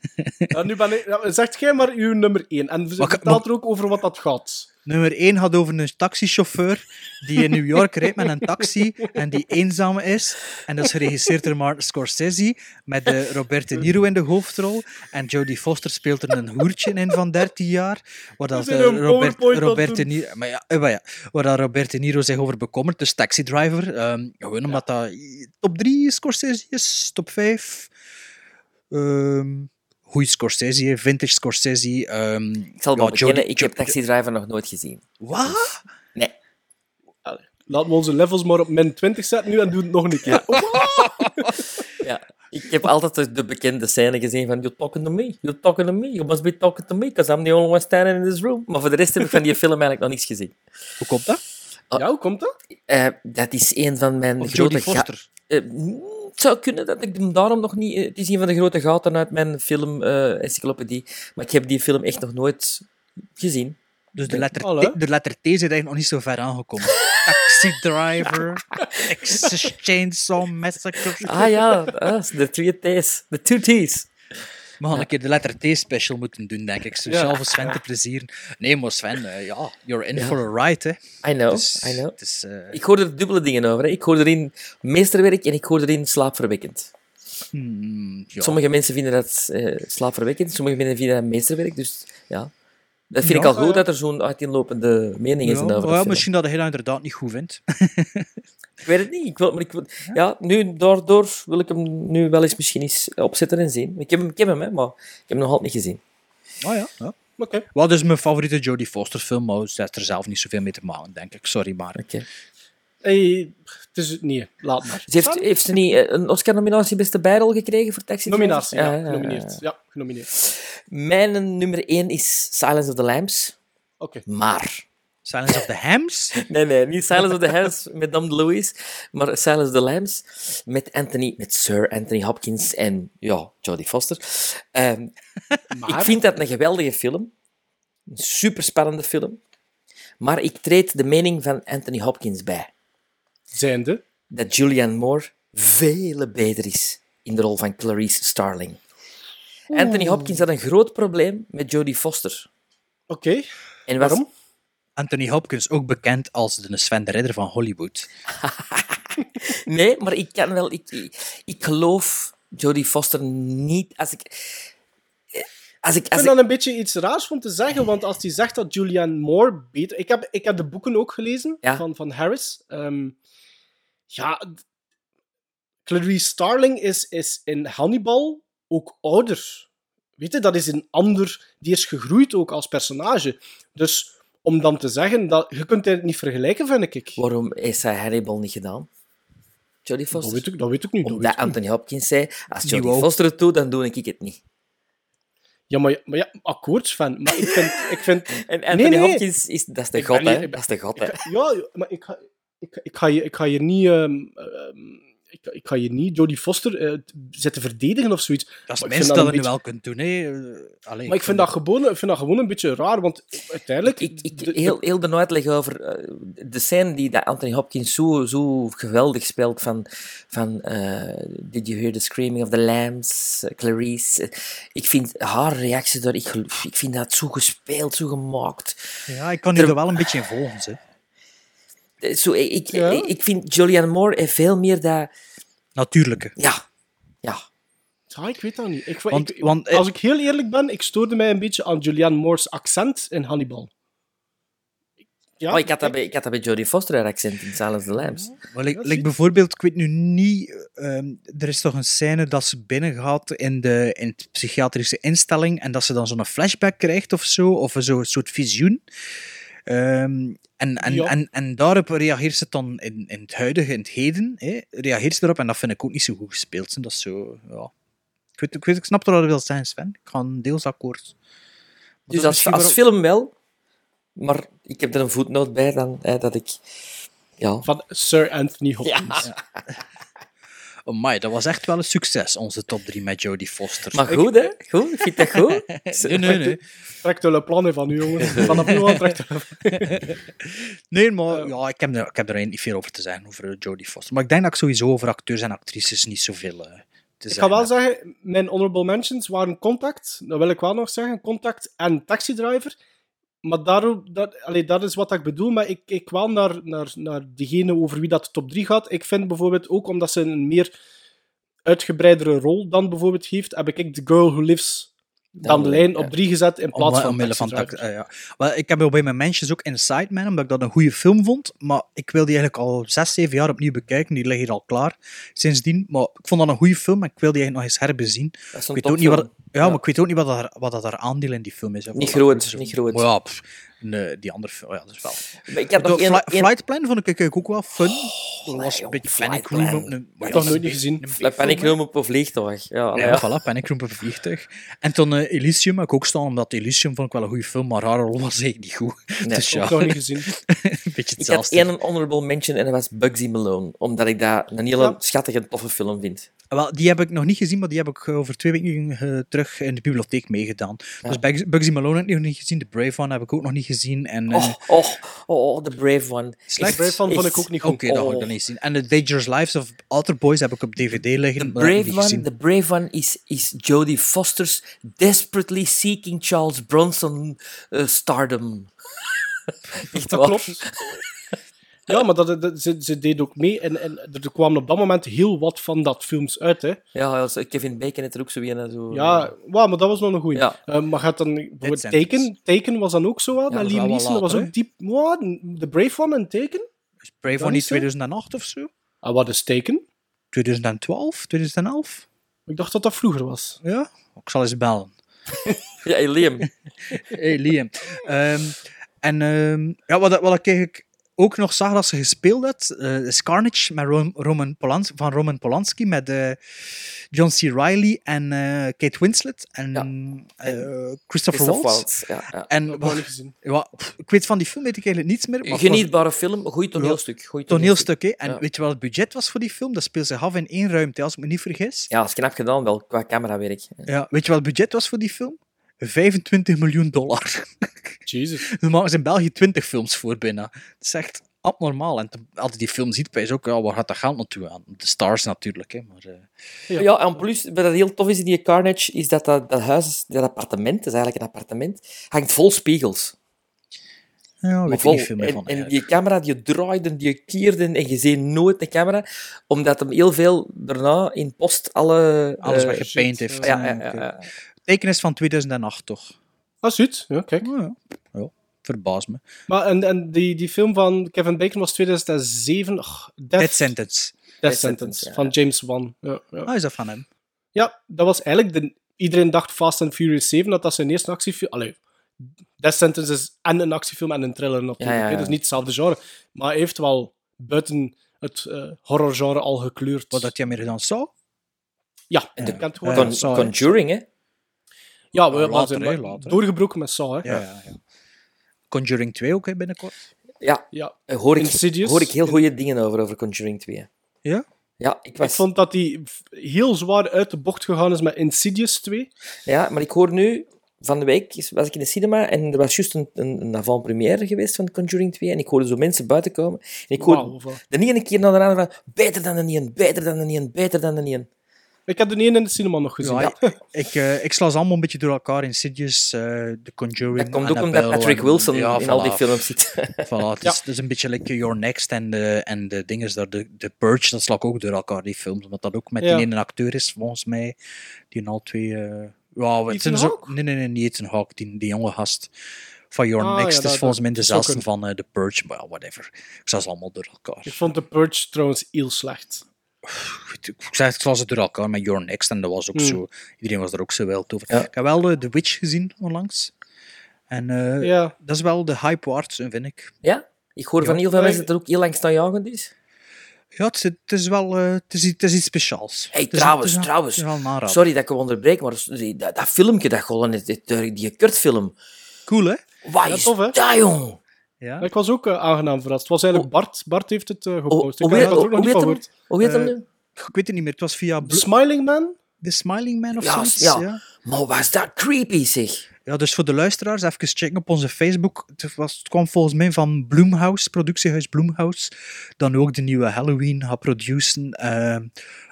Ja, nu ben ik, ja, zegt jij maar uw nummer één. En Maar- vertelt er ook over wat dat gaat. Nummer 1 gaat over een taxichauffeur die in New York rijdt met een taxi en die eenzaam is. En dat is geregisseerd door Martin Scorsese met de Robert De Niro in de hoofdrol. En Jodie Foster speelt er een hoertje in van 13 jaar. Waar dat, eh, Robert, Robert De. Niro, maar ja, eh, maar ja, waar dat Robert De Niro zich over bekommert, dus Taxi Driver. ehm, gewoon omdat dat top 3 Scorsese is, top 5. Ehm goeie Scorsese, vintage Scorsese. ehm, Ik zal ja, wel bekennen, ik heb Taxi Driver nog nooit gezien. Wat? Nee. Laten we onze levels maar op min 20 zetten nu en doen het nog een keer. Ja. Ik heb altijd de, de bekende scène gezien van You're talking to me, you're talking to me, you must be talking to me, because I'm the only one standing in this room. Maar voor de rest heb ik van die film eigenlijk nog niks gezien. Hoe komt dat? Ja, hoe komt dat? Eh, dat is een van mijn Of grote... Jodie Foster? Eh, het zou kunnen dat ik hem daarom nog niet... eh, Het is een van de grote gaten uit mijn film-encyclopedie. maar ik heb die film echt nog nooit gezien. Dus de letter. T, de letter T zit eigenlijk nog niet zo ver aangekomen. Taxi driver, Texas Chainsaw Massacre. Ah ja, ah, de twee T's. De two T's. We gaan een keer de letter T special moeten doen, denk ik. Speciaal voor Sven te plezieren. Nee, maar Sven, eh, ja, you're in for a ride, hè. I know, Dus- I know. is, eh, Ik hoor er dubbele dingen over. Hè. Ik hoor erin meesterwerk en ik hoor erin slaapverwekkend. hmm, ja. Sommige mensen vinden dat eh, slaapverwekkend, sommige mensen vinden dat meesterwerk. Dus ja, dat vind Ja, ik al goed dat er zo'n uiteenlopende meningen Ja, zijn over ja, misschien dat hij dat inderdaad niet goed vindt. Ik weet het niet. Ik wil, maar ik wil, ja, nu, daardoor wil ik hem nu wel eens misschien eens opzetten en zien. Ik heb hem, ik heb hem hè, maar ik heb hem nog altijd niet gezien. Oh ja, ja. Oké. Wat is mijn favoriete Jodie Foster film? Maar ze heeft er zelf niet zoveel mee te maken, denk ik. Sorry, maar... Oké. Hey, het is, nee, laat maar. Ze heeft, heeft ze niet eh, een Oscar-nominatie beste bijrol gekregen voor Taxi? Nominatie, ja. Ja, ja, ja. genomineerd. Ja, genomineerd. Mijn nummer 1 is Silence of the Lambs. Oké. Maar... Silence of the Hams? Nee, nee, niet Silence of the Lambs met Dom DeLuise, maar Silence of the Lambs met Anthony, met Sir Anthony Hopkins en ja, Jodie Foster. Ehm, Ik vind dat een geweldige film. Een superspannende film. Maar ik treed de mening van Anthony Hopkins bij. Zijnde? Dat Julianne Moore veel beter is in de rol van Clarice Starling. Anthony Hopkins had een groot probleem met Jodie Foster. Oké. En was- Waarom? Anthony Hopkins, ook bekend als de Sven de Ridder van Hollywood. Nee, maar ik kan wel... Ik, ik, ik geloof Jodie Foster niet... Als ik... Als ik, Ik vind ik dat een beetje iets raars om te zeggen, want als hij zegt dat Julianne Moore beter... Ik heb, ik heb de boeken ook gelezen Ja. van, van Harris. Ehm, ja, Clarice Starling is, is in Hannibal ook ouder. Weet je, dat is een ander... Die is gegroeid ook als personage. Dus om dan te zeggen dat... Je kunt het niet vergelijken, vind ik. Waarom is hij Hannibal niet gedaan? Jodie Dat Foster? weet ik, dat weet ik niet. dat Omdat weet ik niet. Anthony Hopkins zei, als Die Jodie Foster het doet, dan doe ik het niet. Ja, maar, maar ja, akkoord, Sven. Maar ik vind... Ik vind En Anthony Nee, nee. Hopkins, is, dat is de Ik god, hè. Dat is de god, hè. Ja, maar ik ga, ik, ik, ga je, ik ga je niet... ehm, ehm, ik, ik ga je niet Jodie Foster eh, zitten verdedigen of zoiets. Dat is het minste dat je beetje- wel kunt doen. Hè. Eh, allee, Maar ik vind, dat gewoon, ik vind dat gewoon een beetje raar, want uiteindelijk... Ik, ik, de- heel, heel de uitleg over eh, de scène die dat Anthony Hopkins zo, zo geweldig speelt van, van eh, Did you hear the screaming of the lambs, Clarice. Ik vind haar reactie daar, ik, ik vind dat zo gespeeld, zo gemaakt. Ja, ik kan je er wel een beetje in volgen. Hè. Eh, Zo, ik, ik, Ja? ik, ik vind Julianne Moore heeft veel meer dat... Natuurlijke. Ja, ja. Ja, ik weet dat niet. Ik, Want- ik- want, eh, als ik heel eerlijk ben, ik stoorde mij een beetje aan Julianne Moore's accent in Hannibal. Ja, oh, ik, had dat bij, ik had dat bij Jodie Foster, haar accent in Silence of the Lambs. Maar like, like bijvoorbeeld, ik weet nu niet, ehm, er is toch een scène dat ze binnengaat in de, in de psychiatrische instelling en dat ze dan zo'n flashback krijgt of zo, of zo'n soort visioen. Ehm, en, en, Ja. en, en daarop reageert ze dan in, in het huidige, in het heden, hè, reageert ze erop en dat vind ik ook niet zo goed gespeeld. Dat is zo, ja. Ik, weet, ik, weet, ik snap wat je wil zijn, Sven. Ik ga een deels akkoord. Maar Dus als, als film wel, maar ik heb er een voetnoot bij dan, hè, dat ik... Ja. Van Sir Anthony Hopkins. Amai, dat was echt wel een succes, onze top 3 met Jodie Foster. Maar goed, hè? Goed? Vind je dat goed? nee, nee, nee. Trekt wel een plan van u, jongens. Vanaf nu aan trekt Nee, maar ja, ik, heb er, ik heb er niet veel over te zeggen, over eh, Jodie Foster. Maar ik denk dat ik sowieso over acteurs en actrices niet zoveel te Ik ga wel zeggen, mijn honorable mentions waren Contact. Dat wil ik wel nog zeggen. Contact en Taxi Driver. Maar daarom, dat, allee, dat is wat ik bedoel. Maar ik kijk wel naar, naar, naar diegene over wie dat top 3 gaat. Ik vind bijvoorbeeld ook omdat ze een meer uitgebreidere rol dan bijvoorbeeld heeft, heb ik The Girl Who Lives dan de lijn op 3 gezet in plaats Om- van omwille van ja. Wel, ik heb bij mijn mentions ook Inside Man, omdat ik dat een goede film vond. Maar ik wil die eigenlijk al zes, zeven jaar opnieuw bekijken. Die ligt hier al klaar sindsdien. Maar ik vond dat een goede film en ik wil die eigenlijk nog eens herbezien. Dat is Ik een weet, ook niet wat, ja, Ja. maar ik weet ook niet wat, dat, wat dat haar aandeel in die film is. hè. Niet groot, niet groot. Maar ja, pff, nee, die andere film, ja, dat is wel. Maar ik heb nog De één- Fly- één- Flight Plan vond ik eigenlijk ook wel fun. dat was een beetje Panic Room. Plan. op een- Nog nooit niet gezien. Panic Room op een vliegtuig. Ja, Ja, ja. voilà, Panic Room op een vliegtuig. En toen eh, Elysium heb ik ook staan, omdat Elysium vond ik wel een goede film, maar haar rol was eigenlijk niet goed. Nee, dus ja, Ook nog niet gezien. een beetje Ik had hetzelfde. één honorable mention en dat was Bugsy Malone. Omdat ik dat een hele Ja. schattige en toffe film vind. Wel, die heb ik nog niet gezien, maar die heb ik eh, over twee weken eh, terug in de bibliotheek meegedaan. Dus Bugs- Bugsy Malone heb ik nog niet gezien, The Brave One heb ik ook nog niet gezien. En, eh, Oh, oh, oh, oh, The Brave One. Slecht? The Brave One vond ik ook niet goed. Oké, dat had ik Oh. nog niet gezien. En The Dangerous Lives of Alter Boys heb ik op DVD liggen. The maar dat heb ik Brave niet One, gezien. the brave one is, is Jodie Foster's desperately seeking Charles Bronson uh, stardom. Echt Dat klopt. Ja, maar dat, dat- ze, ze deed ook mee en, en er kwamen op dat moment heel wat van dat films uit. Hè. Ja, ja, zo- Kevin Bacon heeft er ook zo een. en Zo, Ja, wauw, maar dat was nog een goeie. Ja. Eh, maar gaat dan bijvoorbeeld. Taken? Taken was dan ook zo aan, Liam wel Neeson. Dat was ook diep... Wat? The Brave One en Taken? Is Brave One niet is zo? 2008 of zo? Ah, wat is Taken? 2012, 2011? Ik dacht dat dat vroeger was. Ja, ik zal eens bellen. Ja, hey, Liam. Hey Liam. Ehm, en ehm, ja, wat, wat ik eigenlijk ook nog zag dat ze gespeeld had, eh, is Carnage met Ro- Roman Polans van Roman Polanski met eh, John C. Reilly en eh, Kate Winslet en eh, Christopher, Christoph Waltz. Waltz, ja, ja. En heb ik weet van die film weet ik eigenlijk niets meer. maar het was- Genietbare film, goed toneelstuk. Goed Toneelstuk, hè? En Ja. weet je wat het budget was voor die film? Dat speelt zich af in één ruimte, als ik me niet vergis. Ja, dat is knap gedaan wel, qua camerawerk. Ja, weet je wat het budget was voor die film? 25 miljoen dollar. Jesus. Daar maken ze in België 20 films voor binnen. Dat is echt abnormaal. En als je die film ziet, ben je ook, ja, waar gaat dat geld naartoe aan? De stars natuurlijk, hè. Maar, eh, Ja. en plus, wat dat heel tof is in die Carnage, is dat dat, dat huis, dat appartement, dat is eigenlijk een appartement, hangt vol spiegels. ja, weet ik vol. niet veel meer en, van. en eigenlijk. die camera, die draaide, die keerde en je ziet nooit de camera, omdat hem heel veel daarna in post alle... Alles eh, wat gepaint heeft. Ja, ja, ja. Teken is van 2008, toch? Ah, zoiets. Ja, kijk. Ja, ja. ja verbaas me. Maar en, en die, die film van Kevin Bacon was 2007. Och, Death, Dead Sentence. Death Sentence, Sentence, ja. van James Wan. Ja, ja. Ah, is dat van hem? ja, dat was eigenlijk... De, iedereen dacht Fast and Furious 7 dat dat zijn eerste actiefilm... Allee, Death Sentence is en een actiefilm en een thriller natuurlijk. Ja, ja, hè. ja. Dat is niet hetzelfde genre. Maar hij heeft wel buiten het eh, horrorgenre al gekleurd. Wat had jij meer gedaan? Zo? Ja, Ja. je kent gewoon... Eh, Con-. Conjuring, hè? Ja, we later, maar later. doorgebroken met Saw, hè. Ja, ja, ja. Conjuring 2 ook, hè, binnenkort. Ja, Ja. eh, hoor ik, Insidious. hoor ik heel goede dingen over, over Conjuring 2. Ja? Ja, ik was... Ik vond dat hij heel zwaar uit de bocht gegaan is met Insidious 2. Ja, maar ik hoor nu... Van de week was ik in de cinema en er was juist een, een, een avant-première geweest van Conjuring 2 en ik hoorde zo mensen buiten komen. En ik hoorde wat- de ene keer naar de andere van beter dan de een, beter dan de een, beter dan de een. Ik heb de ene in de cinema nog gezien. Ja, ik, ik, eh, ik sla ze allemaal een beetje door elkaar. Insidious, eh The Conjuring, Dat komt ook omdat Patrick en- Wilson ja, in al die films zit. Voilà, het, is, het is een beetje like Your Next en de, en de dinges daar, de, de Purge, dat slak ook door elkaar, die films. Omdat dat ook met Ja. die ene acteur is, volgens mij. Die een al twee... eh ja, het Ethan zijn zo, nee, nee, nee, niet Ethan Hawke, die, die jonge gast. van Your Ah, Next ja, is volgens mij dezelfde van eh, The Purge, maar ja, whatever. Ik zag ze allemaal door elkaar. Ik vond The Purge trouwens heel slecht. Ik zeg, ik zag ze door elkaar met Your Next en dat was ook Hmm. zo. Iedereen was er ook zo wild over. Ja. Ik heb wel eh, The Witch gezien onlangs. En eh, Ja. dat is wel de hype waard, vind ik. Ja? Ik hoor van heel veel mensen dat er ook heel lang staanjagend is. Ja, het is, het is wel eh, het is, het is iets speciaals. Hey, Het is- trouwens, het is wel- trouwens. het wel. Sorry dat ik je onderbreek, maar die- dat, dat filmpje dat gewoon, die, Kurt-film. Cool, hè? Wat Ja, is tof, hè? dat, jong? Ja. Ik was ook eh, aangenaam verrast. Het was eigenlijk Bart. Bart heeft het eh, Hoe gepost. hoe ik heet had er ook nog hoe niet heet van hem? gehoord. Hoe heet hem Eh, nu? Ik weet het niet meer. Het was via The Smiling Man? The Smiling Man of Ja, zoiets. ja. ja. Maar was dat creepy, zeg. Ja, dus voor de luisteraars, even checken op onze Facebook. Het, was, het kwam volgens mij van Bloomhouse, productiehuis Bloomhouse. Dan ook de nieuwe Halloween gaat produceren. Eh,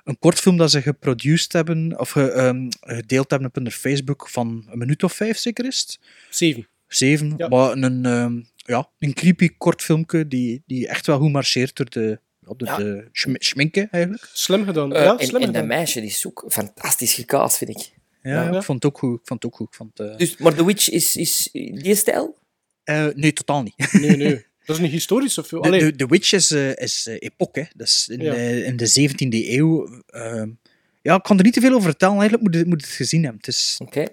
een kortfilm dat ze geproduced hebben, of ge- ehm, gedeeld hebben op hun Facebook van een minuut of vijf, zeker is het? Zeven. Zeven. Ja. Maar een, ehm, ja, een creepy kortfilmpje die, die echt wel goed marcheert door de, Ja. de schm- schminken, eigenlijk. Slim gedaan. Eh, ja, en slim en dat gedaan. meisje die is ook fantastisch gecast, vind ik. Ja, ik vond het ook goed. Ik vond het ook goed. Ik vond, eh, Dus, maar The Witch is, is die stijl? eh, nee, totaal niet. Nee, nee. Dat is een historische film. De, de, de Witch is, is epoch, hè. Dat is in, Ja. eh, in de 17e eeuw. ehm, ja, ik kan er niet te veel over vertellen. Eigenlijk moet je, moet het gezien hebben. Het is, Oké. het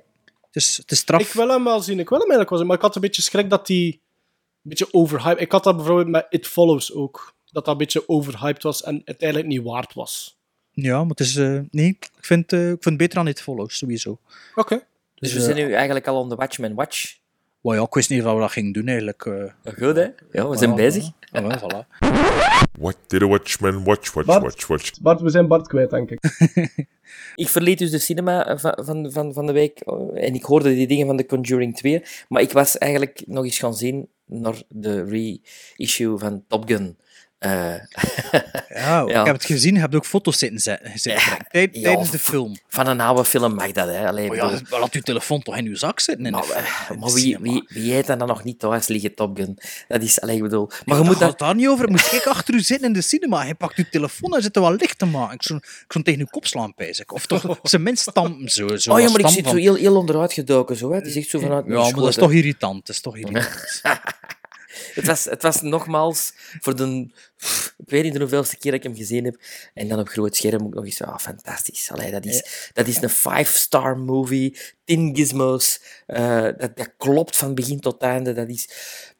is, het is straf. Ik wil hem wel zien. Ik wil hem eigenlijk wel zien. Maar ik had een beetje schrik dat hij een beetje overhyped... Ik had dat bijvoorbeeld met It Follows ook. Dat dat een beetje overhyped was en het eigenlijk niet waard was. Ja, maar het is... eh, nee, ik vind, eh, ik vind het beter dan It Follows, sowieso. Oké. Dus we eh, zijn nu eigenlijk al on the Watchmen Watch. wel ja, ik wist niet wat we dat gingen doen, eigenlijk. eh. Goed, hè? Ja, we zijn Voilà, bezig. voilà. Ja, wel, voilà. What did a watchman watch, watch, Bart. watch, watch? Bart, we zijn Bart kwijt, denk ik. Ik verliet dus de cinema van, van, van, van de week eh, en ik hoorde die dingen van The Conjuring 2, maar ik was eigenlijk nog eens gaan zien naar de reissue van Top Gun. Eh, Ja, Ja. ik heb het gezien. Je hebt ook foto's zitten zetten. zitten ja, tijdens de film. van een oude film mag dat, hè? Allee, Maar bedoel- ja, laat uw telefoon toch in uw zak zitten. Maar, de, maar wie, wie, wie heeft dan nog niet thuis liggen, Top Gun? Dat is, allee, ik bedoel... Maar je moet dat... daar niet over. Moet ik achter u zitten in de cinema. Je pakt uw telefoon en zit er wel licht te maken. Ik zou, ik zou tegen uw kop slaan, pijs ik. Of toch zijn minst stampen zo. zo Oh ja, maar ik zit zo heel, heel onderuit gedoken, zo, hè? Het is echt zo vanuit Ja, maar dat is toch irritant. Dat is toch irritant. Het was, het was nogmaals voor de... Ik weet niet de hoeveelste keer dat ik hem gezien heb. En dan op groot scherm ook nog eens... Ah, fantastisch. Allee, dat, is, dat is een five-star movie. Tien gizmos. eh, dat, dat klopt van begin tot einde. Dat is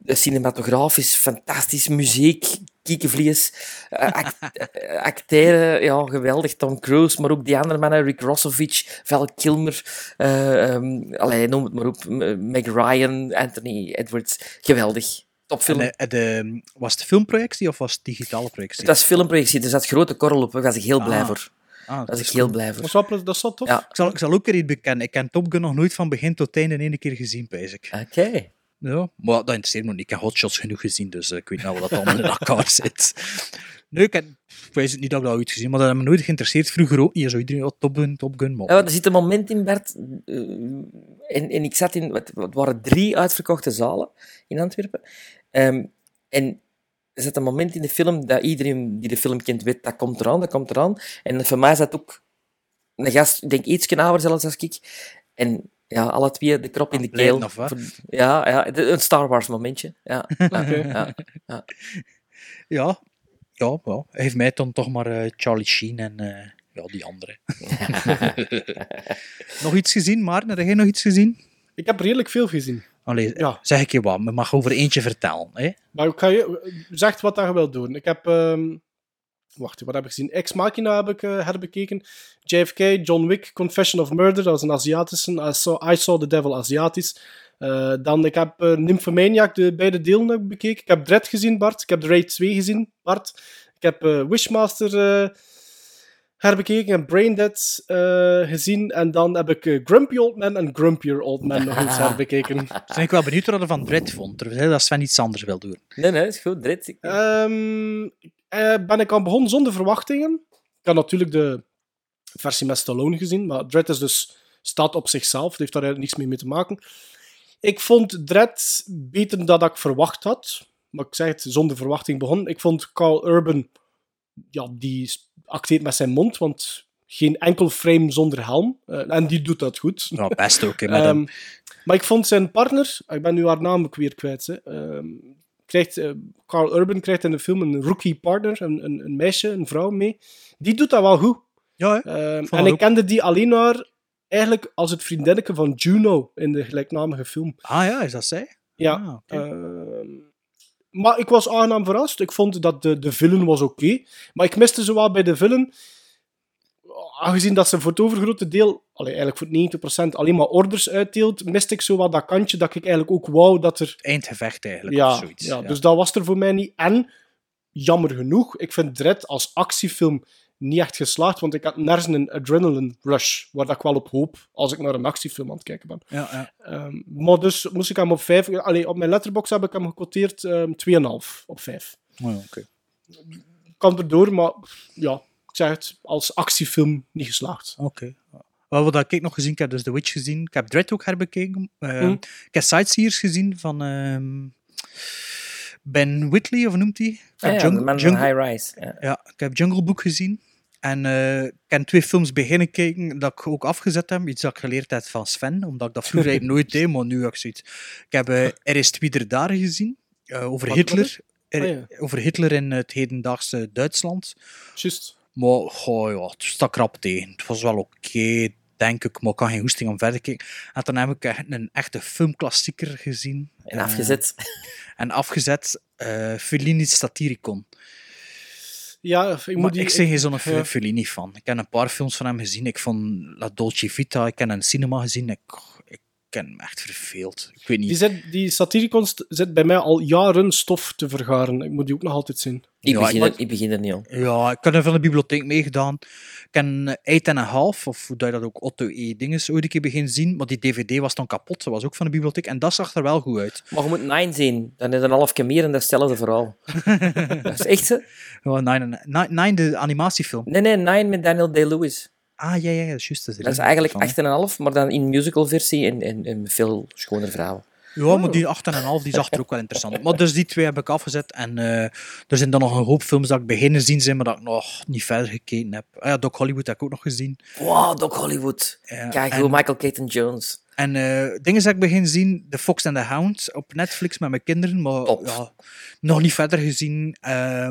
cinematografisch fantastisch. Muziek, kiekenvlees. eh, act- eh, acteren, ja, geweldig. Tom Cruise, maar ook die andere mannen. Rick Rossovich, Val Kilmer. ehm, allee, noem het maar op. Meg Ryan, Anthony Edwards. Geweldig. Topfilm. En, eh, de, was het filmprojectie of was het digitale projectie? Het was filmprojectie, er zat grote korrel op. Daar was ik heel blij Ah. voor. Ah, Daar dat was is ik heel blij Dat voor. is wel, dat is tof. Ja, Ik zal, ik zal ook weer iets bekennen. Ik heb Top Gun nog nooit van begin tot einde in één keer gezien, pijs ik. oké. Ja, maar dat interesseert me niet. Ik heb Hotshots genoeg gezien, dus eh, ik weet nou wat dat allemaal in elkaar zit. Nee, ik, heb, ik weet het niet dat ik dat ooit gezien maar dat heeft me nooit geïnteresseerd. Vroeger ook niet. Zo iedereen, oh, Top Gun, Top Gun. Maar... Ja, er zit een moment in, Bert. eh, en, en ik zat in... wat- Het waren drie uitverkochte zalen in Antwerpen. Ehm, en er zat een moment in de film dat iedereen die de film kent weet, dat komt eraan, dat komt eraan. En voor mij zat ook een gast, ik denk iets ouder zelfs als ik. En ja, alle twee de krop in de keel. of wat? Ja, ja, een Star Wars momentje. Ja, ja, Oké. ja, ja. Ja, ja, ja. Hij heeft mij dan toch maar eh, Charlie Sheen en eh, ja, die andere. nog iets gezien, Maarten? Heb jij nog iets gezien? Ik heb redelijk veel gezien. Allee, Ja. zeg ik je wat, je mag over eentje vertellen. Hè? Maar ik ga je, zeg wat dat je wilt doen. Ik heb... ehm, wacht, wat heb ik gezien? Ex Machina heb ik eh, herbekeken. JFK, John Wick, Confession of Murder. Dat was een Aziatische. I Saw, I Saw the Devil Aziatisch. Eh, dan, ik heb eh, Nymphomaniac, de beide delen heb ik bekeken. Ik heb Dread gezien, Bart. Ik heb The Raid 2 gezien, Bart. Ik heb Wishmaster herbekeken en Braindead eh gezien. En dan heb ik eh, Grumpy Old Man en Grumpier Old Man nog eens herbekeken. Dan ben ik wel benieuwd wat je van Brett vond. Terwijl dat Sven iets anders wil doen. Nee, nee, is goed. Drit. Ik- Ehm, eh, ben ik aan begonnen zonder verwachtingen. Ik had natuurlijk de versie met Stallone gezien, maar Dread is dus, staat op zichzelf. Het heeft daar eigenlijk niets mee, mee te maken. Ik vond Dread beter dan ik verwacht had. Maar ik zeg het, zonder verwachting begonnen. Ik vond Carl Urban, ja, die acteert met zijn mond, want geen enkel frame zonder helm. Eh, en die doet dat goed. Ja, best ook. hem. Maar ik vond zijn partner, ik ben nu haar naam ook weer kwijt, hè, ehm, krijgt, eh, Carl Urban krijgt in de film een rookie partner, een, een, een meisje, een vrouw mee. Die doet dat wel goed. Ja, Ehm, en ik ook. kende die alleen maar eigenlijk als het vriendinnetje van Juno in de gelijknamige film. Ah ja, is dat zij? Ja. Ah, oké. ehm, maar ik was aangenaam verrast. Ik vond dat de, de villain was oké. Maar ik miste zowel bij de villain, aangezien dat ze voor het overgrote deel, allee, eigenlijk voor 90% alleen maar orders uitdeelt, miste ik zo wat dat kantje dat ik eigenlijk ook wou dat er... Eindgevecht eigenlijk, Ja, of zoiets. ja, dus dat was er voor mij niet. En, jammer genoeg, ik vind Dread als actiefilm niet echt geslaagd, want ik had nergens een adrenaline rush, waar dat ik wel op hoop als ik naar een actiefilm aan het kijken ben. Ja, ja. Ehm, maar dus moest ik hem op 5... Allee, op mijn letterbox heb ik hem gequoteerd ehm 2,5 op 5. Oh, ja, oké. Kan erdoor, maar ja, ik zeg het, als actiefilm niet geslaagd. Oké. Wel, wat ik nog gezien ik heb, dus The Witch gezien. Ik heb Dread ook herbekeken. Ehm, Hm. Ik heb Sightseers gezien van ehm, Ben Whitley, of noemt hij? Ah ja, man van Jungle- High Rise. Ja. Ja, ik heb Jungle Book gezien. En eh, ik heb twee films beginnen kijken dat ik ook afgezet heb. Iets dat ik geleerd heb van Sven, omdat ik dat vroeger eigenlijk nooit deed, maar nu heb ik zoiets. Ik heb eh, Er is Twitter daar gezien, eh, over Wat- Hitler. Er- Ah, ja. Over Hitler in het hedendaagse Duitsland. Juist. Maar goh, ja, het stak rap tegen. Het was wel oké, denk ik, maar ik had geen goesting om verder te kijken. En dan heb ik echt een echte filmklassieker gezien. En afgezet. en afgezet, eh Fellini's Satiricon. Ja, ik Maar moet die... ik zeg geen zo'n ja. Fellini van. Ik heb een paar films van hem gezien. Ik vond La Dolce Vita, ik heb een cinema gezien. Ik, ik ken hem echt verveeld. Ik weet niet. Die, zit, die Satiricon zit bij mij al jaren stof te vergaren. Ik moet die ook nog altijd zien. Ik, Ja, begin ik- er, ik begin er niet aan. Ja, ik heb er van de bibliotheek meegedaan. Ik heb een Eight and a Half, of hoe dat je dat ook, Otto E. Dinges, ooit een keer begin zien. Maar die DVD was dan kapot. Dat was ook van de bibliotheek. En dat zag er wel goed uit. Maar je moet Nine zien. Dan is het een half keer meer en datzelfde verhaal. dat is echt zo. Ja, Nine, Nine, Nine, de animatiefilm. Nee, nee, Nine met Daniel Day-Lewis. Ah, ja, ja, ja, juist. Dat is, Dat is eigenlijk van. 8,5, maar dan in musicalversie en, en, en veel schoner verhaal. Ja, maar die 8,5 die zag er ook wel interessant. Maar dus die twee heb ik afgezet. En eh, er zijn dan nog een hoop films dat ik beginnen zien zijn, maar dat ik nog niet verder gekeken heb. Ah ja, Doc Hollywood heb ik ook nog gezien. Wow, Doc Hollywood. Ja, Kijk, en- hoe Michael Keaton Jones. En eh dingen dat ik begin zien, The Fox and the Hound op Netflix met mijn kinderen, maar ja, nog niet verder gezien. Eh,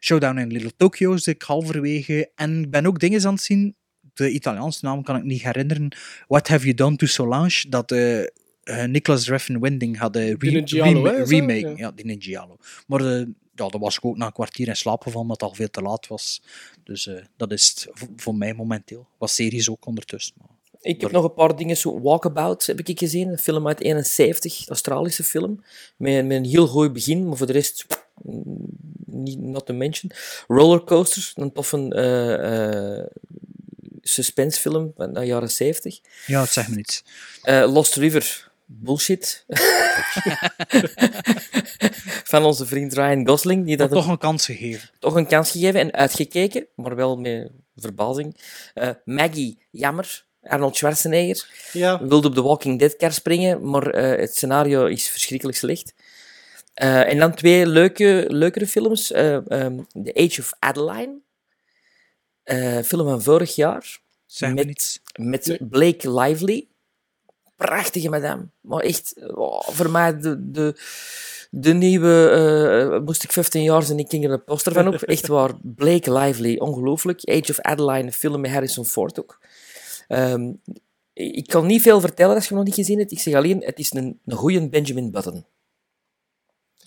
Showdown in Little Tokyo zit ik halverwege. En ik ben ook dingen aan het zien, de Italiaanse naam kan ik niet herinneren. What Have You Done to Solange, dat eh eh, Nicholas Refn Winding had re Giallo, hè, remake. Ja. Ja, die Giallo. Maar eh, ja, daar was ik ook na een kwartier in slaap gevallen, omdat het al veel te laat was. Dus eh, dat is het voor, mij momenteel. Wat series ook ondertussen. maar- Ik heb nog een paar dingen, zo Walkabout heb ik gezien, een film uit 71, een Australische film, met, met een heel goed begin, maar voor de rest, niet not to mention. Rollercoasters, een toffe eh, eh, suspensefilm uit de jaren 70. Ja, het zegt me niets. Eh, Lost River, bullshit. Van onze vriend Ryan Gosling. Die dat toch een kans gegeven. toch een kans gegeven en uitgekeken, maar wel met verbazing. Eh, Maggie, jammer. Arnold Schwarzenegger Ja. wilde op The Walking Dead kar springen, maar eh, het scenario is verschrikkelijk slecht. Eh, en dan twee leuke, leukere films. eh, ehm, The Age of Adeline. Eh, film van vorig jaar. Met, niets. met Blake Lively. Prachtige madame. Maar echt, oh, voor mij de, de, de nieuwe... eh, moest ik 15 jaar zijn, ik ging er een poster van op. Echt waar, Blake Lively, ongelooflijk. Age of Adeline, een film met Harrison Ford ook. Ehm, ik kan niet veel vertellen als je hem nog niet gezien hebt. Ik zeg alleen, het is een, een goede Benjamin Button.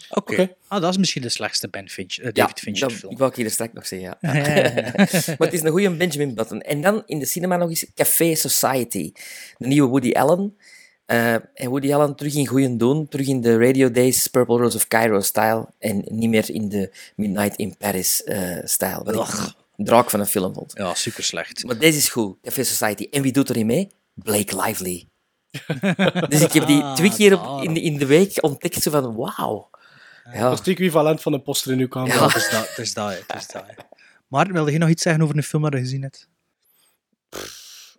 Oké. Ah, dat is misschien de slechtste Ben Finch, eh, David Fincher dat, film. ik wou ik hier straks nog zeggen, ja. Ja, ja, ja. maar het is een goede Benjamin Button. En dan in de cinema nog eens Café Society. De nieuwe Woody Allen. Eh, en Woody Allen terug in goede doen. Terug in de Radio Days Purple Rose of Cairo-style. En niet meer in de Midnight in Paris-style. wat ik een draak van een film vond. Ja, super slecht. Maar deze is goed, Café Society. En wie doet erin mee? Blake Lively. dus ik heb die twee keer op, in, de, in de week ontdekt. Zo van, wauw. Ja. Dat is het equivalent van een poster in uw kamer. Ja, het is dat. Het is dat, het is dat. Maar wilde je nog iets zeggen over een film dat je gezien hebt?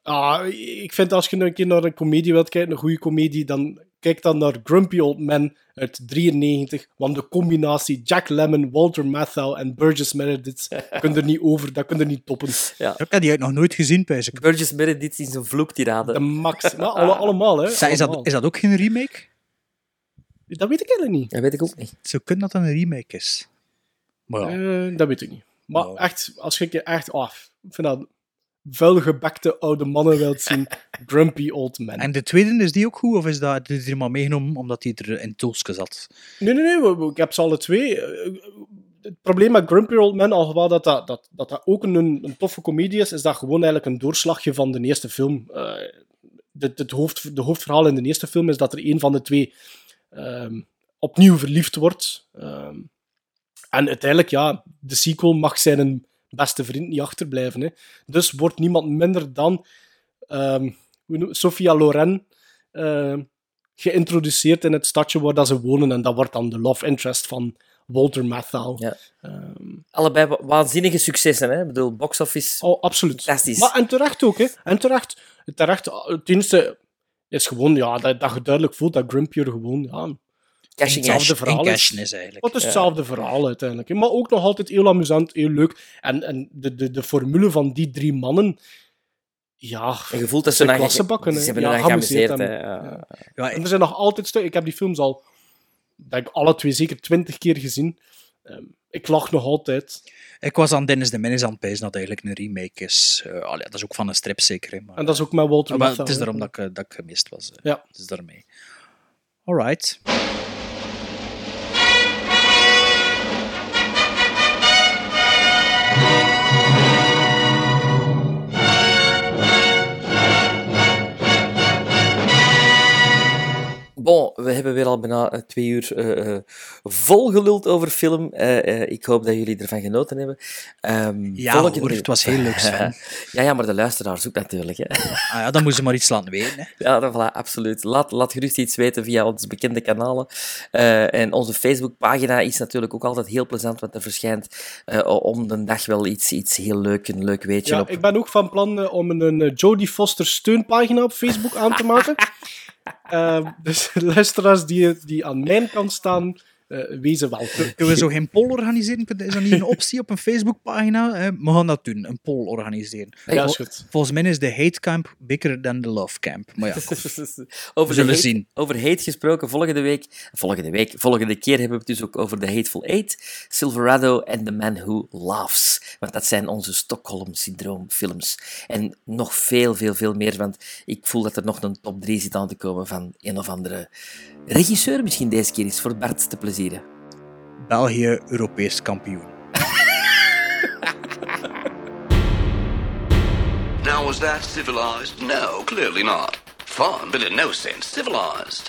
Ah, ik vind als je een keer naar een comedie wilt kijken, een goede comedie, dan kijk dan naar Grumpy Old Man uit 93, want de combinatie Jack Lemmon, Walter Matthau en Burgess Meredith, kun er niet over, dat kun je niet toppen. Ja. Ik heb die uit nog nooit gezien, pijs ik. Burgess Meredith in zijn vloektirade. De max. Maar alle, allemaal, hè. Is dat, is dat ook geen remake? Dat weet ik eigenlijk niet. Dat weet ik ook niet. Zou kunnen dat een remake is. Maar ja. Eh, dat weet ik niet. Maar echt, als je je echt af, ik vind dat vuilgebekte oude mannen wilt zien, grumpy old men. En de tweede, is die ook goed? Of is dat die er maar meegenomen omdat hij er in Toolske zat? Nee, nee, nee, ik heb ze alle twee. Eh, Het probleem met Grumpy Old Man, alhoewel dat dat, dat, dat, dat ook een, een toffe comedie is, is dat gewoon eigenlijk een doorslagje van de eerste film. Eh het, het hoofd, de hoofdverhaal in de eerste film is dat er een van de twee ehm, opnieuw verliefd wordt. Ehm, en uiteindelijk, ja, de sequel mag zijn beste vriend niet achterblijven. Hè. Dus wordt niemand minder dan noem- Sophia Loren geïntroduceerd in het stadje waar dat ze wonen. En dat wordt dan de love interest van Walter Matthau. Ja. Allebei wa- waanzinnige successen, hè? Ik bedoel, box office. Oh, absoluut. Fantastisch. Maar en terecht ook, hè. En terecht. terecht het eerste is gewoon, ja, dat, dat je duidelijk voelt dat Grimpier gewoon, ja, Cashing hetzelfde verhaal is. is eigenlijk. Het is Ja. hetzelfde verhaal uiteindelijk. hè. Maar ook nog altijd heel amusant, heel leuk. En, en de, de, de formule van die drie mannen, ja, En je voelt dat ze zijn naar- klassebakken. ze hebben ja, geamuseerd ja. Ja. En er zijn nog altijd stukken. Ik heb die films al, denk ik, alle twee zeker twintig keer gezien. Ehm, ik lach nog altijd. Ik was aan Dennis de Menace aan het pijzen dat eigenlijk een remake is. Eh, allee, dat is ook van een strip zeker. Hè, maar... En dat is ook met Walter Ah, maar Matthau, het is daarom dat ik, eh, dat ik gemist was. eh. Ja. Het is daarmee. Alright. Bon, we hebben weer al bijna eh, twee uur eh, eh, volgeluld over film. Eh, eh, ik hoop dat jullie ervan genoten hebben. Ehm, Ja, volgende- hoor, het was heel leuk, Sven. ja, ja, maar de luisteraars ook natuurlijk. Hè. Ah ja, dan moeten ze maar iets laten weten. Hè. Ja, dat, voilà, absoluut. Laat, laat gerust iets weten via onze bekende kanalen. Eh, en onze Facebookpagina is natuurlijk ook altijd heel plezant, want er verschijnt eh, om de dag wel iets, iets heel leuk, een leuk weetje Ja, op. ik ben ook van plan om een Jodie Foster steunpagina op Facebook aan te maken. Eh, dus luisteraars die, die aan mijn kant staan, eh, wezen welkom. Kunnen we zo geen poll organiseren? Is dat niet een optie op een Facebookpagina? Eh, we gaan dat doen, een poll organiseren. Ja, is goed. Volgens mij is de hate camp bigger than the love camp. Maar ja, over, we zullen de hate, zien. over hate gesproken, volgende week, volgende week, volgende keer hebben we het dus ook over The Hateful Eight, Silverado en The Man Who Laughs. Want dat zijn onze Stockholm-syndroom films. En nog veel, veel, veel meer, want ik voel dat er nog een top 3 zit aan te komen van een of andere regisseur misschien deze keer is, voor Bart te plezieren. België Europees kampioen. Now, was that civilized? No, clearly not. Fun, but in no sense civilized.